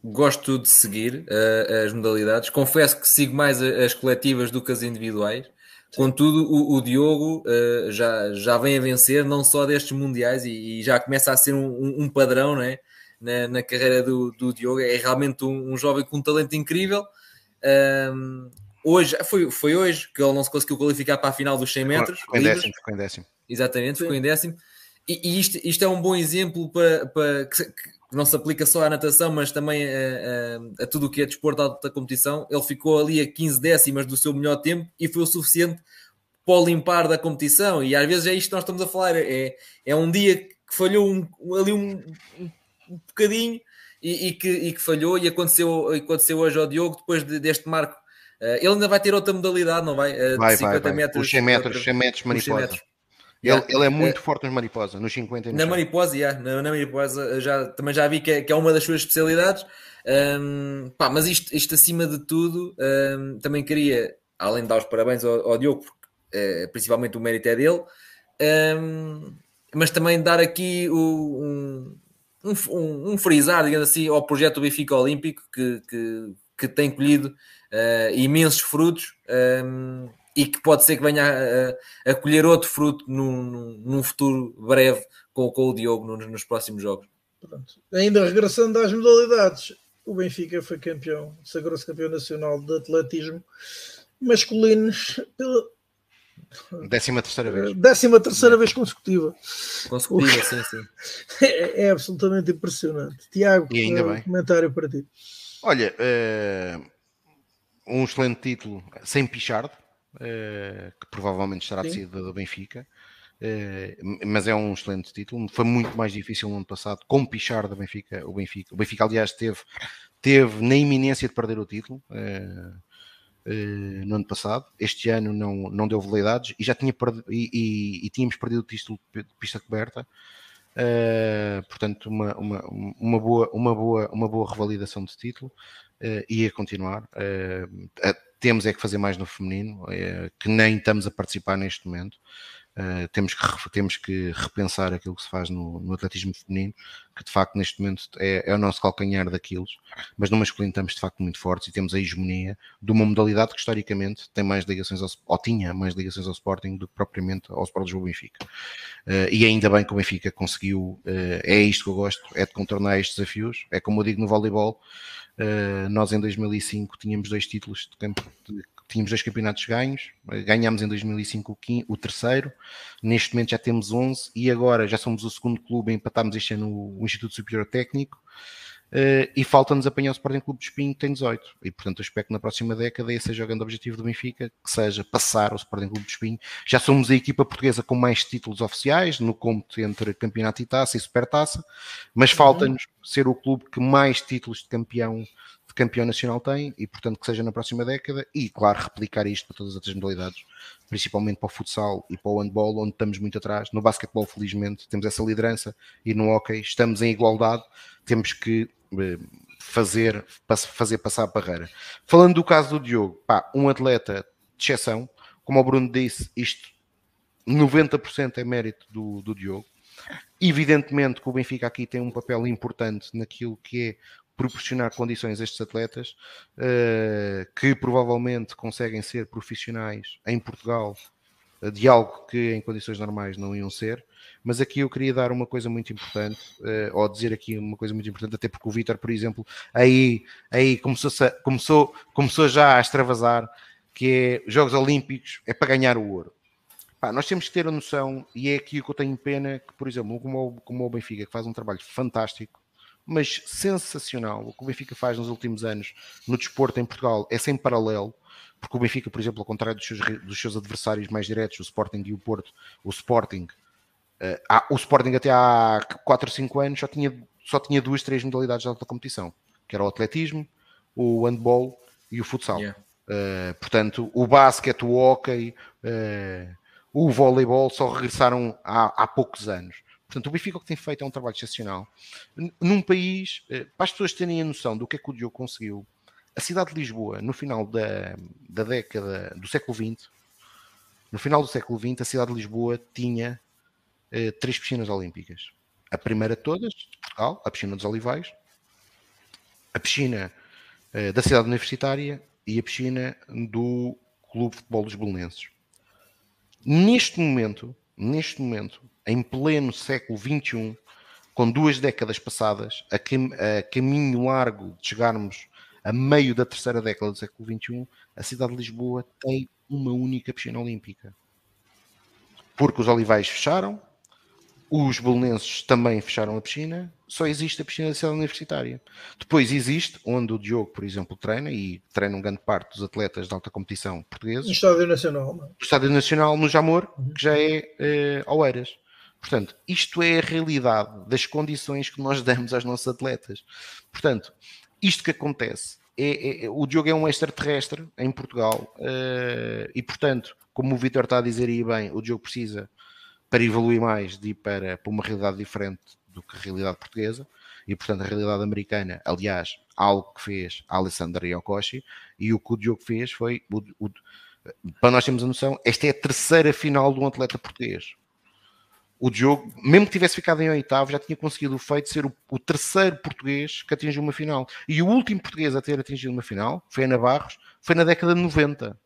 Gosto de seguir uh, as modalidades. Confesso que sigo mais as coletivas do que as individuais. Sim. Contudo, o, o Diogo uh, já, já vem a vencer, não só destes mundiais, e, e já começa a ser um, um padrão né? na, na carreira do, do Diogo. É realmente um, um jovem com um talento incrível. Um, hoje, foi, foi hoje que ele não se conseguiu qualificar para a final dos 100 metros. Ficou em décimo, ficou em décimo. Exatamente, ficou em décimo. E, e isto, isto, é um bom exemplo para, para que, que, não se aplica só à natação, mas também a, a, a tudo o que é desporto de alta competição. Ele ficou ali a 15 décimas do seu melhor tempo e foi o suficiente para o limpar da competição. E às vezes é isto que nós estamos a falar: é, é um dia que falhou um, ali um, um, bocadinho e, e, que, e, que, falhou. E aconteceu, aconteceu hoje ao Diogo, depois de, deste marco. Uh, ele ainda vai ter outra modalidade, não vai? Uh, vai, 50 vai, vai. metros. Os 100 metros, 100 metros mariposa. Ele, yeah. ele, é muito é, forte nos mariposa, nos 50 e Na mariposa, yeah, na, na, mariposa, já, também já vi que é, que é uma das suas especialidades. Um, pá, mas isto, isto acima de tudo, um, também queria, além de dar os parabéns ao, ao Diogo, porque é, principalmente o mérito é dele, um, mas também dar aqui o, um, um, um, frisar, digamos assim, ao projeto do Benfica Olímpico, que, que, que tem colhido uh, imensos frutos e que pode ser que venha a, a, colher outro fruto num, num futuro breve com, com o Diogo nos, nos próximos jogos. Pronto. Ainda regressando às modalidades, o Benfica foi campeão, sagrou-se campeão nacional de atletismo masculino pela décima terceira vez. Décima terceira vez consecutiva. Consecutiva, sim, sim. É, [LAUGHS] é, absolutamente impressionante. Tiago, e ainda uh, bem. comentário para ti. Olha, uh, um excelente título sem Pichard, que provavelmente estará decidido do Benfica. Uh, mas é um excelente título. Foi muito mais difícil no ano passado, com pichar da Benfica, o Benfica. O Benfica, aliás, teve, teve na iminência de perder o título uh, uh, no ano passado. Este ano não, não deu veleidades e já tinha e, e, e tínhamos perdido o título de pista coberta. portanto, uma, uma, uma, boa, uma, boa, uma boa revalidação de título e a continuar. Temos é que fazer mais no feminino, que nem estamos a participar neste momento. Uh, temos, que, temos que repensar aquilo que se faz no, no atletismo feminino, que de facto neste momento é, é, o nosso calcanhar daqueles, mas no masculino estamos de facto muito fortes e temos a hegemonia de uma modalidade que historicamente tem mais ligações ao, ou tinha mais ligações ao Sporting do que propriamente ao Sport Lisboa Benfica. Uh, e ainda bem que o Benfica conseguiu, uh, é isto que eu gosto, é de contornar estes desafios, é como eu digo no voleibol, nós em 2005 tínhamos dois títulos de campo de tínhamos dois campeonatos ganhos, ganhámos em 2005 o, terceiro, neste momento já temos 11 e agora já somos o segundo clube a empatarmos este ano o Instituto Superior Técnico uh, e falta-nos apanhar o Sporting Clube de Espinho que tem 18 e portanto eu espero que na próxima década esse seja o grande objetivo do Benfica, que seja passar o Sporting Clube de Espinho. Já somos a equipa portuguesa com mais títulos oficiais no cômputo entre campeonato e taça e supertaça, mas uhum. falta-nos ser o clube que mais títulos de campeão campeão nacional tem e, portanto, que seja na próxima década e, claro, replicar isto para todas as outras modalidades, principalmente para o futsal e para o handball, onde estamos muito atrás. No basquetebol, felizmente, temos essa liderança e no hockey estamos em igualdade, temos que eh, fazer, fazer passar a barreira. Falando do caso do Diogo, pá, um atleta de exceção, como o Bruno disse, isto 90% é mérito do, do Diogo. Evidentemente que o Benfica aqui tem um papel importante naquilo que é proporcionar condições a estes atletas uh, que provavelmente conseguem ser profissionais em Portugal uh, de algo que em condições normais não iam ser. Mas aqui eu queria dar uma coisa muito importante, uh, ou dizer aqui uma coisa muito importante, até porque o Vitor, por exemplo, aí, aí começou, começou, começou já a extravasar que é Jogos Olímpicos é para ganhar o ouro. Pá, nós temos que ter a noção, e é aqui que eu tenho pena, que, por exemplo, como como o Benfica, que faz um trabalho fantástico, mas sensacional. O que o Benfica faz nos últimos anos no desporto em Portugal é sem paralelo, porque o Benfica, por exemplo, ao contrário dos seus, dos seus adversários mais diretos, o Sporting e o Porto, o Sporting, uh, há, o Sporting até há 4 ou 5 anos só tinha, só tinha duas, três modalidades de alta competição, que era o atletismo, o handball e o futsal. Yeah. Uh, portanto, o basquete, o hockey, uh, o voleibol só regressaram há, há poucos anos. Portanto, o Benfica o que tem feito é um trabalho excepcional. Num país, eh, para as pessoas terem a noção do que é que o Diogo conseguiu, a cidade de Lisboa, no final da, da década do século XX, no final do século XX, a cidade de Lisboa tinha eh, três piscinas olímpicas. A primeira de todas, de Portugal, a piscina dos Olivais, a piscina eh, da cidade universitária e a piscina do Clube de Futebol dos Belenenses. Neste momento, neste momento, em pleno século XXI, com duas décadas passadas, a, cam a caminho largo de chegarmos a meio da terceira década do século XXI, a cidade de Lisboa tem uma única piscina olímpica. Porque os olivais fecharam, os bolonenses também fecharam a piscina, só existe a piscina da cidade universitária. Depois existe, onde o Diogo, por exemplo, treina, e treina um grande parte dos atletas de alta competição portugueses. No Estádio Nacional. Não? É? Estádio Nacional, no Jamor, uhum. que já é uh, Oeiras. Portanto, isto é a realidade das condições que nós [LAUGHS] damos aos nossos atletas. Portanto, isto que acontece, é, é, o Diogo é um extraterrestre em Portugal uh, e, portanto, como o Vitor está a dizer aí bem, o Diogo precisa para evoluir mais de ir para, para uma realidade diferente do que a realidade portuguesa e portanto a realidade americana, aliás, algo que fez Alessandro Yokoshi e o que o Diogo fez foi o, o, para nós termos a noção, esta é a terceira final de um atleta português. O Diogo, mesmo que tivesse ficado em oitavo, já tinha conseguido o feito de ser o, o, terceiro português que atingiu uma final. E o último português a ter atingido uma final foi Ana Barros, foi na década de 90.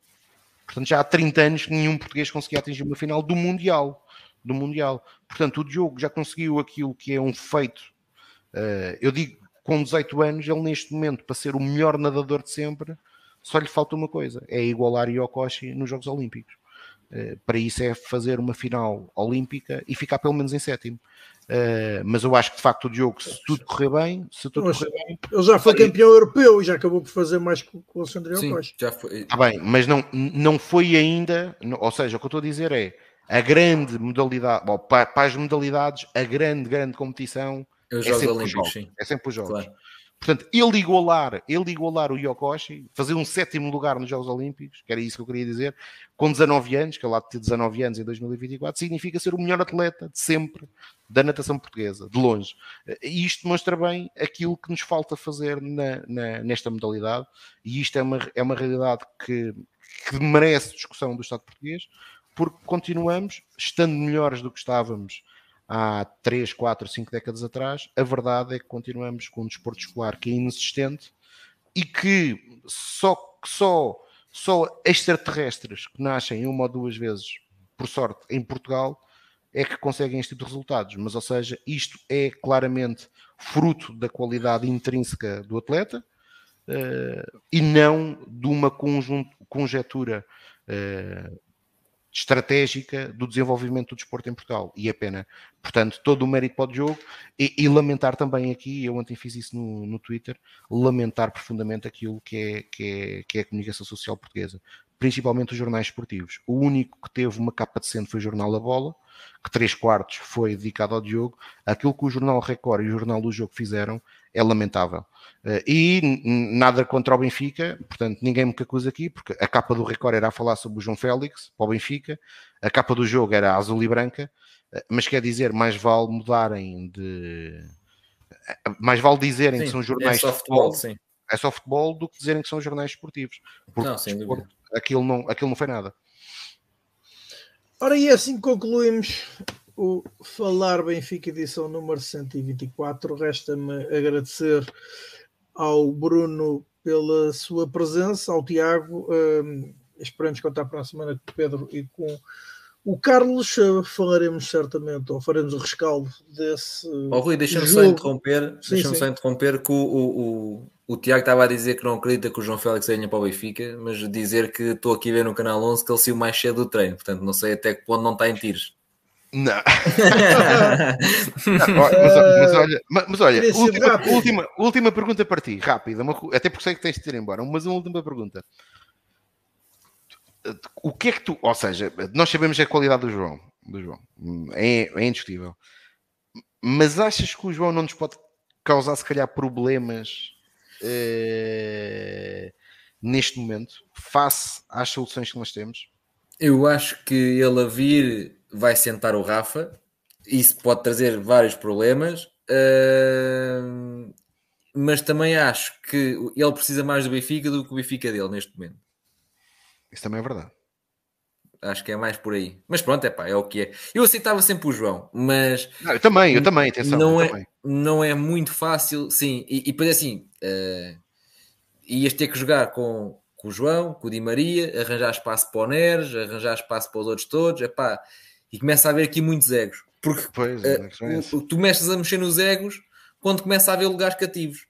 Portanto, já há 30 anos que nenhum português conseguia atingir uma final do Mundial do Mundial. Portanto, o Diogo já conseguiu aquilo que é um feito. Uh, eu digo, com 18 anos, ele neste momento, para ser o melhor nadador de sempre, só lhe falta uma coisa: é igualar Yokoshi nos Jogos Olímpicos. Uh, para isso é fazer uma final olímpica e ficar pelo menos em sétimo. Uh, mas eu acho que de facto o Diogo, se tudo correr bem, se tudo correr bem, ele já foi campeão europeu e já acabou por fazer mais que o Alexandre Yokoshi. Já foi. Está bem, mas não, não foi ainda, ou seja, o que eu estou a dizer é a grande modalidade, bom, para, para, as modalidades, a grande, grande competição é, os é sempre Olímpicos, os jogos. É sempre os jogos. Claro. Portanto, ele igualar, ele igualar o Yokoshi, fazer um sétimo lugar nos Jogos Olímpicos, que era isso que eu queria dizer, com 19 anos, que ele lá de ter 19 anos em 2024, significa ser o melhor atleta de sempre da natação portuguesa, de longe. E isto demonstra bem aquilo que nos falta fazer na, na, nesta modalidade, e isto é uma, é uma realidade que, que merece discussão do Estado português, porque continuamos, estando melhores do que estávamos há 3, 4, 5 décadas atrás, a verdade é que continuamos com um desporto escolar que é inexistente e que só, só, só extraterrestres que nascem uma ou duas vezes, por sorte, em Portugal, é que conseguem este tipo de resultados. Mas, ou seja, isto é claramente fruto da qualidade intrínseca do atleta uh, e não de uma conjunto, conjetura uh, estratégica do desenvolvimento do desporto em Portugal e é pena. Portanto, todo o mérito para o jogo e, e lamentar também aqui, eu ontem fiz isso no, no Twitter, lamentar profundamente aquilo que é, que, é, que é a comunicação social portuguesa, principalmente os jornais esportivos. O único que teve uma capa decente foi o Jornal da Bola, que três quartos foi dedicado ao Diogo. Aquilo que o Jornal Record e o Jornal do Jogo fizeram é lamentável. Eh, e nada contra o Benfica, portanto, ninguém me acusa aqui, porque a capa do Record era a falar sobre o João Félix para o Benfica, a capa do jogo era azul e branca, eh, mas quer dizer, mais vale mudarem de. Eh, mais vale dizerem sim, que são jornais é de futebol, sim. é só futebol do que dizerem que são jornais esportivos. Porque não, desporto, aquilo, não, aquilo não foi nada. Ora, e assim concluímos o Falar Benfica, edição número 124. Resta-me agradecer ao Bruno pela sua presença, ao Tiago. Um, esperamos contar para a semana com o Pedro e com o Carlos. Falaremos certamente, ou faremos o rescaldo desse. Oh, Rui, deixa-me só interromper, deixa só interromper que o, o, o, o, Tiago estava a dizer que não acredita que o João Félix venha para o Benfica, mas dizer que estou aqui a ver no canal 11 que ele saiu mais cedo do treino, portanto não sei até que ponto não está em tiros. Não. [LAUGHS] não mas, mas, olha, mas, olha última, última, última, pergunta para ti, rápida, uma, até porque sei que tens de ir embora, mas uma última pergunta. O que é que tu, ou seja, nós sabemos a qualidade do João, do João é, é indiscutível, mas achas que o João não nos pode causar, se calhar, problemas eh, neste momento, face às soluções que nós temos? Eu acho que ele a vir vai sentar o Rafa. Isso pode trazer vários problemas. Uh, mas também acho que ele precisa mais do Benfica do que o Benfica dele neste momento. Isso também é verdade. Acho que é mais por aí. Mas pronto, é pá, é o que é. Eu aceitava sempre o João, mas. Não, eu também, eu também, atenção. Não, é, também. não é muito fácil, sim. E, e depois assim, uh, ias ter que jogar com, com o João, com o Di Maria, arranjar espaço para o Neres, arranjar espaço para os outros todos. É pá, e começa a haver aqui muitos egos. Porque pois, uh, tu mexes a mexer nos egos quando começa a haver lugares cativos.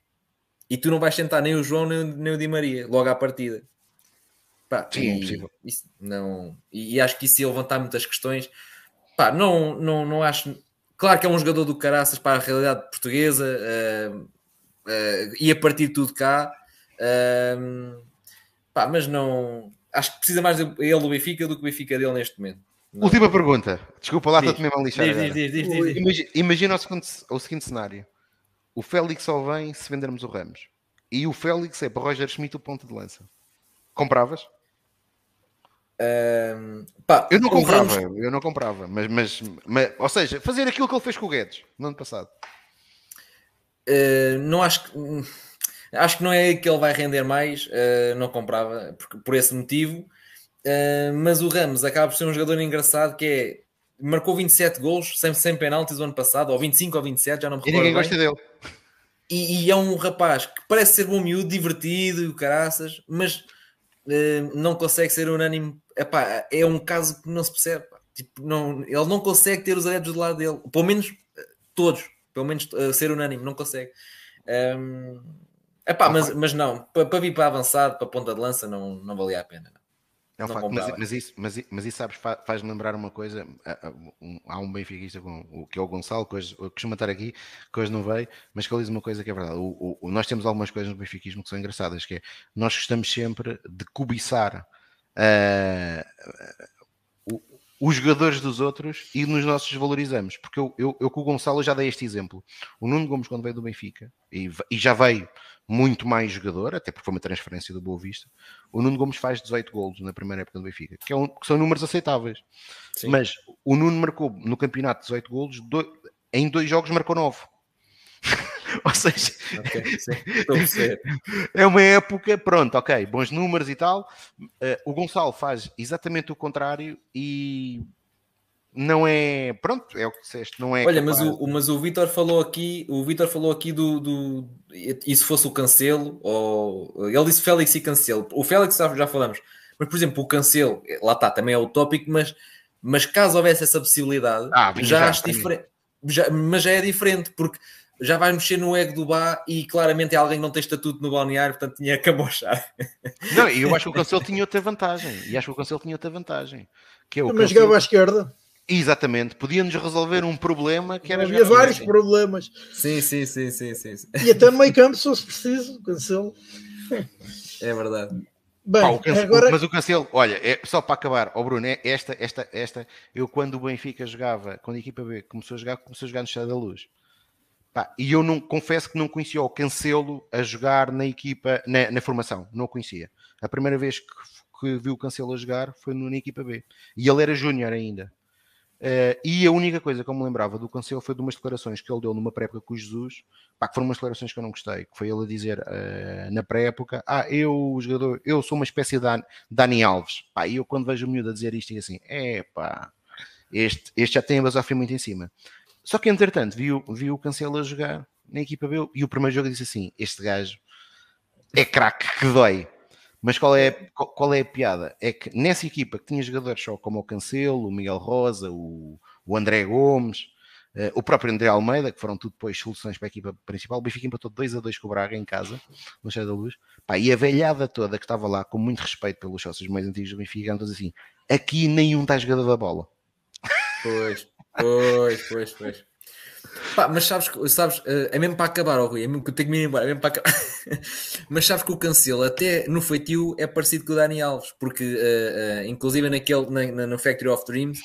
E tu não vais sentar nem o João nem, nem o Di Maria logo à partida. Pá, Sim, é e, é Isso, não, e, e, acho que isso ia levantar muitas questões. Pá, não, não, não acho claro que é um jogador do caraças para a realidade portuguesa uh, uh, e a partir de tudo cá, uh, pá, mas não acho que precisa mais ele do Benfica do que o Benfica dele neste momento. Não. Última pergunta, desculpa lá, estou-te mesmo a lixar. Diz, diz, diz, imagina, imagina o, seguinte, o seguinte cenário: o Félix só vem se vendermos o Ramos e o Félix é para Roger Schmidt o ponto de lança. Compravas? pá, eu não comprava, Ramos... eu não comprava, mas, mas, mas, ou seja, fazer aquilo que ele fez com o Guedes no ano passado. Uh, não acho que acho que não é que ele vai render mais, uh, não comprava por, por esse motivo. Uh, mas o Ramos acaba por ser um jogador engraçado que é marcou 27 gols sem, sem penaltis o ano passado, ou 25 ou 27, já não me recordo. E ninguém bem. gosta dele. E, e, é um rapaz que parece ser bom miúdo, divertido e caraças, mas uh, não consegue ser unânime. Epá, é um caso que não se percebe. Tipo, não, ele não consegue ter os adeptos do lado dele, pelo menos uh, todos, pelo menos uh, ser unânime, não consegue. Um, epá, mas, mas não, para, para vir para avançado, para ponta de lança, não, não valia a pena. Não. É facto, mas, mas, isso, mas, mas isso sabes, faz-me lembrar uma coisa. Há um benfiquista com, que é o Gonçalo, que hoje costuma estar aqui, que hoje não veio, mas que ele diz uma coisa que é verdade. O, o, nós temos algumas coisas no benfiquismo que são engraçadas, que é nós gostamos sempre de cobiçar uh, os jogadores dos outros e nos nossos valorizamos. Porque eu, eu, eu com o Gonçalo já dei este exemplo. O Nuno Gomes, quando veio do Benfica, e, e já veio muito mais jogador, até porque foi uma transferência do Boa Vista. O Nuno Gomes faz 18 golos na primeira época do Benfica, que, é um, que são números aceitáveis. Sim. Mas o Nuno marcou no campeonato 18 golos, do, em dois jogos marcou 9. [LAUGHS] [LAUGHS] Ou seja, okay, [LAUGHS] é uma época, pronto, ok, bons números e tal. Uh, o Gonçalo faz exatamente o contrário e não é. Pronto, é o que disseste, não é. Olha, mas o, mas o Vitor falou aqui, o Vitor falou aqui do, do. E se fosse o cancelo, ou. Ele disse Félix e cancelo. O Félix já, já falamos, mas por exemplo, o cancelo, lá está, também é utópico, mas, mas caso houvesse essa possibilidade, ah, já, já acho diferente. Já, mas já é diferente, porque já vai mexer no ego do Bá e claramente é alguém que não tem estatuto no balneário, portanto tinha que amochar. Não, e eu acho que o Cancelo tinha outra vantagem. E acho que o Cancelo tinha outra vantagem. Que é o Mas jogava à esquerda. Exatamente, podíamos resolver um problema que era. Havia vários problemas. Sim, sim, sim, sim, sim, sim. E até no meio campo, se fosse preciso, cancelo. É verdade. Bem, Pá, o cancelo, agora... Mas o cancelo, olha, é, só para acabar, ó oh Bruno, é esta, esta, esta, eu quando o Benfica jogava, quando a equipa B começou a jogar, começou a jogar no Estado da Luz. Pá, e eu não confesso que não conhecia o Cancelo a jogar na equipa, na, na formação, não conhecia. A primeira vez que, que vi o Cancelo a jogar foi na equipa B. E ele era júnior ainda. Uh, e a única coisa que eu me lembrava do Cancelo foi de umas declarações que ele deu numa pré-época com o Jesus, pá, que foram umas declarações que eu não gostei, que foi ele a dizer uh, na pré-época, ah, eu, jogador, eu sou uma espécie de Dani Alves, pá, e eu quando vejo o miúdo a dizer isto, e assim, é pá, este, este já tem a basófia muito em cima. Só que, entretanto, viu, viu o Cancelo a jogar na equipa B, e o primeiro jogo disse assim, este gajo é craque, que dói. Mas qual é, qual é a piada? É que nessa equipa que tinha jogadores só como o Cancelo, o Miguel Rosa, o, o André Gomes, uh, o próprio André Almeida, que foram tudo depois soluções para a equipa principal, o Benfica empatou 2 a 2 com o Braga em casa, no Cheio da Luz. Pá, e a velhada toda que estava lá, com muito respeito pelos sócios mais antigos do Benfica, então assim: aqui nenhum está jogador da bola. Pois, pois, pois, pois. Pá, mas sabes, sabes, eh, é mesmo para acabar, oh Rui, é mesmo que eu tenho que me ir embora, é mesmo para acabar. [LAUGHS] mas sabes que o Cancelo, até no feitio, é parecido com o Dani Alves, porque uh, uh, inclusive naquele, na, no Factory of Dreams,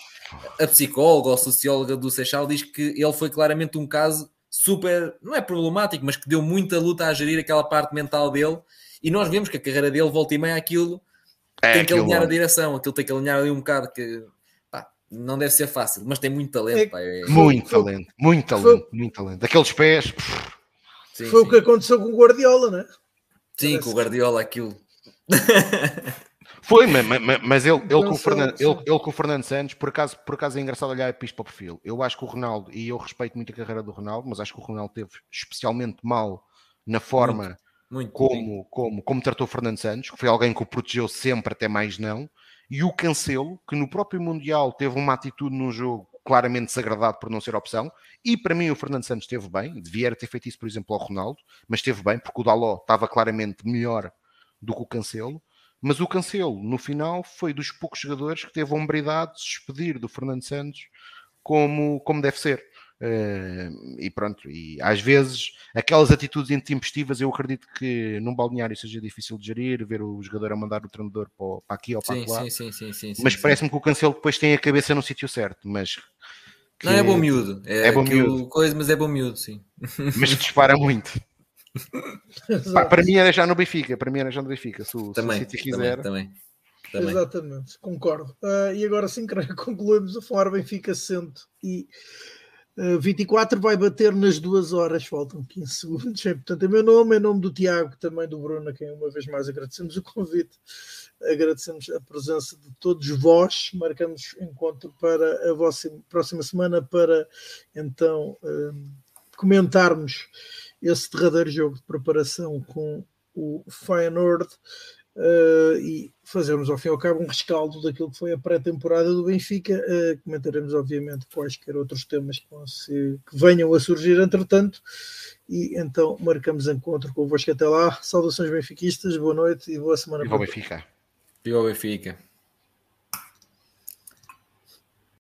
a psicóloga ou socióloga do Seixal diz que ele foi claramente um caso super, não é problemático, mas que deu muita luta a gerir aquela parte mental dele, e nós vemos que a carreira dele volta e meia aquilo, é, tem que alinhar a direção, aquilo tem que alinhar ali um bocado que não deve ser fácil, mas tem muito talento. É, pá, é... Muito foi, talento, muito talento, foi, muito talento. Daqueles pés. Sim, foi sim. o que aconteceu com o Guardiola, né? Sim, Parece. com o Guardiola, aquilo. [LAUGHS] Foi, mas, mas, mas ele, ele, com o Fernando, ele, ele, com o Fernando Santos, por acaso, por acaso é engraçado olhar a isto para o perfil. Eu acho que o Ronaldo, e eu respeito muito a carreira do Ronaldo, mas acho que o Ronaldo teve especialmente mal na forma muito, muito como, como, como tratou o Fernando Santos, que foi alguém que o protegeu sempre, até mais não e o Cancelo, que no próprio Mundial teve uma atitude num jogo claramente desagradado por não ser opção, e para mim o Fernando Santos esteve bem, devia ter feito isso, por exemplo, ao Ronaldo, mas esteve bem, porque o Daló estava claramente melhor do que o Cancelo, mas o Cancelo, no final, foi dos poucos jogadores que teve a hombridade de se despedir do Fernando Santos como, como deve ser. Uh, e pronto, e às vezes aquelas atitudes intempestivas eu acredito que num balneário seja difícil de gerir, ver o jogador a mandar o treinador para, para aqui ou para sim, lá. Sim, sim, sim, sim, mas parece-me que o Cancelo depois tem a cabeça no sítio certo, mas que... não é bom miúdo, é, é bom miúdo, coisa, mas é bom miúdo, sim. Mas dispara muito. [LAUGHS] Pá, para mim era já no Benfica, para mim era já no Benfica, se, também, se o City quiser. Também, também. Também. Exatamente, concordo. Uh, e agora sim, [LAUGHS] concluímos a falar Benfica 100 e 24 vai bater nas duas horas, faltam 15 segundos. [LAUGHS] É, portanto, é meu nome, é nome do Tiago, também do Bruno, a quem uma vez mais agradecemos o convite, agradecemos a presença de todos vós. Marcamos encontro para a vossa próxima semana para então uh, comentarmos esse derradeiro jogo de preparação com o Feyenoord uh, e fazermos ao fim e ao cabo um rescaldo daquilo que foi a pré-temporada do Benfica. Uh, comentaremos, obviamente, quaisquer outros temas que, se, que, venham a surgir entretanto. E então marcamos encontro convosco até lá. Saudações benfiquistas, boa noite e boa semana. E boa Benfica. Viva Benfica.